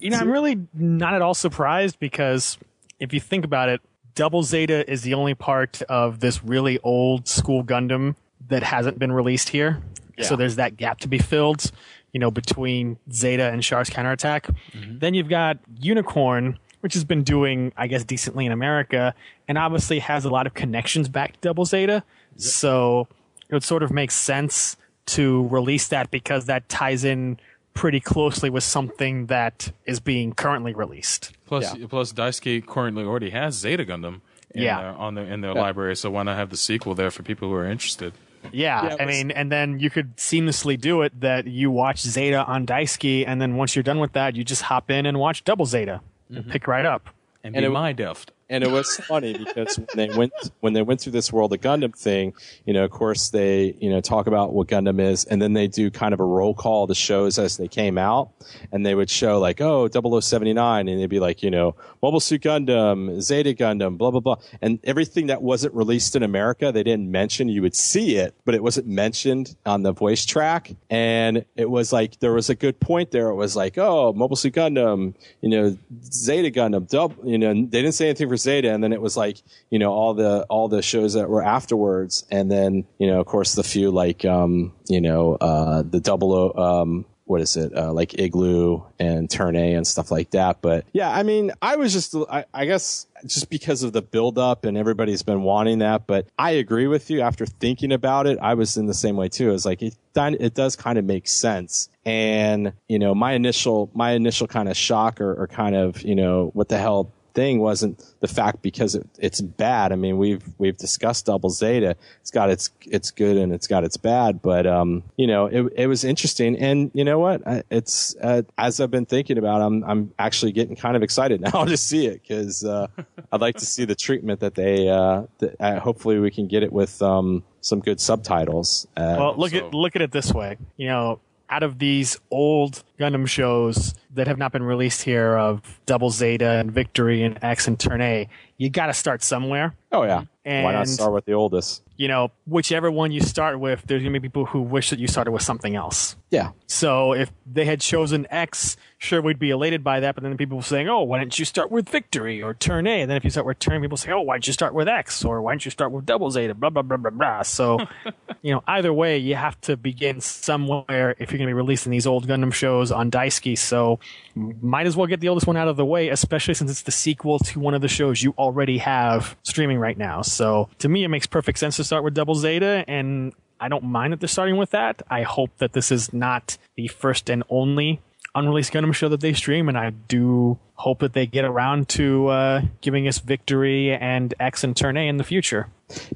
You know, I'm really not at all surprised because if you think about it, Double Zeta is the only part of this really old school Gundam that hasn't been released here. Yeah. So there's that gap to be filled, you know, between Zeta and Char's counterattack. Mm-hmm. Then you've got Unicorn, which has been doing, I guess, decently in America, and obviously has a lot of connections back to Double Zeta. So it would sort of make sense to release that because that ties in pretty closely with something that is being currently released. Plus, plus Daisuki currently already has Zeta Gundam. In Yeah. their, on their in their Yeah. library, so why not have the sequel there for people who are interested? Yeah, Yeah, I mean, and then you could seamlessly do it that you watch Zeta on Daisuki, and then once you're done with that, you just hop in and watch Double Zeta and mm-hmm. pick right up. And, And be it- my deft. And it was funny because when they went when they went through this world of Gundam thing, you know, of course they you know talk about what Gundam is, and then they do kind of a roll call of the shows as they came out, and they would show like oh, oh 0079, and they'd be like you know Mobile Suit Gundam, Zeta Gundam, blah blah blah, and everything that wasn't released in America they didn't mention. You would see it, but it wasn't mentioned on the voice track, and it was like there was a good point there. It was like oh Mobile Suit Gundam, you know Zeta Gundam, double, you know they didn't say anything for Zeta, and then it was like you know all the all the shows that were afterwards, and then you know of course the few like um you know uh the double O um what is it uh, like igloo and turn a and stuff like that. But yeah i mean i was just I, I guess just because of the build up and everybody's been wanting that but i agree with you. After thinking about it i was in the same way too. It's like it, it does kind of make sense. And you know my initial my initial kind of shock or, or kind of you know what the hell thing wasn't the fact because it, it's bad. I mean, we've we've discussed Double Zeta. It's got its it's good and it's got its bad, but um, you know, it it was interesting. And you know what? I- It's uh, as I've been thinking about, I'm I'm actually getting kind of excited *laughs* now to see it because uh, I'd like to see the treatment that they. Uh, that, uh, hopefully, we can get it with um some good subtitles. Uh, well, look so- at look at it this way. You know, out of these old Gundam shows that have not been released here of Double Zeta and Victory and X and Turn A, you got to start somewhere. Oh yeah. and, Why not start with the oldest? You know, whichever one you start with, there's going to be people who wish that you started with something else. Yeah. So if they had chosen X, sure we'd be elated by that. But then people saying, "Oh, why didn't you start with Victory or Turn A?" And then if you start with Turn, people say, "Oh, why didn't you start with X or why didn't you start with Double Zeta?" Blah blah blah blah blah. So, *laughs* you know, either way, you have to begin somewhere if you're going to be releasing these old Gundam shows on Daisuki. So, might as well get the oldest one out of the way, especially since it's the sequel to one of the shows you already have streaming right now. So, to me, it makes perfect sense to start with Double Zeta and. I don't mind that they're starting with that. I hope that this is not the first and only unreleased Gundam show that they stream, and I do hope that they get around to uh, giving us Victory and X and Turn A in the future.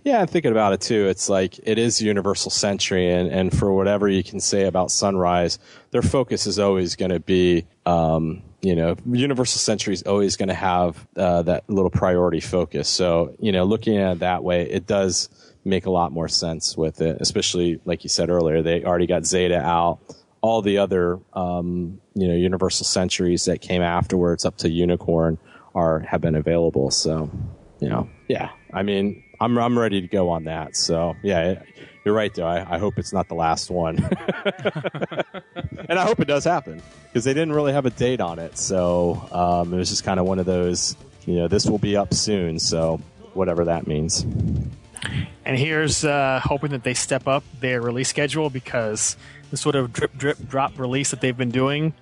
Yeah, I'm thinking about it too. It's like it is Universal Century, and, and for whatever you can say about Sunrise, their focus is always going to be, um, you know, Universal Century is always going to have uh, that little priority focus. So, you know, looking at it that way, it does make a lot more sense with it, especially like you said earlier, they already got Zeta out. All the other, um, you know, Universal Centuries that came afterwards up to Unicorn are have been available. So, you know, yeah. I mean, I'm I'm ready to go on that. So, yeah, you're right though. I, I hope it's not the last one, *laughs* and I hope it does happen because they didn't really have a date on it. So um, it was just kind of one of those, you know, this will be up soon. So whatever that means. And here's uh, hoping that they step up their release schedule because the sort of drip, drip, drop release that they've been doing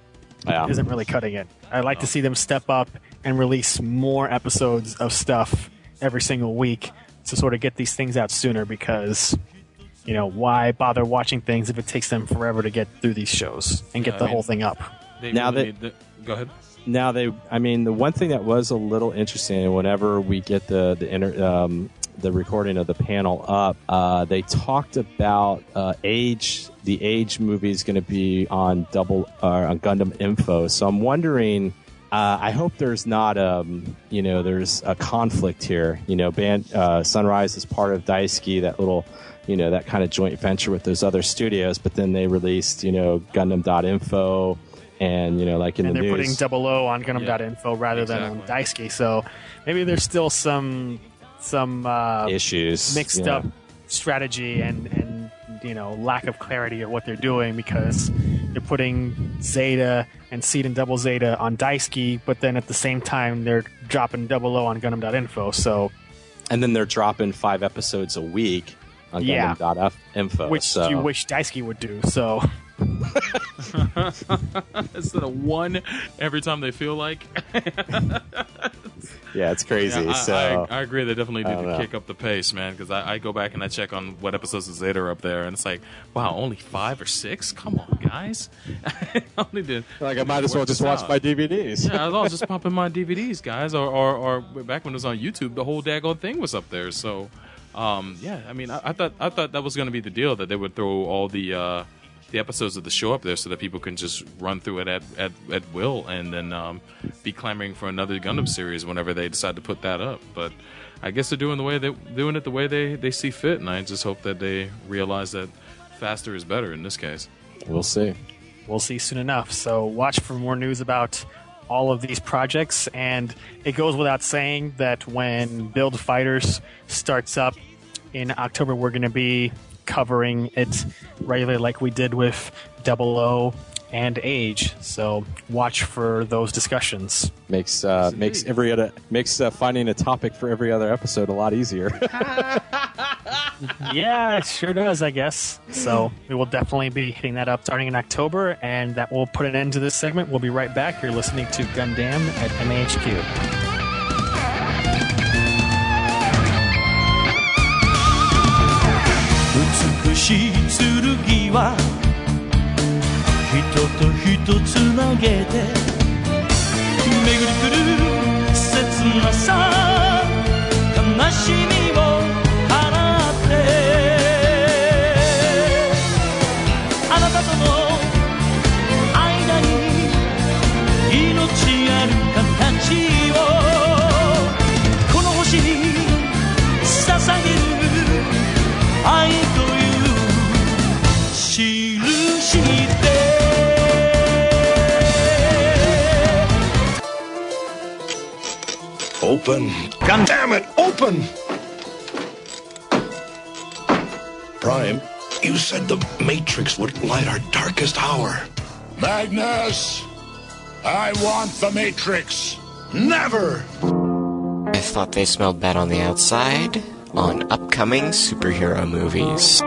Yeah. isn't really cutting it. I'd like to see them step up and release more episodes of stuff every single week to sort of get these things out sooner because, you know, why bother watching things if it takes them forever to get through these shows and get Yeah, I the mean, whole thing up? They Now really that- the- go ahead. Now they, I mean, the one thing that was a little interesting whenever we get the the inter, um, the recording of the panel up, uh, they talked about uh, age. The age movie is going to be on double uh, on Gundam Info. So I'm wondering. Uh, I hope there's not, um, you know, there's a conflict here. You know, band uh, Sunrise is part of Daisuki, that little, you know, that kind of joint venture with those other studios. But then they released, you know, Gundam.info, and you know, like in and the they're news, putting double O on Gundam.info rather than on Daisuki. So maybe there's still some some uh, issues mixed yeah. up strategy and and you know lack of clarity of what they're doing because they're putting Zeta and Seed and Double Zeta on Daisuki, but then at the same time they're dropping double O on Gundam.info. So and then they're dropping five episodes a week on Yeah. Gundam.info. which so. you wish Daisuki would do. So *laughs* Instead of one every time they feel like. *laughs* yeah, it's crazy. Yeah, I, so I, I agree. They definitely need to know. kick up the pace, man. Because I, I go back and I check on what episodes of Zeta are up there, and it's like, wow, only five or six. Come on, guys. *laughs* I only did. Like, I might as well just watch out. my DVDs. yeah, I was just *laughs* popping my DVDs, guys. Or, or, or back when it was on YouTube, the whole daggone thing was up there. So, um, yeah, I mean, I, I thought I thought that was going to be the deal that they would throw all the uh, the episodes of the show up there so that people can just run through it at at, at will and then um, be clamoring for another Gundam series whenever they decide to put that up. But I guess they're doing the way they doing it the way they, they see fit, and I just hope that they realize that faster is better in this case. We'll see. we'll see soon enough. So watch for more news about all of these projects. And it goes without saying that when Build Fighters starts up in October, we're going to be covering it regularly, like we did with Double O and Age. So watch for those discussions. makes uh, makes every other makes uh, finding a topic for every other episode a lot easier. *laughs* yeah, it sure does, I guess. So we will definitely be hitting that up starting in October, and that will put an end to this segment. We'll be right back. You're listening to Gundam at MAHQ. し剣は人と人つなげて巡り来る切なさ open. God damn it, open! Prime, you said the Matrix would light our darkest hour. Magnus! I want the Matrix! Never! I thought they smelled bad on the outside on upcoming superhero movies.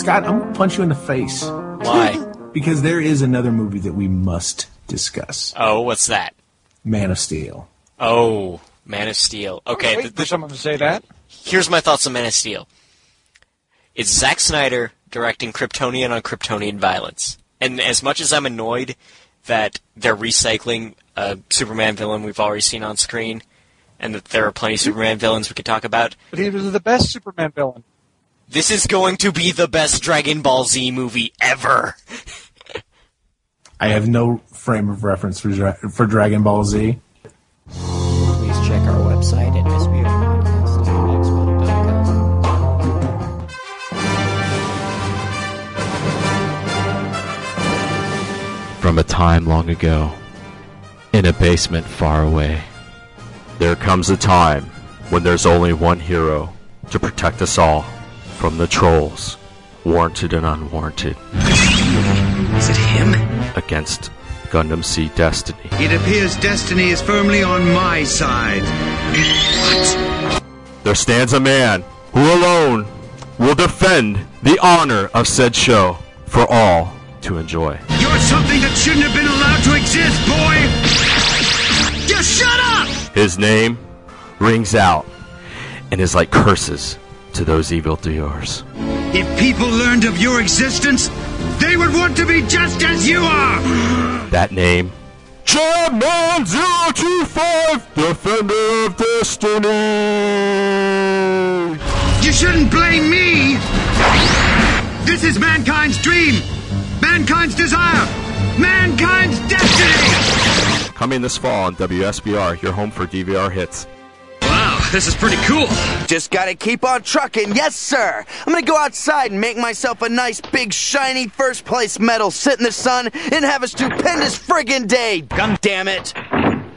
Scott, I'm gonna punch you in the face. Why? *laughs* Because there is another movie that we must discuss. Oh, what's that? Man of Steel. Oh, Man of Steel. Okay, waiting th- for someone to say that. Here's my thoughts on Man of Steel. It's Zack Snyder directing Kryptonian on Kryptonian violence. And as much as I'm annoyed that they're recycling a Superman villain we've already seen on screen, and that there are plenty of Superman villains we could talk about, But he was the best Superman villain. this is going to be the best Dragon Ball Z movie ever. I have no frame of reference for for Dragon Ball Z. Please check our website at sbopodcast.blogspot.com. From a time long ago, in a basement far away, there comes a time when there's only one hero to protect us all from the trolls, warranted and unwarranted. Is it him? Against Gundam Seed Destiny. It appears destiny is firmly on my side. What? There stands a man who alone will defend the honor of said show for all to enjoy. You're something that shouldn't have been allowed to exist, boy! Just shut up! His name rings out and is like curses to those evildoers. If people learned of your existence, they would want to be just as you are! That name, Jamman 025, Defender of Destiny! You shouldn't blame me! This is mankind's dream! Mankind's desire! Mankind's destiny! Coming this fall on WSBR, your home for DVR hits. Wow, this is pretty cool. Just gotta keep on trucking, yes sir! I'm gonna go outside and make myself a nice big shiny first place medal, sit in the sun, and have a stupendous friggin' day! God damn it!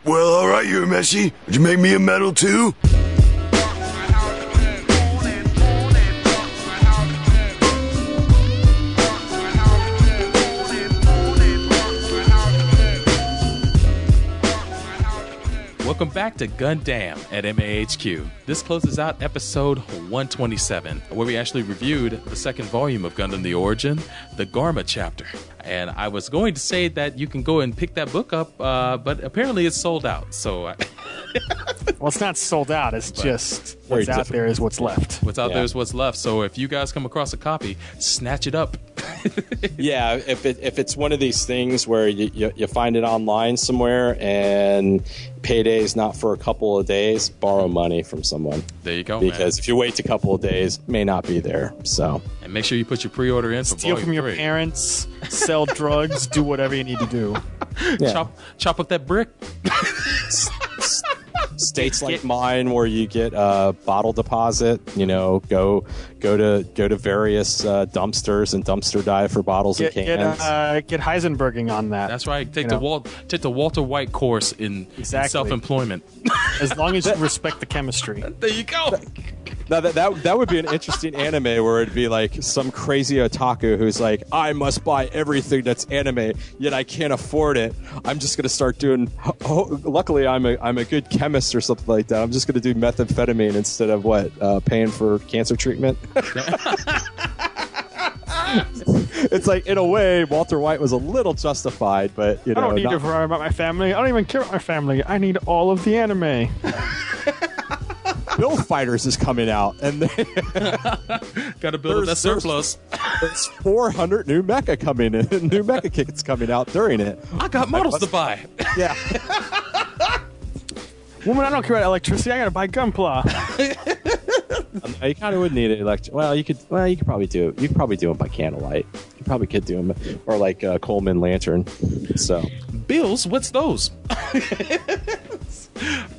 Well, alright, you're messy. Would you make me a medal too? Welcome back to Gundam at MAHQ. This closes out episode 127, where we actually reviewed the second volume of Gundam The Origin, the Garma chapter. And I was going to say that you can go and pick that book up, uh, but apparently it's sold out. So, I, *laughs* Well, it's not sold out. It's just what's out difficult. there is what's left. what's out Yeah. there is what's left. So, if you guys come across a copy, snatch it up. *laughs* yeah, if it, if it's one of these things where you, you, you find it online somewhere and payday's not for a couple of days, borrow money from someone. There you go, man. Because if you wait a couple of days, may not be there. So And make sure you put your pre order in Steal volume from your three. parents, sell drugs, do whatever you need to do. Chop, chop up that brick. *laughs* states like mine where you get a bottle deposit, you know, go go to go to various uh, dumpsters and dumpster dive for bottles Get and get, cans. uh, get Heisenberging on that. That's right. Take You the know. Walt, take the Walter White course in, Exactly. self employment. As long as you respect the chemistry. *laughs* There you go. Now that, that that would be an interesting anime where it'd be like some crazy otaku who's like, I must buy everything that's anime, yet I can't afford it. I'm just gonna start doing. Oh, luckily, I'm a I'm a good chemist or something like that. I'm just gonna do methamphetamine instead of what uh, paying for cancer treatment. *laughs* it's like in a way, Walter White was a little justified, but you know, I don't need not- to worry about my family. I don't even care about my family. I need all of the anime. *laughs* Bill Fighters is coming out, and they *laughs* got to build up that surplus. There's 400 new mecha coming in, *laughs* new mecha kits coming out during it. I got models to buy. Yeah. *laughs* Woman, I don't care about electricity. I gotta buy Gunpla. Um, you kind of would need it electric. Well, you could. Well, you could probably do it. You could probably do them by candlelight. You probably could do them, or like uh, Coleman lantern. So Bills, what's those? *laughs*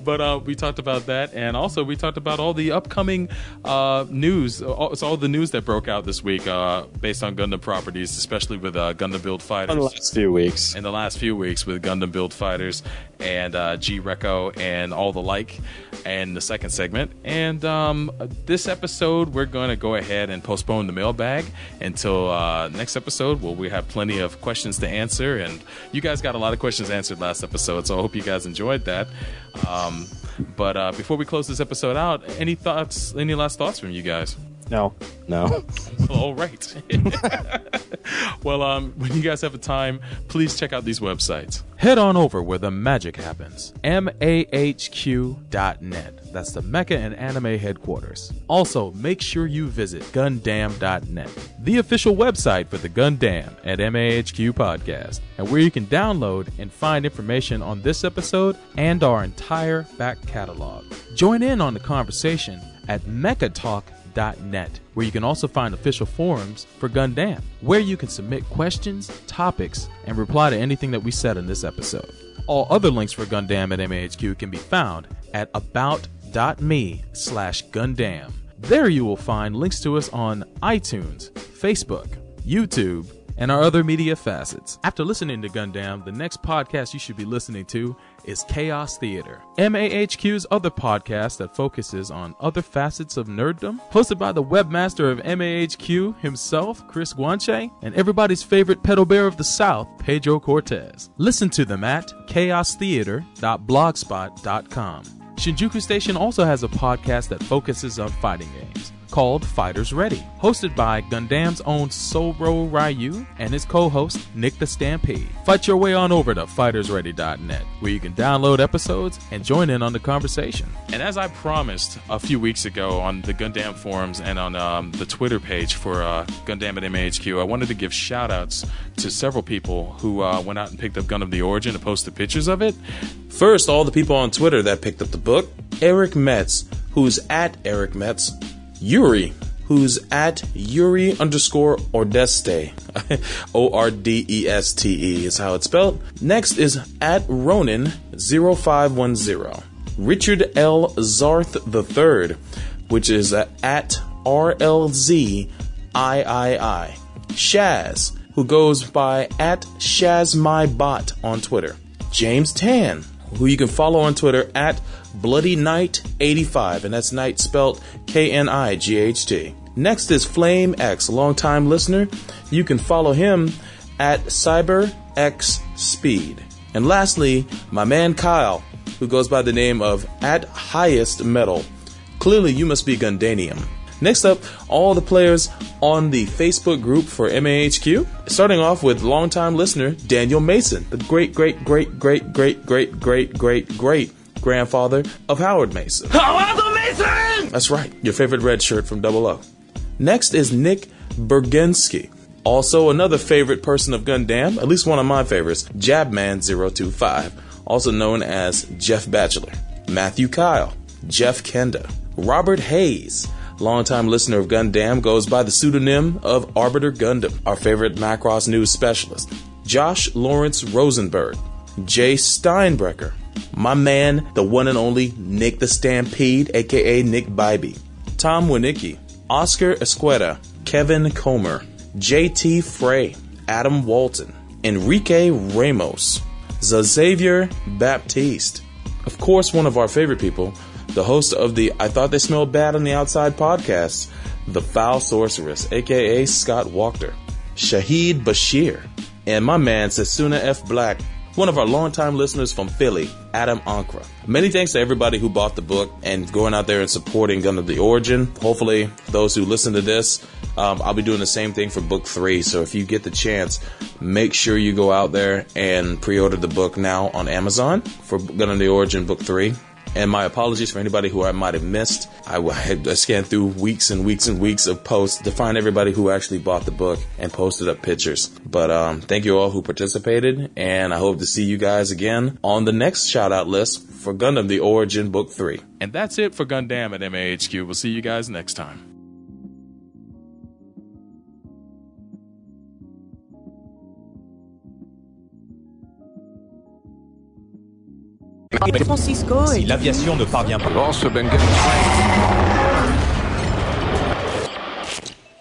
but uh, we talked about that, and also we talked about all the upcoming uh, news. All, it's all the news that broke out this week uh, based on Gundam properties, especially with uh, Gundam Build Fighters. In the last few weeks. In the last few weeks with Gundam Build Fighters and uh, G Reco and all the like, and the second segment. And um, this episode, we're going to go ahead and postpone the mailbag until uh, next episode, where we have plenty of questions to answer. And you guys got a lot of questions answered last episode, so I hope you guys enjoyed that. Um, but uh, before we close this episode out, any thoughts? Any last thoughts from you guys? No. No. *laughs* All right. *laughs* well, um, when you guys have a time, please check out these websites. Head on over where the magic happens. MAHQ.net. That's the Mecha and Anime headquarters. Also, make sure you visit Gundam.net, the official website for the Gundam at MAHQ podcast, and where you can download and find information on this episode and our entire back catalog. Join in on the conversation at mechatalk.net, where you can also find official forums for Gundam, where you can submit questions, topics, and reply to anything that we said in this episode. All other links for Gundam at MAHQ can be found at about.me slash Gundam. There you will find links to us on iTunes, Facebook, YouTube, and our other media facets. After listening to Gundam, the next podcast you should be listening to is Chaos Theater, MAHQ's other podcast that focuses on other facets of nerddom, hosted by the webmaster of MAHQ himself, Chris Guanche, and everybody's favorite pedal bear of the South, Pedro Cortez. Listen to them at chaostheater.blogspot.com. Shinjuku Station also has a podcast that focuses on fighting games called Fighters Ready, hosted by Gundam's own Soro Ryu and his co-host Nick the Stampede. Fight your way on over to fightersready.net, where you can download episodes and join in on the conversation. And as I promised a few weeks ago on the Gundam forums and on um, the Twitter page for uh, Gundam at MAHQ, I wanted to give shout-outs to several people who uh, went out and picked up Gundam the Origin and posted pictures of it. First, all the people on Twitter that picked up the book. Eric Metz, who's at Eric Metz, Yuri, who's at Yuri underscore Ordeste. *laughs* O R D E S T E is how it's spelled. Next is at Ronin 0510. Richard L. Zarth III, which is at RLZ III. Shaz, who goes by at ShazMyBot on Twitter. James Tan, who you can follow on Twitter at Bloody Knight 85, and that's Knight spelled K N I G H T. Next is Flame X, longtime listener. You can follow him at CyberX Speed. And lastly, my man Kyle, who goes by the name of at Highest Metal. Clearly, you must be Gundanium. Next up, all the players on the Facebook group for MAHQ. Starting off with longtime listener Daniel Mason, the great, great, great, great, great, great, great, great, great grandfather of Howard Mason. Howard Mason! That's right, your favorite red shirt from Double O. Next is Nick Bergensky. Also, another favorite person of Gundam, at least one of my favorites, Jabman025, also known as Jeff Batchelor. Matthew Kyle, Jeff Kenda, Robert Hayes, longtime listener of Gundam, goes by the pseudonym of Arbiter Gundam, our favorite Macross news specialist. Josh Lawrence Rosenberg, Jay Steinbrecker, my man, the one and only Nick the Stampede, aka Nick Bybee, Tom Winicki, Oscar Esqueda, Kevin Comer, JT Frey, Adam Walton, Enrique Ramos, Xavier Baptiste, of course, one of our favorite people, the host of the I Thought They Smelled Bad on the Outside podcast, The Foul Sorceress, aka Scott Walker, Shahid Bashir, and my man Sasuna F. Black, one of our longtime listeners from Philly, Adam Ankra. Many thanks to everybody who bought the book and going out there and supporting Gundam the Origin. Hopefully, those who listen to this, um, I'll be doing the same thing for book three. So if you get the chance, make sure you go out there and pre-order the book now on Amazon for Gundam the Origin book three. And my apologies for anybody who I might have missed. I, I scanned through weeks and weeks and weeks of posts to find everybody who actually bought the book and posted up pictures. But um, thank you all who participated, and I hope to see you guys again on the next shout out list for Gundam The Origin Book 3. And that's it for Gundam at MAHQ. We'll see you guys next time. Francisco Si l'aviation ne parvient pas.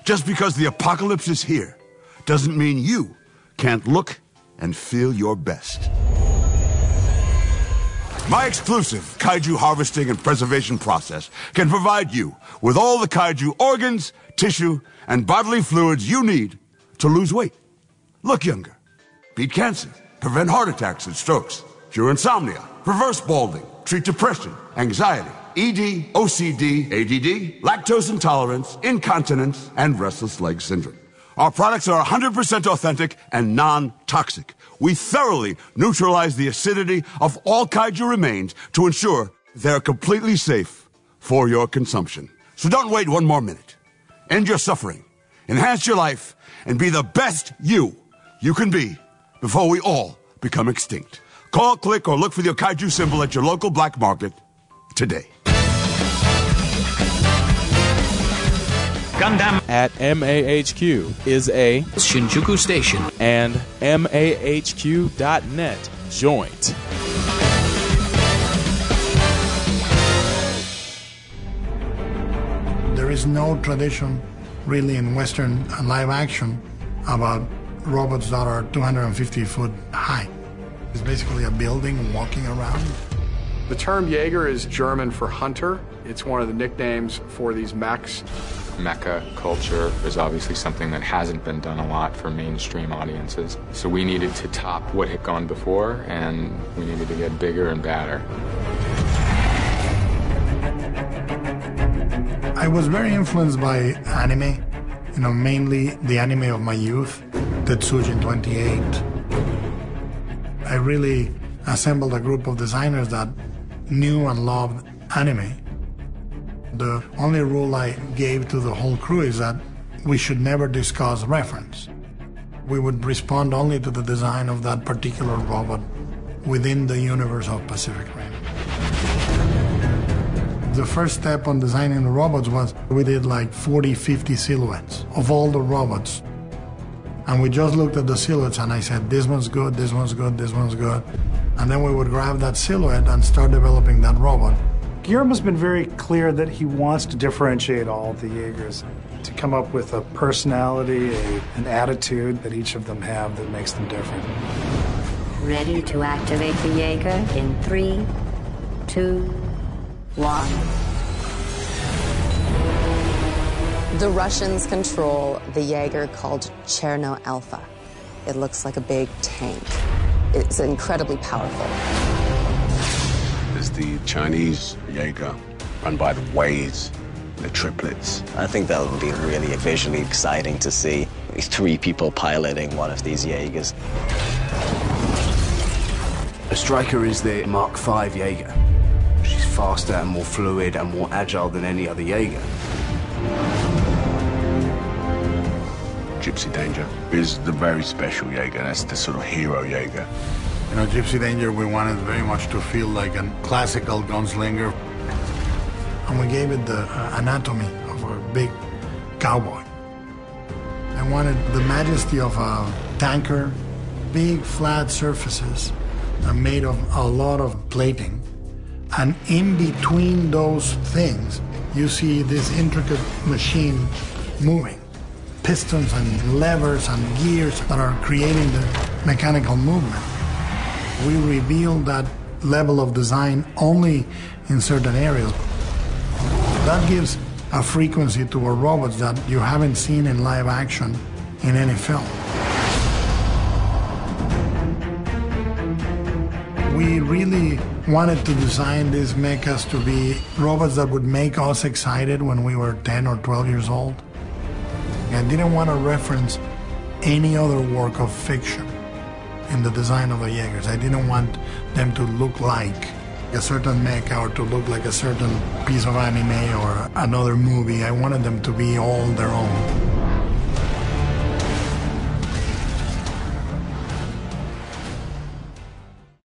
Just because the apocalypse is here doesn't mean you can't look and feel your best. My exclusive kaiju harvesting and preservation process can provide you with all the kaiju organs, tissue, and bodily fluids you need to lose weight, look younger, beat cancer, prevent heart attacks and strokes, cure insomnia, reverse balding, treat depression, anxiety, ED, OCD, ADD, lactose intolerance, incontinence, and restless leg syndrome. Our products are 100% authentic and non-toxic. We thoroughly neutralize the acidity of all kaiju remains to ensure they're completely safe for your consumption. So don't wait one more minute. End your suffering, enhance your life, and be the best you you can be before we all become extinct. Call, click, or look for the kaiju symbol at your local black market today. Gundam at MAHQ is a Shinjuku Station and MAHQ.net joint. There is no tradition really in Western live action about robots that are 250 foot high. It's basically a building walking around. The term Jaeger is German for hunter. It's one of the nicknames for these mechs. Mecha culture is obviously something that hasn't been done a lot for mainstream audiences. So we needed to top what had gone before, and we needed to get bigger and badder. I was very influenced by anime, you know, mainly the anime of my youth, Tetsujin 28. I really assembled a group of designers that knew and loved anime. The only rule I gave to the whole crew is that we should never discuss reference. We would respond only to the design of that particular robot within the universe of Pacific Rim. The first step on designing the robots was we did like 40, 50 silhouettes of all the robots. And we just looked at the silhouettes and I said, this one's good, this one's good, this one's good. And then we would grab that silhouette and start developing that robot. Guillermo's been very clear that he wants to differentiate all of the Jaegers, to come up with a personality, a, an attitude that each of them have that makes them different. Ready to activate the Jaeger in three, two, one. The Russians control the Jaeger called Cherno Alpha. It looks like a big tank. It's incredibly powerful. There's the Chinese Jaeger, run by the Weis, the triplets. I think that would be really visually exciting to see three people piloting one of these Jaegers. A striker is the Mark V Jaeger. She's faster and more fluid and more agile than any other Jaeger. Gypsy Danger is the very special Jaeger. That's the sort of hero Jaeger. You know, Gypsy Danger, we wanted very much to feel like a classical gunslinger. And we gave it the uh, anatomy of a big cowboy. I wanted the majesty of a tanker, big flat surfaces are made of a lot of plating. And in between those things, you see this intricate machine moving. Pistons and levers and gears that are creating the mechanical movement. We reveal that level of design only in certain areas. That gives a frequency to our robots that you haven't seen in live action in any film. We really wanted to design these mechas to be robots that would make us excited when we were 10 or 12 years old. I didn't want to reference any other work of fiction in the design of the Jaegers. I didn't want them to look like a certain mecha or to look like a certain piece of anime or another movie. I wanted them to be all their own.